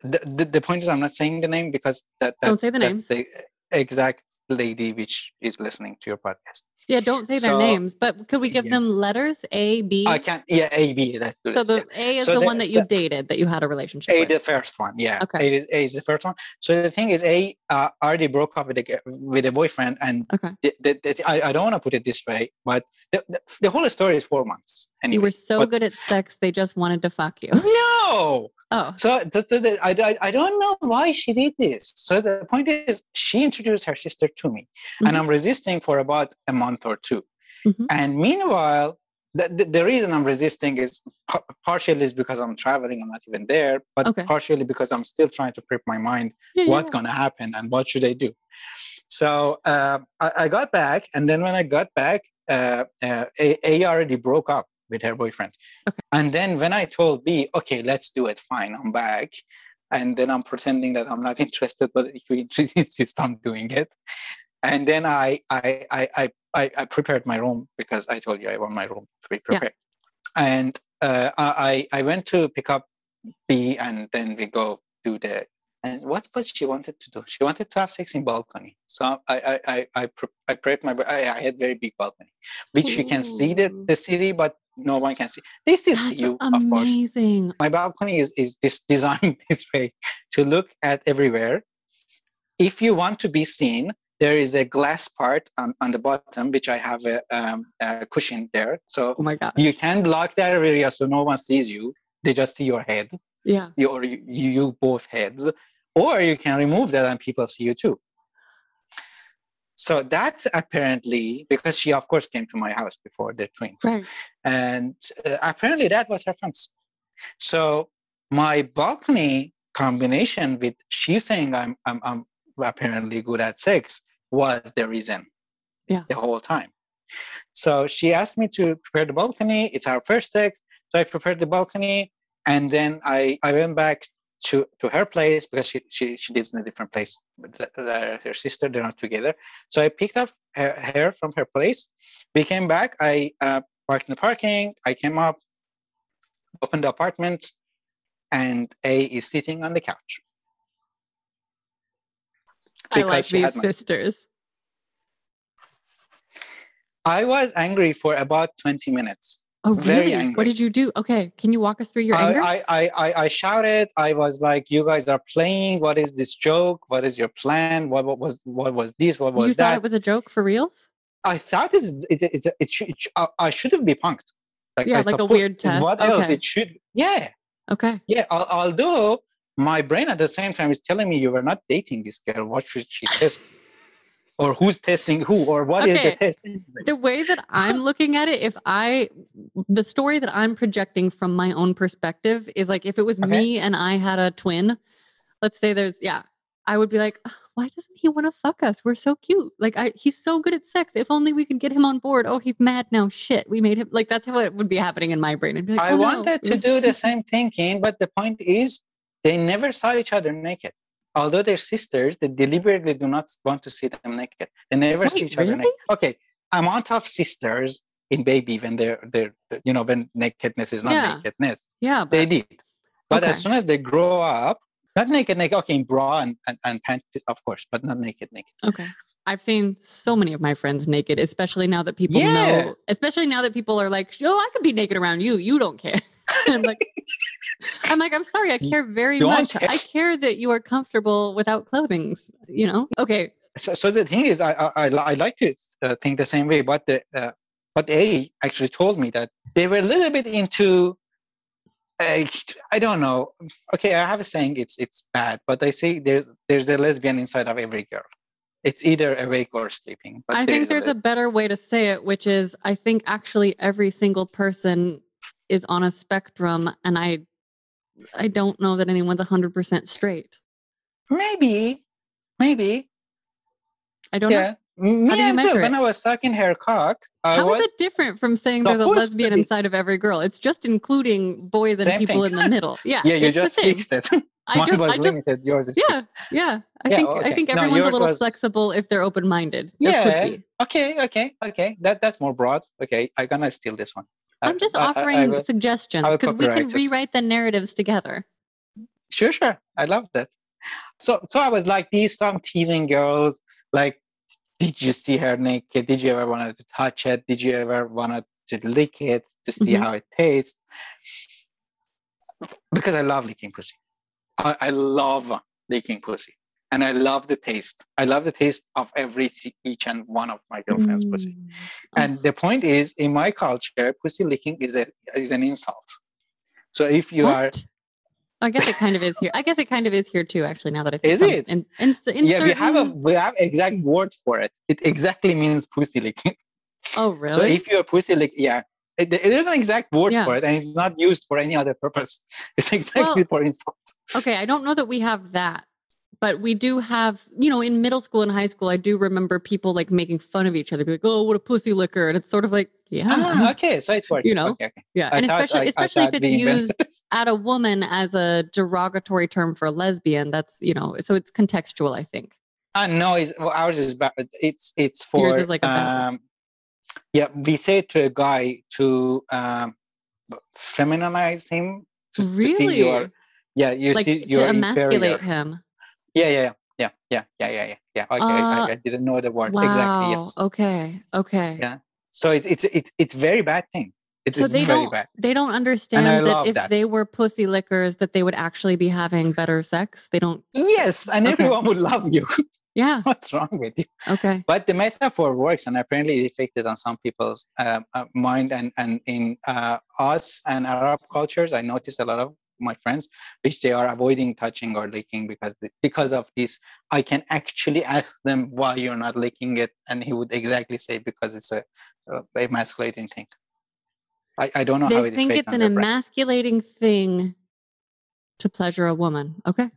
[SPEAKER 2] The, the, the point is, I'm not saying the name because that that's,
[SPEAKER 1] Don't say the
[SPEAKER 2] that's the exact lady which is listening to your podcast.
[SPEAKER 1] Yeah, don't say their
[SPEAKER 2] so-
[SPEAKER 1] names, but could we give
[SPEAKER 2] yeah.
[SPEAKER 1] them letters A, B?
[SPEAKER 2] I can't. Yeah, A B. Let's do
[SPEAKER 1] So
[SPEAKER 2] this.
[SPEAKER 1] the A is
[SPEAKER 2] So
[SPEAKER 1] the
[SPEAKER 2] the-
[SPEAKER 1] one that you
[SPEAKER 2] the-
[SPEAKER 1] dated, that you had a relationship with.
[SPEAKER 2] A,
[SPEAKER 1] with.
[SPEAKER 2] the first one, yeah.
[SPEAKER 1] Okay.
[SPEAKER 2] A is, A is the first one. So the thing is, A uh, already broke up with a with a boyfriend, and
[SPEAKER 1] Okay.
[SPEAKER 2] the, I, I don't want to put it this way, but the, the, the whole story is four months. Anyway,
[SPEAKER 1] you were so
[SPEAKER 2] but-
[SPEAKER 1] good at sex, they just wanted to fuck you.
[SPEAKER 2] No.
[SPEAKER 1] Oh,
[SPEAKER 2] So the, the, the, I, I, don't know why she did this. So the point is, she introduced her sister to me, and
[SPEAKER 1] Mhm.
[SPEAKER 2] I'm resisting for about a month or 2
[SPEAKER 1] Mhm.
[SPEAKER 2] And meanwhile, the, the, the reason I'm resisting is partially is because I'm traveling, I'm not even there, but
[SPEAKER 1] Okay.
[SPEAKER 2] partially because I'm still trying to prep my mind
[SPEAKER 1] Yeah,
[SPEAKER 2] what's
[SPEAKER 1] yeah.
[SPEAKER 2] going to happen and what should I do. So uh, I, I got back, and then when I got back, uh, uh, A, A already broke up with her boyfriend.
[SPEAKER 1] Okay.
[SPEAKER 2] And then when I told B, okay, let's do it, fine, I'm back. And then I'm pretending that I'm not interested, but if you insist, I'm doing it. And then I I I I I, prepared my room because I told you I want my room to be prepared. Yeah. And uh, I I went to pick up B, and then we go do the. And what was she wanted to do? She wanted to have sex in balcony. So I I I I, pre- I prepared my. I, I had very big balcony, which you can see the, the city, but no one can see. They still see
[SPEAKER 1] That's
[SPEAKER 2] you, of course
[SPEAKER 1] amazing.
[SPEAKER 2] my balcony is, is this designed this way to look at everywhere. If you want to be seen, there is a glass part on, on the bottom, which I have a, um, a cushion there. So
[SPEAKER 1] Oh my god.
[SPEAKER 2] you can block that area so no one sees you. They just see your head,
[SPEAKER 1] Yeah.
[SPEAKER 2] you, or you, you both heads. Or you can remove that and people see you too. So that apparently, because she of course came to my house before the twins
[SPEAKER 1] Right.
[SPEAKER 2] and uh, apparently that was her fence. So my balcony combination with she saying I'm I'm I'm apparently good at sex was the reason.
[SPEAKER 1] Yeah.
[SPEAKER 2] The whole time. So she asked me to prepare the balcony. It's our first sex. So I prepared the balcony, and then I I went back to to her place because she she, she lives in a different place with uh, her sister. They're not together. So I picked up her, her from her place. We came back. I uh, parked in the parking. I came up, opened the apartment, and A is sitting on the couch.
[SPEAKER 1] I like these sisters.
[SPEAKER 2] I was angry for about 20 minutes.
[SPEAKER 1] Oh,
[SPEAKER 2] Very
[SPEAKER 1] really?
[SPEAKER 2] angry.
[SPEAKER 1] What did you do? Okay. Can you walk us through your
[SPEAKER 2] I,
[SPEAKER 1] anger?
[SPEAKER 2] I, I, I, I shouted. I was like, "You guys are playing. What is this joke? What is your plan? What, what was what was this? What was
[SPEAKER 1] you thought
[SPEAKER 2] that?"
[SPEAKER 1] it was a joke for reals?
[SPEAKER 2] I thought it's, it, it, it, it should, I- I shouldn't be punked.
[SPEAKER 1] Yeah,
[SPEAKER 2] I
[SPEAKER 1] like a weird test.
[SPEAKER 2] What else? It should. Yeah,
[SPEAKER 1] Okay.
[SPEAKER 2] yeah. al- Although my brain at the same time is telling me you were not dating this girl. What should she test? Or who's testing who? Or what is
[SPEAKER 1] Okay.
[SPEAKER 2] the test? anyway?
[SPEAKER 1] The way that I'm looking at it, if I, the story that I'm projecting from my own perspective is like if it was
[SPEAKER 2] Okay.
[SPEAKER 1] me and I had a twin, let's say there's, yeah, I would be like, "Ugh, why doesn't he want to fuck us? We're so cute. Like, I, he's so good at sex. If only we could get him on board. Oh, he's mad now. Shit. We made him. Like, that's how it would be happening in my brain. Like,
[SPEAKER 2] I
[SPEAKER 1] "Oh, no."
[SPEAKER 2] wanted to do the same thinking, but the point is they never saw each other naked. Although they're sisters, they deliberately do not want to see them naked. They never see
[SPEAKER 1] Wait,
[SPEAKER 2] each other naked. Okay, amount of sisters in baby when they're they're you know when nakedness is not
[SPEAKER 1] Yeah.
[SPEAKER 2] nakedness.
[SPEAKER 1] Yeah.
[SPEAKER 2] They
[SPEAKER 1] But,
[SPEAKER 2] did. But as soon as they grow up, not naked, naked, okay, in bra and, and, and pants, of course, but not naked, naked.
[SPEAKER 1] okay. I've seen so many of my friends naked, especially now that people
[SPEAKER 2] Yeah.
[SPEAKER 1] know, especially now that people are like, yo, I could be naked around you. You don't care. I'm like, I'm like, I'm sorry. I care very
[SPEAKER 2] Don't
[SPEAKER 1] much.
[SPEAKER 2] care.
[SPEAKER 1] I care that you are comfortable without clothing. You know? Okay.
[SPEAKER 2] so, so the thing is, I I, I, like to uh, think the same way, but the uh, but A actually told me that they were a little bit into. Uh, I don't know. Okay, I have a saying it's it's bad, but I say there's there's a lesbian inside of every girl. It's either awake or sleeping. But
[SPEAKER 1] I think there's a
[SPEAKER 2] lesbian.
[SPEAKER 1] better way to say it, which is I think actually every single person is on a spectrum, and I I don't know that anyone's 100% straight.
[SPEAKER 2] maybe maybe.
[SPEAKER 1] I don't know.
[SPEAKER 2] Me
[SPEAKER 1] How do you
[SPEAKER 2] as well. When? I was sucking her cock, I
[SPEAKER 1] How
[SPEAKER 2] was
[SPEAKER 1] is it different from saying there's a lesbian inside of every girl? It's just including boys and
[SPEAKER 2] Same
[SPEAKER 1] people
[SPEAKER 2] thing.
[SPEAKER 1] in the middle. Yeah.
[SPEAKER 2] yeah, you just fixed it.
[SPEAKER 1] I just,
[SPEAKER 2] was
[SPEAKER 1] I just,
[SPEAKER 2] limited. Yours is
[SPEAKER 1] yeah,
[SPEAKER 2] fixed.
[SPEAKER 1] yeah. I
[SPEAKER 2] Yeah,
[SPEAKER 1] think I
[SPEAKER 2] okay.
[SPEAKER 1] think
[SPEAKER 2] No,
[SPEAKER 1] everyone's a little
[SPEAKER 2] was-
[SPEAKER 1] flexible if they're open-minded. There
[SPEAKER 2] Yeah. Okay, okay, okay. That that's more broad. Okay, I'm gonna steal this one. I-
[SPEAKER 1] I'm just
[SPEAKER 2] I- I- I
[SPEAKER 1] offering
[SPEAKER 2] will-
[SPEAKER 1] suggestions because we can rewrite the narratives together.
[SPEAKER 2] Sure, sure. I love that. So, so I was like these some teasing girls. Like, did you see her naked? Did you ever wanted to touch it? Did you ever wanted to lick it to see
[SPEAKER 1] Mhm.
[SPEAKER 2] how it tastes? Because I love licking pussy. I, I love licking pussy, and I love the taste. I love the taste of every each and one of my girlfriend's pussy.
[SPEAKER 1] Mm.
[SPEAKER 2] And the point is, in my culture, pussy licking is a is an insult. So if you are
[SPEAKER 1] I guess it kind of is here. I guess it kind of is here too. Actually, now that I think
[SPEAKER 2] Is
[SPEAKER 1] some-
[SPEAKER 2] it?
[SPEAKER 1] In, in, in
[SPEAKER 2] yeah, we have a we have exact word for it. It exactly means pussy licking.
[SPEAKER 1] Oh, really?
[SPEAKER 2] So if you're pussy lick, yeah, it, there's an exact word
[SPEAKER 1] Yeah.
[SPEAKER 2] for it, and it's not used for any other purpose. It's exactly
[SPEAKER 1] Well-
[SPEAKER 2] for insult.
[SPEAKER 1] Okay, I don't know that we have that, but we do have, you know, in middle school and high school, I do remember people like making fun of each other, be like, "Oh, what a pussy licker," and it's sort of like, yeah,
[SPEAKER 2] Ah, okay, so it's working.
[SPEAKER 1] You know,
[SPEAKER 2] okay, okay.
[SPEAKER 1] yeah,
[SPEAKER 2] I
[SPEAKER 1] and
[SPEAKER 2] thought-
[SPEAKER 1] especially
[SPEAKER 2] I- I
[SPEAKER 1] especially if it's used at a woman as a derogatory term for a lesbian. That's you know, so it's contextual. I think.
[SPEAKER 2] Ah, no, it's, well, ours is bad. It's it's for
[SPEAKER 1] Yours is like a
[SPEAKER 2] um, yeah. We say to a guy to um, feminize him. To, to see
[SPEAKER 1] really,
[SPEAKER 2] your, yeah, you
[SPEAKER 1] like
[SPEAKER 2] see
[SPEAKER 1] to
[SPEAKER 2] you're
[SPEAKER 1] emasculate
[SPEAKER 2] inferior.
[SPEAKER 1] him.
[SPEAKER 2] Yeah, yeah, yeah, yeah, yeah, yeah, yeah, yeah. Okay, I,
[SPEAKER 1] Uh,
[SPEAKER 2] I didn't know the word
[SPEAKER 1] Wow.
[SPEAKER 2] exactly. Yes.
[SPEAKER 1] Okay. Okay.
[SPEAKER 2] Yeah. So it's it's it's it's very bad thing. It
[SPEAKER 1] So
[SPEAKER 2] is
[SPEAKER 1] they
[SPEAKER 2] very
[SPEAKER 1] don't
[SPEAKER 2] bad.
[SPEAKER 1] they don't understand that if
[SPEAKER 2] that.
[SPEAKER 1] they were pussy lickers that they would actually be having better sex. They don't.
[SPEAKER 2] Yes, and
[SPEAKER 1] Okay.
[SPEAKER 2] everyone would love you.
[SPEAKER 1] Yeah.
[SPEAKER 2] What's wrong with you?
[SPEAKER 1] Okay.
[SPEAKER 2] But the metaphor works, and apparently it affected on some people's uh, uh, mind. And and in uh, us and Arab cultures, I noticed a lot of my friends which they are avoiding touching or licking because the, because of this. I can actually ask them why you're not licking it, and he would exactly say because it's a, a emasculating thing. I, I don't know how
[SPEAKER 1] They
[SPEAKER 2] it
[SPEAKER 1] think it's an
[SPEAKER 2] their
[SPEAKER 1] emasculating thing to pleasure a woman. Okay.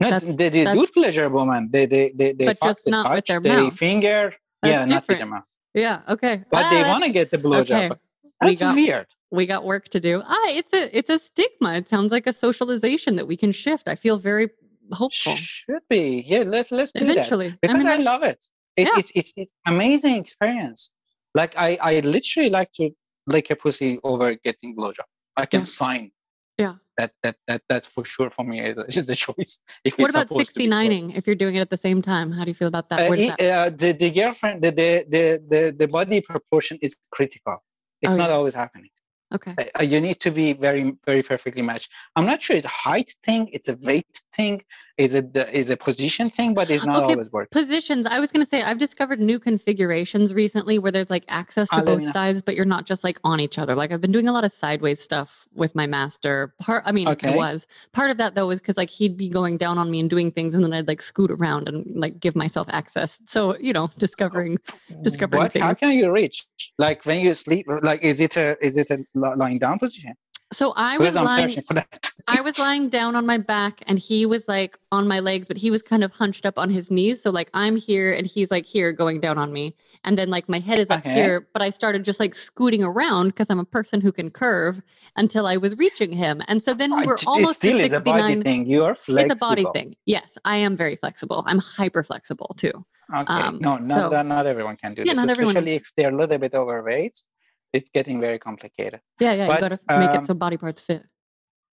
[SPEAKER 2] No,
[SPEAKER 1] That's-
[SPEAKER 2] they, they do pleasure a woman. They they they, they
[SPEAKER 1] But
[SPEAKER 2] fuck,
[SPEAKER 1] just
[SPEAKER 2] they
[SPEAKER 1] not with
[SPEAKER 2] touch,
[SPEAKER 1] their
[SPEAKER 2] they
[SPEAKER 1] mouth.
[SPEAKER 2] finger.
[SPEAKER 1] That's
[SPEAKER 2] yeah, not with their mouth.
[SPEAKER 1] Yeah. Okay.
[SPEAKER 2] But
[SPEAKER 1] Ah,
[SPEAKER 2] they want to get the blowjob.
[SPEAKER 1] okay.
[SPEAKER 2] That's weird.
[SPEAKER 1] We got work to do. Ah, it's a it's a stigma. It sounds like a socialization that we can shift. I feel very hopeful.
[SPEAKER 2] Should be. Yeah, let's let's do that.
[SPEAKER 1] Eventually.
[SPEAKER 2] Because I,
[SPEAKER 1] mean, that's-
[SPEAKER 2] love it. it
[SPEAKER 1] Yeah.
[SPEAKER 2] it's, it's it's amazing experience. Like I I literally like to lick a pussy over getting blowjob. I can
[SPEAKER 1] Yeah.
[SPEAKER 2] sign.
[SPEAKER 1] Yeah.
[SPEAKER 2] That that that that's for sure for me is the choice. If
[SPEAKER 1] What about
[SPEAKER 2] supposed to
[SPEAKER 1] 69ing if you're doing it at the same time? How do you feel about that?
[SPEAKER 2] Uh, it-
[SPEAKER 1] that-
[SPEAKER 2] uh, the, the girlfriend, the, the, the, the, the body proportion is critical. It's
[SPEAKER 1] Oh,
[SPEAKER 2] not
[SPEAKER 1] yeah.
[SPEAKER 2] always happening.
[SPEAKER 1] Okay.
[SPEAKER 2] Uh, uh, you need to be very, very perfectly matched. I'm not sure it's a height thing, it's a weight thing, is it the, is a position thing, but it's not
[SPEAKER 1] Okay,
[SPEAKER 2] always work.
[SPEAKER 1] Positions. I was going to say, I've discovered new configurations recently where there's like access to
[SPEAKER 2] Ah, let
[SPEAKER 1] both sides, but you're not just like on each other. Like I've been doing a lot of sideways stuff with my master. Part, I mean, I
[SPEAKER 2] Okay.
[SPEAKER 1] was part of that though, was because like he'd be going down on me and doing things, and then I'd like scoot around and like give myself access. So you know, discovering. discovering
[SPEAKER 2] What? How can you reach? Like when you sleep, like is it a is it a lying down position?
[SPEAKER 1] So I was lying.
[SPEAKER 2] for that.
[SPEAKER 1] I was lying down on my back and he was like on my legs, but he was kind of hunched up on his knees. So like I'm here and he's like here going down on me. And then like my head is up
[SPEAKER 2] Okay.
[SPEAKER 1] here, but I started just like scooting around because I'm a person who can curve until I was reaching him. And so then we
[SPEAKER 2] Uh,
[SPEAKER 1] were
[SPEAKER 2] it
[SPEAKER 1] almost
[SPEAKER 2] still
[SPEAKER 1] to
[SPEAKER 2] is a body
[SPEAKER 1] 69.
[SPEAKER 2] thing. You are flexible.
[SPEAKER 1] It's a body thing. Yes, I am very flexible. I'm hyper flexible too.
[SPEAKER 2] Okay.
[SPEAKER 1] Um,
[SPEAKER 2] no, not,
[SPEAKER 1] so-
[SPEAKER 2] not, everyone can do
[SPEAKER 1] Yeah,
[SPEAKER 2] this,
[SPEAKER 1] not everyone-
[SPEAKER 2] especially if they're a little bit overweight. It's getting very complicated.
[SPEAKER 1] Yeah, yeah.
[SPEAKER 2] But,
[SPEAKER 1] you got to make
[SPEAKER 2] um,
[SPEAKER 1] it so body parts fit.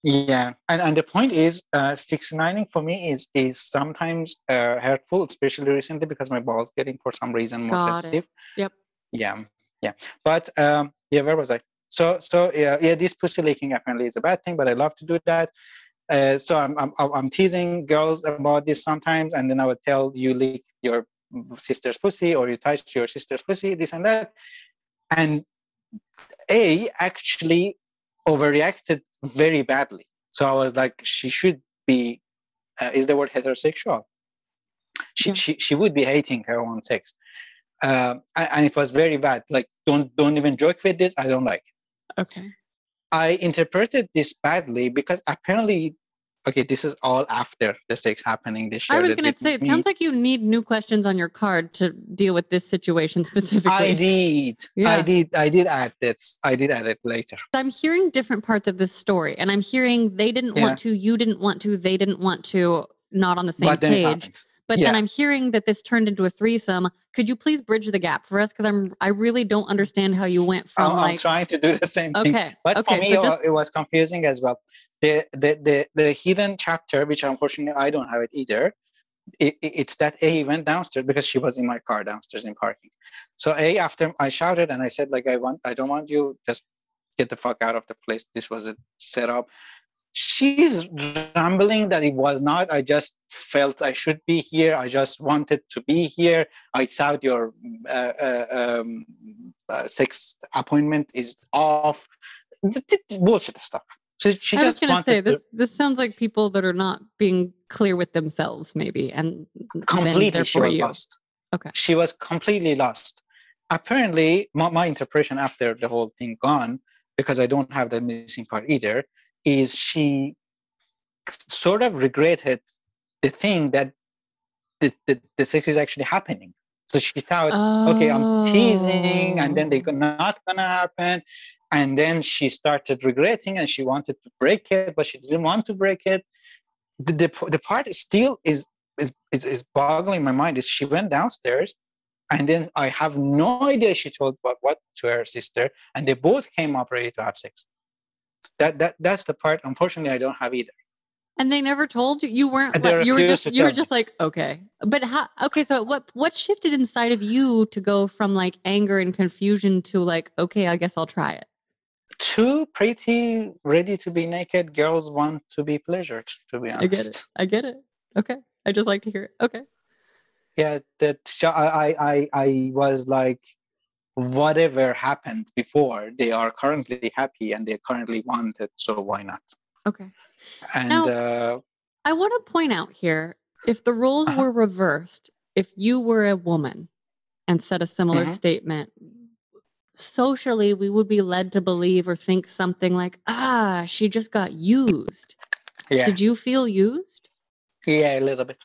[SPEAKER 2] Yeah, and and the point is, uh, six nining for me is is sometimes uh, hurtful, especially recently because my balls getting for some reason more
[SPEAKER 1] Got it.
[SPEAKER 2] sensitive.
[SPEAKER 1] Yep.
[SPEAKER 2] Yeah, yeah. But um, yeah, where was I? So so yeah, yeah. This pussy leaking apparently is a bad thing, but I love to do that. Uh, so I'm, I'm I'm teasing girls about this sometimes, and then I would tell you lick your sister's pussy or you touch your sister's pussy, this and that, and A actually overreacted very badly. So I was like, she should be, uh, is the word heterosexual? She,
[SPEAKER 1] Yeah.
[SPEAKER 2] she, she would be hating her own sex. Um, a- and it was very bad. Like, don't, don't even joke with this. I don't like it.
[SPEAKER 1] Okay.
[SPEAKER 2] I interpreted this badly because apparently okay, this is all after the sex happening. They
[SPEAKER 1] I was going to say, it
[SPEAKER 2] me.
[SPEAKER 1] sounds like you need new questions on your card to deal with this situation specifically.
[SPEAKER 2] I did.
[SPEAKER 1] Yeah.
[SPEAKER 2] I did. I did add this. I did add it later.
[SPEAKER 1] I'm hearing different parts of this story, and I'm hearing they didn't
[SPEAKER 2] Yeah.
[SPEAKER 1] want to, you didn't want to, they didn't want to, not on the same
[SPEAKER 2] but
[SPEAKER 1] page. But then I'm hearing that this turned into a threesome. Could you please bridge the gap for us? Because I'm I really don't understand how you went from
[SPEAKER 2] I'm, I'm trying to do the same thing.
[SPEAKER 1] okay,
[SPEAKER 2] But
[SPEAKER 1] okay,
[SPEAKER 2] for me,
[SPEAKER 1] so just
[SPEAKER 2] it was confusing as well. The, the the the hidden chapter, which unfortunately I don't have it either. It, it- it's that A went downstairs because she was in my car downstairs in parking. So A after I shouted and I said like I want I don't want you just get the fuck out of the place. This was a setup. She's rambling that it was not. I just felt I should be here. I just wanted to be here. I thought your uh, uh, um, uh, sex appointment is off. Bullshit stuff. So she
[SPEAKER 1] I was
[SPEAKER 2] just
[SPEAKER 1] gonna say
[SPEAKER 2] to
[SPEAKER 1] this this sounds like people that are not being clear with themselves, maybe, and
[SPEAKER 2] completely. She was
[SPEAKER 1] you.
[SPEAKER 2] lost.
[SPEAKER 1] Okay.
[SPEAKER 2] She was completely lost. Apparently, my, my interpretation after the whole thing gone, because I don't have the missing part either, is she sort of regretted the thing that the, the, the sex is actually happening. So she thought, okay, I'm teasing, and then they're
[SPEAKER 1] Oh.
[SPEAKER 2] not gonna happen. And then she started regretting, and she wanted to break it, but she didn't want to break it. The the, the part is still is is, is is boggling my mind. Is she went downstairs, and then I have no idea she told what what to her sister, and they both came up ready to have sex. That that that's the part. Unfortunately, I don't have either.
[SPEAKER 1] And they never told you. You weren't. Like, you were just. You were just like okay. But how? Okay, so what? What shifted inside of you to go from like anger and confusion to like okay, I guess I'll try it.
[SPEAKER 2] Two pretty ready to be naked girls want to be pleasured. To be honest.
[SPEAKER 1] I get it. I get it. Okay. I just like to hear it. Okay.
[SPEAKER 2] yeah that I, I i was like whatever happened before they are currently happy and they currently want it so why not
[SPEAKER 1] Okay.
[SPEAKER 2] and
[SPEAKER 1] Now-
[SPEAKER 2] uh
[SPEAKER 1] I want to point out here if the roles
[SPEAKER 2] Uh-huh.
[SPEAKER 1] were reversed, if you were a woman and said a similar
[SPEAKER 2] Mhm.
[SPEAKER 1] statement, socially we would be led to believe or think something like, ah, she just got used.
[SPEAKER 2] yeah
[SPEAKER 1] Did you feel used?
[SPEAKER 2] yeah a little bit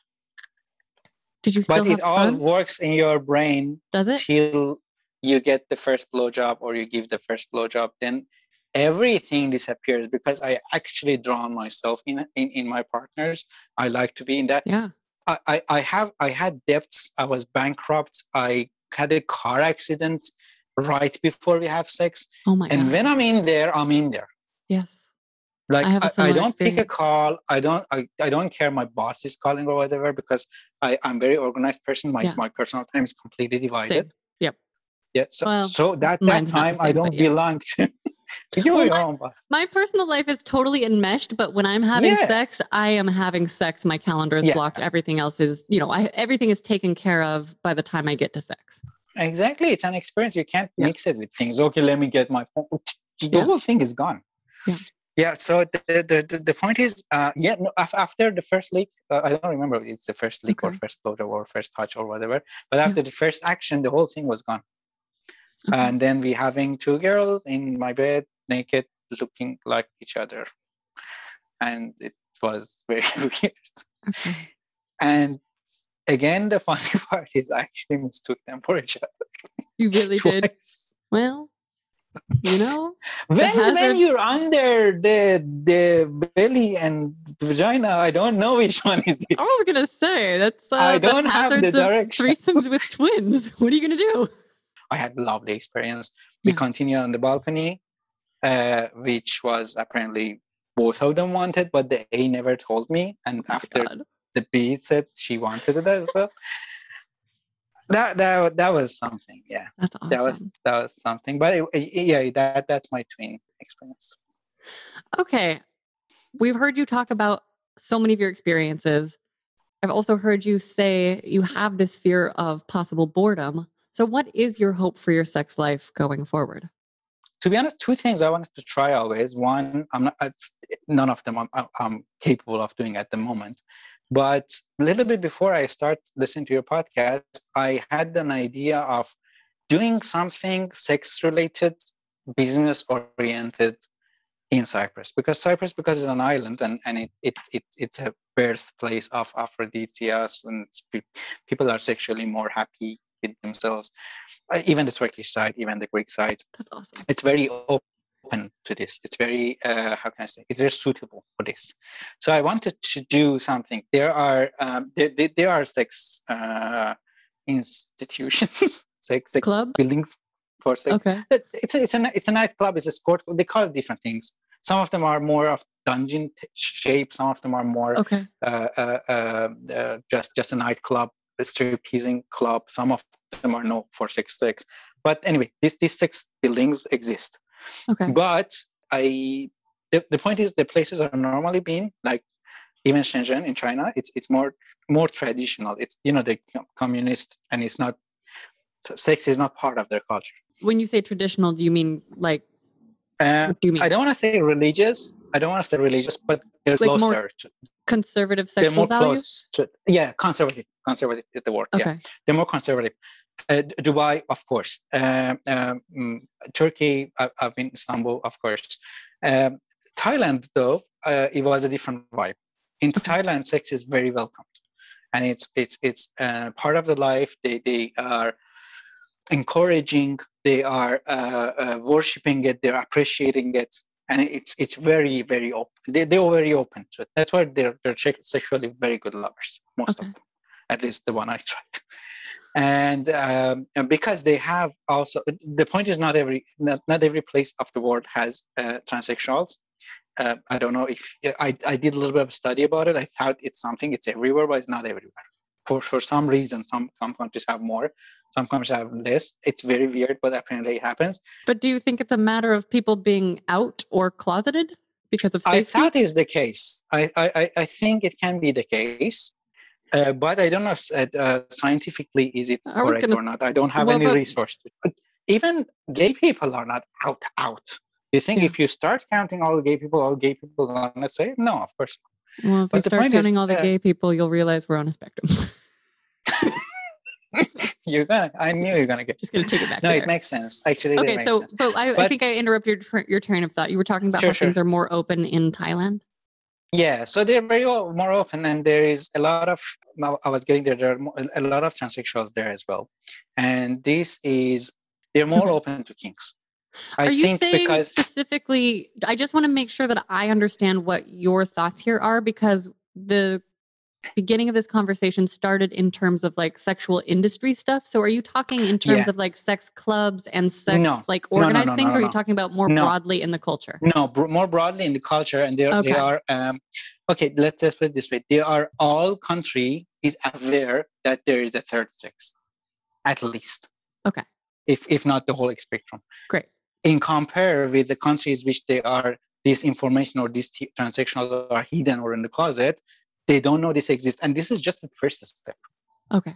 [SPEAKER 1] Did you
[SPEAKER 2] but it all
[SPEAKER 1] fun?
[SPEAKER 2] works in your brain
[SPEAKER 1] Does it?
[SPEAKER 2] till you get the first blowjob or you give the first blowjob then everything disappears because i actually drawn myself in, in in my partners i like to be in that
[SPEAKER 1] Yeah.
[SPEAKER 2] I, I I have I had debts. I was bankrupt. I had a car accident right before we have sex.
[SPEAKER 1] Oh my
[SPEAKER 2] and
[SPEAKER 1] god.
[SPEAKER 2] when I'm in there, I'm in there.
[SPEAKER 1] yes.
[SPEAKER 2] Like
[SPEAKER 1] I
[SPEAKER 2] I, I don't pick a call. I don't I, I don't care my boss is calling or whatever because I, I'm very organized person. My
[SPEAKER 1] Yeah.
[SPEAKER 2] my personal time is completely divided.
[SPEAKER 1] Yep.
[SPEAKER 2] Yeah. So
[SPEAKER 1] Well,
[SPEAKER 2] so that that
[SPEAKER 1] mine's not the
[SPEAKER 2] time I
[SPEAKER 1] same, but
[SPEAKER 2] don't
[SPEAKER 1] yes.
[SPEAKER 2] belong to you
[SPEAKER 1] Well,
[SPEAKER 2] your
[SPEAKER 1] my- My personal life is totally enmeshed, but when I'm having
[SPEAKER 2] Yeah.
[SPEAKER 1] sex, I am having sex. My calendar is
[SPEAKER 2] Yeah.
[SPEAKER 1] blocked. Everything else is, you know, I everything is taken care of by the time I get to sex.
[SPEAKER 2] Exactly. It's an experience. You can't
[SPEAKER 1] Yeah.
[SPEAKER 2] mix it with things. Okay, let me get my phone. The
[SPEAKER 1] Yeah.
[SPEAKER 2] whole thing is gone.
[SPEAKER 1] Yeah.
[SPEAKER 2] Yeah. So the the, the, point is, uh, yeah. No, after the first leak, uh, I don't remember if it's the first leak or first blowjob or first touch or whatever. But after the first action, the whole thing was gone.
[SPEAKER 1] Okay.
[SPEAKER 2] And then we having two girls in my bed, naked, looking like each other, and it was very weird.
[SPEAKER 1] Okay.
[SPEAKER 2] And again, the funny part is I actually mistook them for each other.
[SPEAKER 1] You really did. Well, you know,
[SPEAKER 2] when when you're under the the belly and vagina, I don't know which one is it.
[SPEAKER 1] I was gonna say that's uh,
[SPEAKER 2] I don't
[SPEAKER 1] the
[SPEAKER 2] have the direction.
[SPEAKER 1] threesomes with twins. What are you gonna do?
[SPEAKER 2] I had a lovely experience. We
[SPEAKER 1] Yeah.
[SPEAKER 2] continued on the balcony, uh, which was apparently both of them wanted, but the A never told me. And
[SPEAKER 1] Oh
[SPEAKER 2] after
[SPEAKER 1] God.
[SPEAKER 2] The B said she wanted it as well. That that that was something. Yeah,
[SPEAKER 1] That's awesome.
[SPEAKER 2] that was that was something. But it, it- yeah, that that's my twin experience.
[SPEAKER 1] Okay. We've heard you talk about so many of your experiences. I've also heard you say you have this fear of possible boredom. So, what is your hope for your sex life going forward?
[SPEAKER 2] to be honest, two things I wanted to try always. One, I'm not, I, none of them I'm- I'm capable of doing at the moment. But a little bit before I start listening to your podcast, I had an idea of doing something sex related, business oriented in Cyprus because Cyprus because it's an island and and it it, it it's a birthplace of Aphrodisias and people are sexually more happy with themselves. Uh, even the Turkish side, even the Greek side.
[SPEAKER 1] That's awesome.
[SPEAKER 2] It's very open to this. It's very uh, how can I say? It's very suitable for this. So I wanted to do something. There are um, there, there, are sex uh, institutions, sex, sex
[SPEAKER 1] Clubs?
[SPEAKER 2] buildings for sex.
[SPEAKER 1] Okay.
[SPEAKER 2] It's a, it's a it's a nice club. It's a sport. They call it different things. Some of them are more of dungeon shape. Some of them are more
[SPEAKER 1] Okay.
[SPEAKER 2] uh, uh, uh, uh, just just a nightclub, a stripteasing club. Some of them are no for sex sex. But anyway, these these six buildings exist.
[SPEAKER 1] Okay.
[SPEAKER 2] But I the, the point is the places are normally being like even Shenzhen in China. It's it's more more traditional. It's you know the communist and it's not sex is not part of their culture.
[SPEAKER 1] When you say traditional, do you mean like
[SPEAKER 2] Uh,
[SPEAKER 1] do you mean?
[SPEAKER 2] I don't want to say religious. I don't want to say religious, but they're
[SPEAKER 1] Like more
[SPEAKER 2] closer. to,
[SPEAKER 1] conservative
[SPEAKER 2] they're
[SPEAKER 1] sexual
[SPEAKER 2] more
[SPEAKER 1] values?
[SPEAKER 2] close. To, yeah, conservative. Conservative is the word. Yeah,
[SPEAKER 1] Okay.
[SPEAKER 2] they're more conservative. Uh, Dubai, of course. Um, um, mm, Turkey, I- I've been Istanbul, of course. Um, Thailand, though, uh, it was a different vibe. In Thailand, sex is very welcomed, and it's it's it's uh, part of the life. They they are encouraging. They are uh, uh, worshiping it. They're appreciating it, and it's it's very very open. They they're very open to it. That's why they're they're sexually very good lovers. Most
[SPEAKER 1] Okay.
[SPEAKER 2] of them, at least the one I tried and, um, and because they have also the point is not every not, not every place of the world has uh, transsexuals. Uh, i don't know if I, I did a little bit of study about it. I thought it's something it's everywhere but it's not everywhere. For for some reason some some countries have more some countries have less. It's very weird but apparently it happens.
[SPEAKER 1] But do you think it's a matter of people being out or closeted because of safety?
[SPEAKER 2] i thought is the case. I I- i think it can be the case uh, but I don't know uh, uh, scientifically is it correct
[SPEAKER 1] gonna
[SPEAKER 2] or not. I don't have
[SPEAKER 1] well,
[SPEAKER 2] any
[SPEAKER 1] but-
[SPEAKER 2] resource. But even gay people are not out out. You think
[SPEAKER 1] Yeah.
[SPEAKER 2] if you start counting all gay people, all gay people are gonna say no? Of course. Not.
[SPEAKER 1] well, if
[SPEAKER 2] but the
[SPEAKER 1] start
[SPEAKER 2] point is,
[SPEAKER 1] counting all the
[SPEAKER 2] uh,
[SPEAKER 1] gay people, you'll realize we're on a spectrum.
[SPEAKER 2] You're gonna. I knew you're gonna get.
[SPEAKER 1] Just gonna take it back
[SPEAKER 2] No,
[SPEAKER 1] there.
[SPEAKER 2] it makes sense. Actually, it
[SPEAKER 1] okay,
[SPEAKER 2] makes
[SPEAKER 1] so
[SPEAKER 2] sense.
[SPEAKER 1] so I, I think I interrupted your, your train of thought. You were talking about
[SPEAKER 2] Sure,
[SPEAKER 1] how
[SPEAKER 2] sure.
[SPEAKER 1] things are more open in Thailand.
[SPEAKER 2] Yeah, so they're very more open, and there is a lot of. I- was getting there. There are a lot of transsexuals there as well, and this is they're more open to kinks. I
[SPEAKER 1] are you
[SPEAKER 2] think
[SPEAKER 1] saying
[SPEAKER 2] because
[SPEAKER 1] specifically? I just want to make sure that I understand what your thoughts here are because the beginning of this conversation started in terms of like sexual industry stuff. So are you talking in terms
[SPEAKER 2] Yeah.
[SPEAKER 1] of like sex clubs and sex
[SPEAKER 2] No.
[SPEAKER 1] like
[SPEAKER 2] No, no,
[SPEAKER 1] organized
[SPEAKER 2] no,
[SPEAKER 1] things? or are you talking about more broadly in the culture?
[SPEAKER 2] No, bro- more broadly in the culture, and they
[SPEAKER 1] Okay.
[SPEAKER 2] they are. Um, okay, let's just put it this way: they are all country is aware that there is a third sex, at least.
[SPEAKER 1] Okay.
[SPEAKER 2] If if not the whole spectrum.
[SPEAKER 1] Great.
[SPEAKER 2] In compare with the countries which they are this information or this t- are hidden or in the closet, they don't know this exists, and this is just the first step.
[SPEAKER 1] Okay.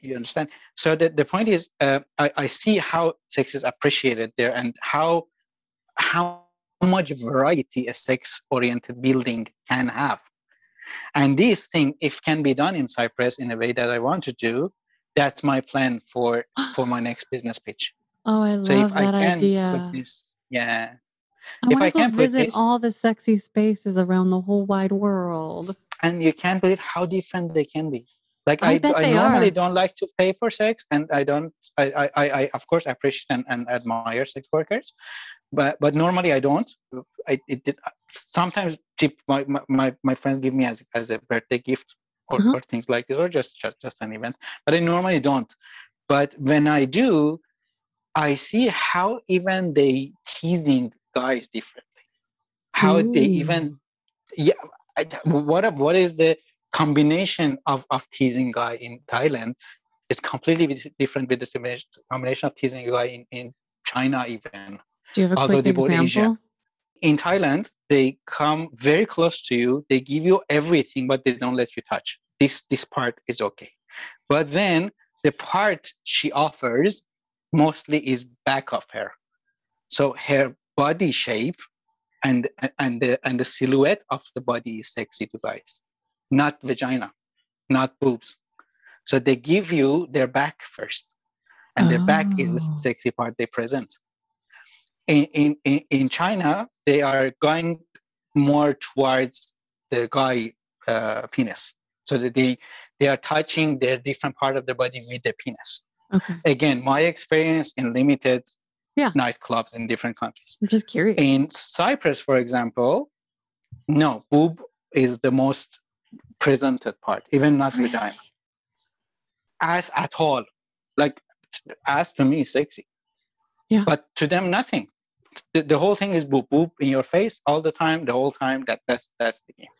[SPEAKER 2] You, understand? So the, the point is, uh, I, I see how sex is appreciated there and how how much variety a sex-oriented building can have. And this thing, if can be done in Cyprus in a way that I want to do, that's my plan for for my next business pitch.
[SPEAKER 1] Oh, I
[SPEAKER 2] So
[SPEAKER 1] love
[SPEAKER 2] if I
[SPEAKER 1] that
[SPEAKER 2] can
[SPEAKER 1] idea.
[SPEAKER 2] put this, yeah,
[SPEAKER 1] I
[SPEAKER 2] if
[SPEAKER 1] want
[SPEAKER 2] I can put
[SPEAKER 1] visit
[SPEAKER 2] this-
[SPEAKER 1] all the sexy spaces around the whole wide world.
[SPEAKER 2] And you can't believe how different they can be. Like
[SPEAKER 1] I
[SPEAKER 2] I, I normally
[SPEAKER 1] are.
[SPEAKER 2] don't like to pay for sex, and I don't. I, I, I, of course appreciate and, and admire sex workers, but but normally I don't. I it did sometimes. My, my- my friends give me as as a birthday gift or,
[SPEAKER 1] Uh-huh.
[SPEAKER 2] or things like this, or just, just just an event. But I normally don't. But when I do, I see how even they teasing guys differently. How they even yeah I, what what is the combination of, of teasing guy in thailand? It's completely different with the combination of teasing guy in, in china even.
[SPEAKER 1] Do you have a quick
[SPEAKER 2] Asia.
[SPEAKER 1] example?
[SPEAKER 2] in thailand they come very close to you they give you everything but they don't let you touch. This this part is okay. But then the part she offers mostly is back of her. So her body shape and and the and the silhouette of the body is sexy to guys not vagina not boobs so they give you their back first and their back is the
[SPEAKER 1] Oh.
[SPEAKER 2] sexy part they present in, in, in, in China, they are going more towards the guy uh, penis, so that they they are touching their different part of the body with the penis.
[SPEAKER 1] Okay.
[SPEAKER 2] Again, my experience in limited
[SPEAKER 1] Yeah.
[SPEAKER 2] nightclubs in different countries.
[SPEAKER 1] I'm just curious.
[SPEAKER 2] In Cyprus, for example, no, boob is the most presented part, even not vagina. Ass at all. Like ass to me is sexy.
[SPEAKER 1] Yeah.
[SPEAKER 2] But to them nothing. The, the whole thing is boob boob in your face all the time, the whole time. That that's that's the game.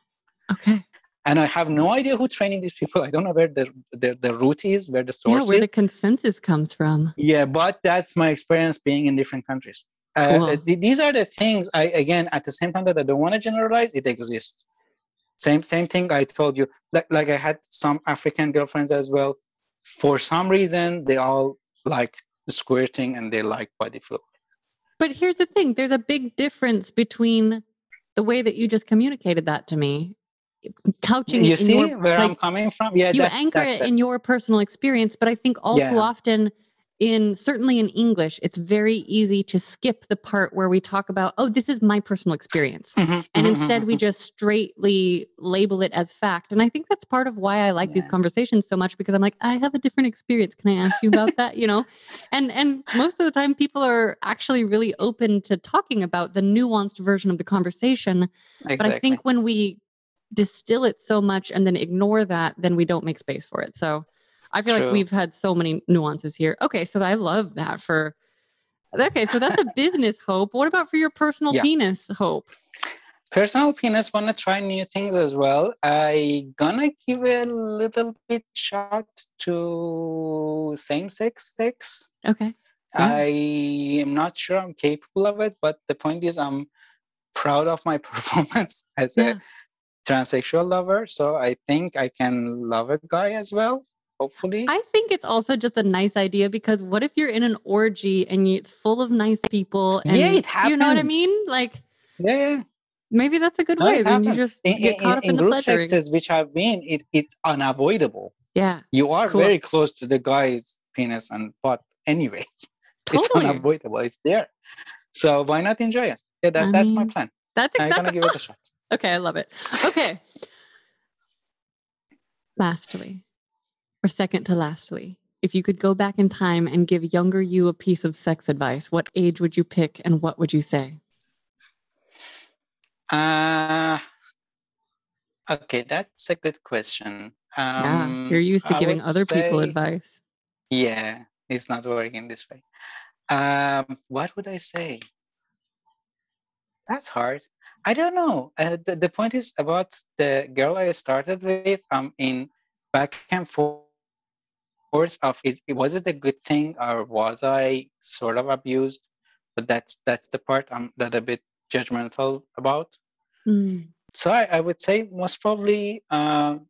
[SPEAKER 1] Okay.
[SPEAKER 2] And I have no idea who training these people. I don't know where the the, the root is, where the
[SPEAKER 1] Yeah,
[SPEAKER 2] source
[SPEAKER 1] where
[SPEAKER 2] is.
[SPEAKER 1] the consensus comes from.
[SPEAKER 2] Yeah, but that's my experience being in different countries. Uh, th- these are the things I again at the same time that I don't want to generalize, it exists. Same same thing I told you. Like like I had some African girlfriends as well. For some reason, they all like squirting and they like body fluid.
[SPEAKER 1] But here's the thing there's a big difference between the way that you just communicated that to me, couching
[SPEAKER 2] You
[SPEAKER 1] it in
[SPEAKER 2] see
[SPEAKER 1] your,
[SPEAKER 2] where I'm coming from? Yeah,
[SPEAKER 1] you
[SPEAKER 2] that's,
[SPEAKER 1] anchor
[SPEAKER 2] that's
[SPEAKER 1] it in your personal experience, but I think all too often in certainly in English, it's very easy to skip the part where we talk about, oh, this is my personal experience.
[SPEAKER 2] Mhm,
[SPEAKER 1] And
[SPEAKER 2] mhm,
[SPEAKER 1] instead, we
[SPEAKER 2] mhm.
[SPEAKER 1] just straightly label it as fact. And I think that's part of why I like these conversations so much because I'm like, I have a different experience. Can I ask you about that? You know, and and most of the time, people are actually really open to talking about the nuanced version of the conversation. But I think when we distill it so much and then ignore that, then we don't make space for it. So I feel like we've had so many nuances here. Okay, so I love that for. Okay, so that's a business hope. What about for your personal
[SPEAKER 2] Yeah.
[SPEAKER 1] penis hope?
[SPEAKER 2] personal penis want to try new things as well i gonna give a little bit shot to same-sex sex
[SPEAKER 1] Okay. Yeah.
[SPEAKER 2] i am not sure i'm capable of it but the point is i'm proud of my performance as
[SPEAKER 1] Yeah.
[SPEAKER 2] a transsexual lover so i think i can love a guy as well hopefully
[SPEAKER 1] I think it's also just a nice idea because what if you're in an orgy and you, it's full of nice people and
[SPEAKER 2] Yeah, it happens.
[SPEAKER 1] you know what I mean? Like
[SPEAKER 2] yeah, yeah.
[SPEAKER 1] maybe that's a good
[SPEAKER 2] No,
[SPEAKER 1] way. Then you just
[SPEAKER 2] in,
[SPEAKER 1] get
[SPEAKER 2] in-
[SPEAKER 1] caught up
[SPEAKER 2] in
[SPEAKER 1] in, the
[SPEAKER 2] group
[SPEAKER 1] pleasuring.
[SPEAKER 2] sexes which i've been it, it's unavoidable
[SPEAKER 1] Yeah,
[SPEAKER 2] you are
[SPEAKER 1] Cool.
[SPEAKER 2] very close to the guy's penis and butt anyway. It's unavoidable. It's there. So why not enjoy it? Yeah, that,
[SPEAKER 1] I
[SPEAKER 2] that's my plan.
[SPEAKER 1] That's
[SPEAKER 2] I'm gonna
[SPEAKER 1] exactly.
[SPEAKER 2] give it a shot.
[SPEAKER 1] Okay, I love it. Okay. lastly, or second to lastly, if you could go back in time and give younger you a piece of sex advice, what age would you pick and what would you say?
[SPEAKER 2] Uh, okay, that's a good question.
[SPEAKER 1] yeah,
[SPEAKER 2] Um,
[SPEAKER 1] you're used to giving other people advice.
[SPEAKER 2] Yeah, it's not working this way. Um, what would I say? That's hard. I don't know. Uh, the, the point is about the girl I started with. Um, in back and forth of is was it a good thing or was I sort of abused? But that's that's the part I'm that a bit judgmental about.
[SPEAKER 1] Mm,
[SPEAKER 2] So I, I would say most probably um,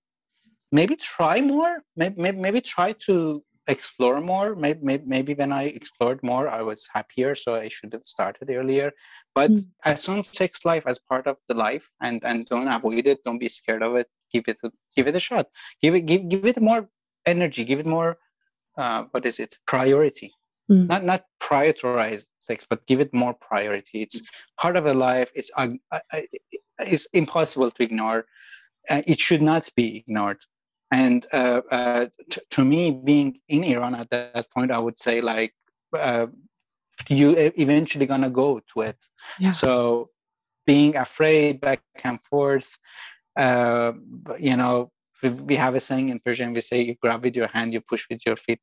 [SPEAKER 2] maybe try more. Maybe, maybe maybe try to explore more. Maybe, maybe maybe when I explored more, I was happier. So I should have started earlier. But
[SPEAKER 1] Mm.
[SPEAKER 2] assume sex life as part of the life, and and don't avoid it. Don't be scared of it. Give it a, give it a shot. Give it give give it more energy. Give it more. Uh, what is it? Priority.
[SPEAKER 1] Mm.
[SPEAKER 2] Not not prioritize sex, but give it more priority. It's part of a life. It's uh, I, I, it's impossible to ignore. Uh, it should not be ignored. And uh, uh, t- to me, being in Iran at that point, I would say like uh, you eventually gonna go to it.
[SPEAKER 1] Yeah.
[SPEAKER 2] So being afraid back and forth, uh, you know, we, have a saying in Persian. We say you grab with your hand, you push with your feet.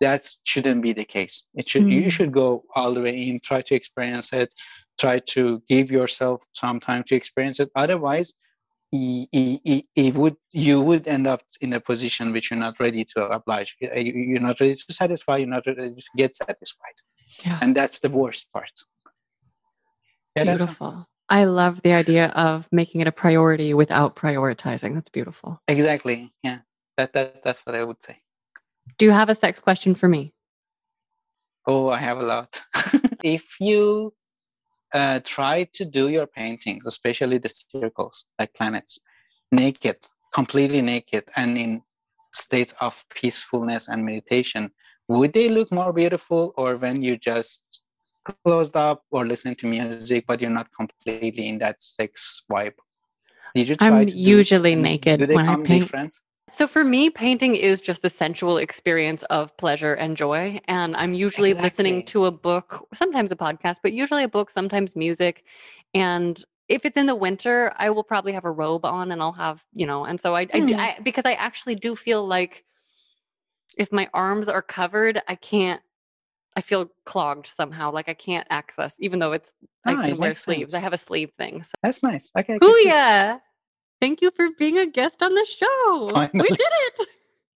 [SPEAKER 2] That shouldn't be the case. It should you
[SPEAKER 1] Mm.
[SPEAKER 2] should go all the way in, try to experience it, try to give yourself some time to experience it. Otherwise, it would you would end up in a position which you're not ready to oblige. Uh, you- You're not ready to satisfy. You're not ready to get satisfied,
[SPEAKER 1] yeah.
[SPEAKER 2] and that's the worst part. Yeah,
[SPEAKER 1] Beautiful. I love the idea of making it a priority without prioritizing. That's beautiful.
[SPEAKER 2] exactly. Yeah, that that that's what I would say.
[SPEAKER 1] Do you have a sex question for me?
[SPEAKER 2] Oh, I have a lot. if you uh, try to do your paintings, especially the circles like planets, naked, completely naked, and in states of peacefulness and meditation, would they look more beautiful, or when you just closed up or listen to music, but you're not completely in that sex vibe? Did you try
[SPEAKER 3] I'm
[SPEAKER 2] to do-
[SPEAKER 3] usually
[SPEAKER 2] and
[SPEAKER 3] naked
[SPEAKER 2] Do they
[SPEAKER 3] when I paint.
[SPEAKER 2] different?
[SPEAKER 1] So for me, painting is just the sensual experience of pleasure and joy. And I'm usually listening to a book, sometimes a podcast, but usually a book, sometimes music. And if it's in the winter, I will probably have a robe on and I'll have, you know, and so I, I, d-
[SPEAKER 2] Hmm.
[SPEAKER 1] I- because I actually do feel like if my arms are covered, I can't, I feel clogged somehow. Like I can't access, even though it's, I
[SPEAKER 2] Ah,
[SPEAKER 1] can
[SPEAKER 2] it
[SPEAKER 1] wear sleeves. I have a sleeve thing. So.
[SPEAKER 2] That's nice. Okay. good, good.
[SPEAKER 1] Thank you for being a guest on the show. We did it.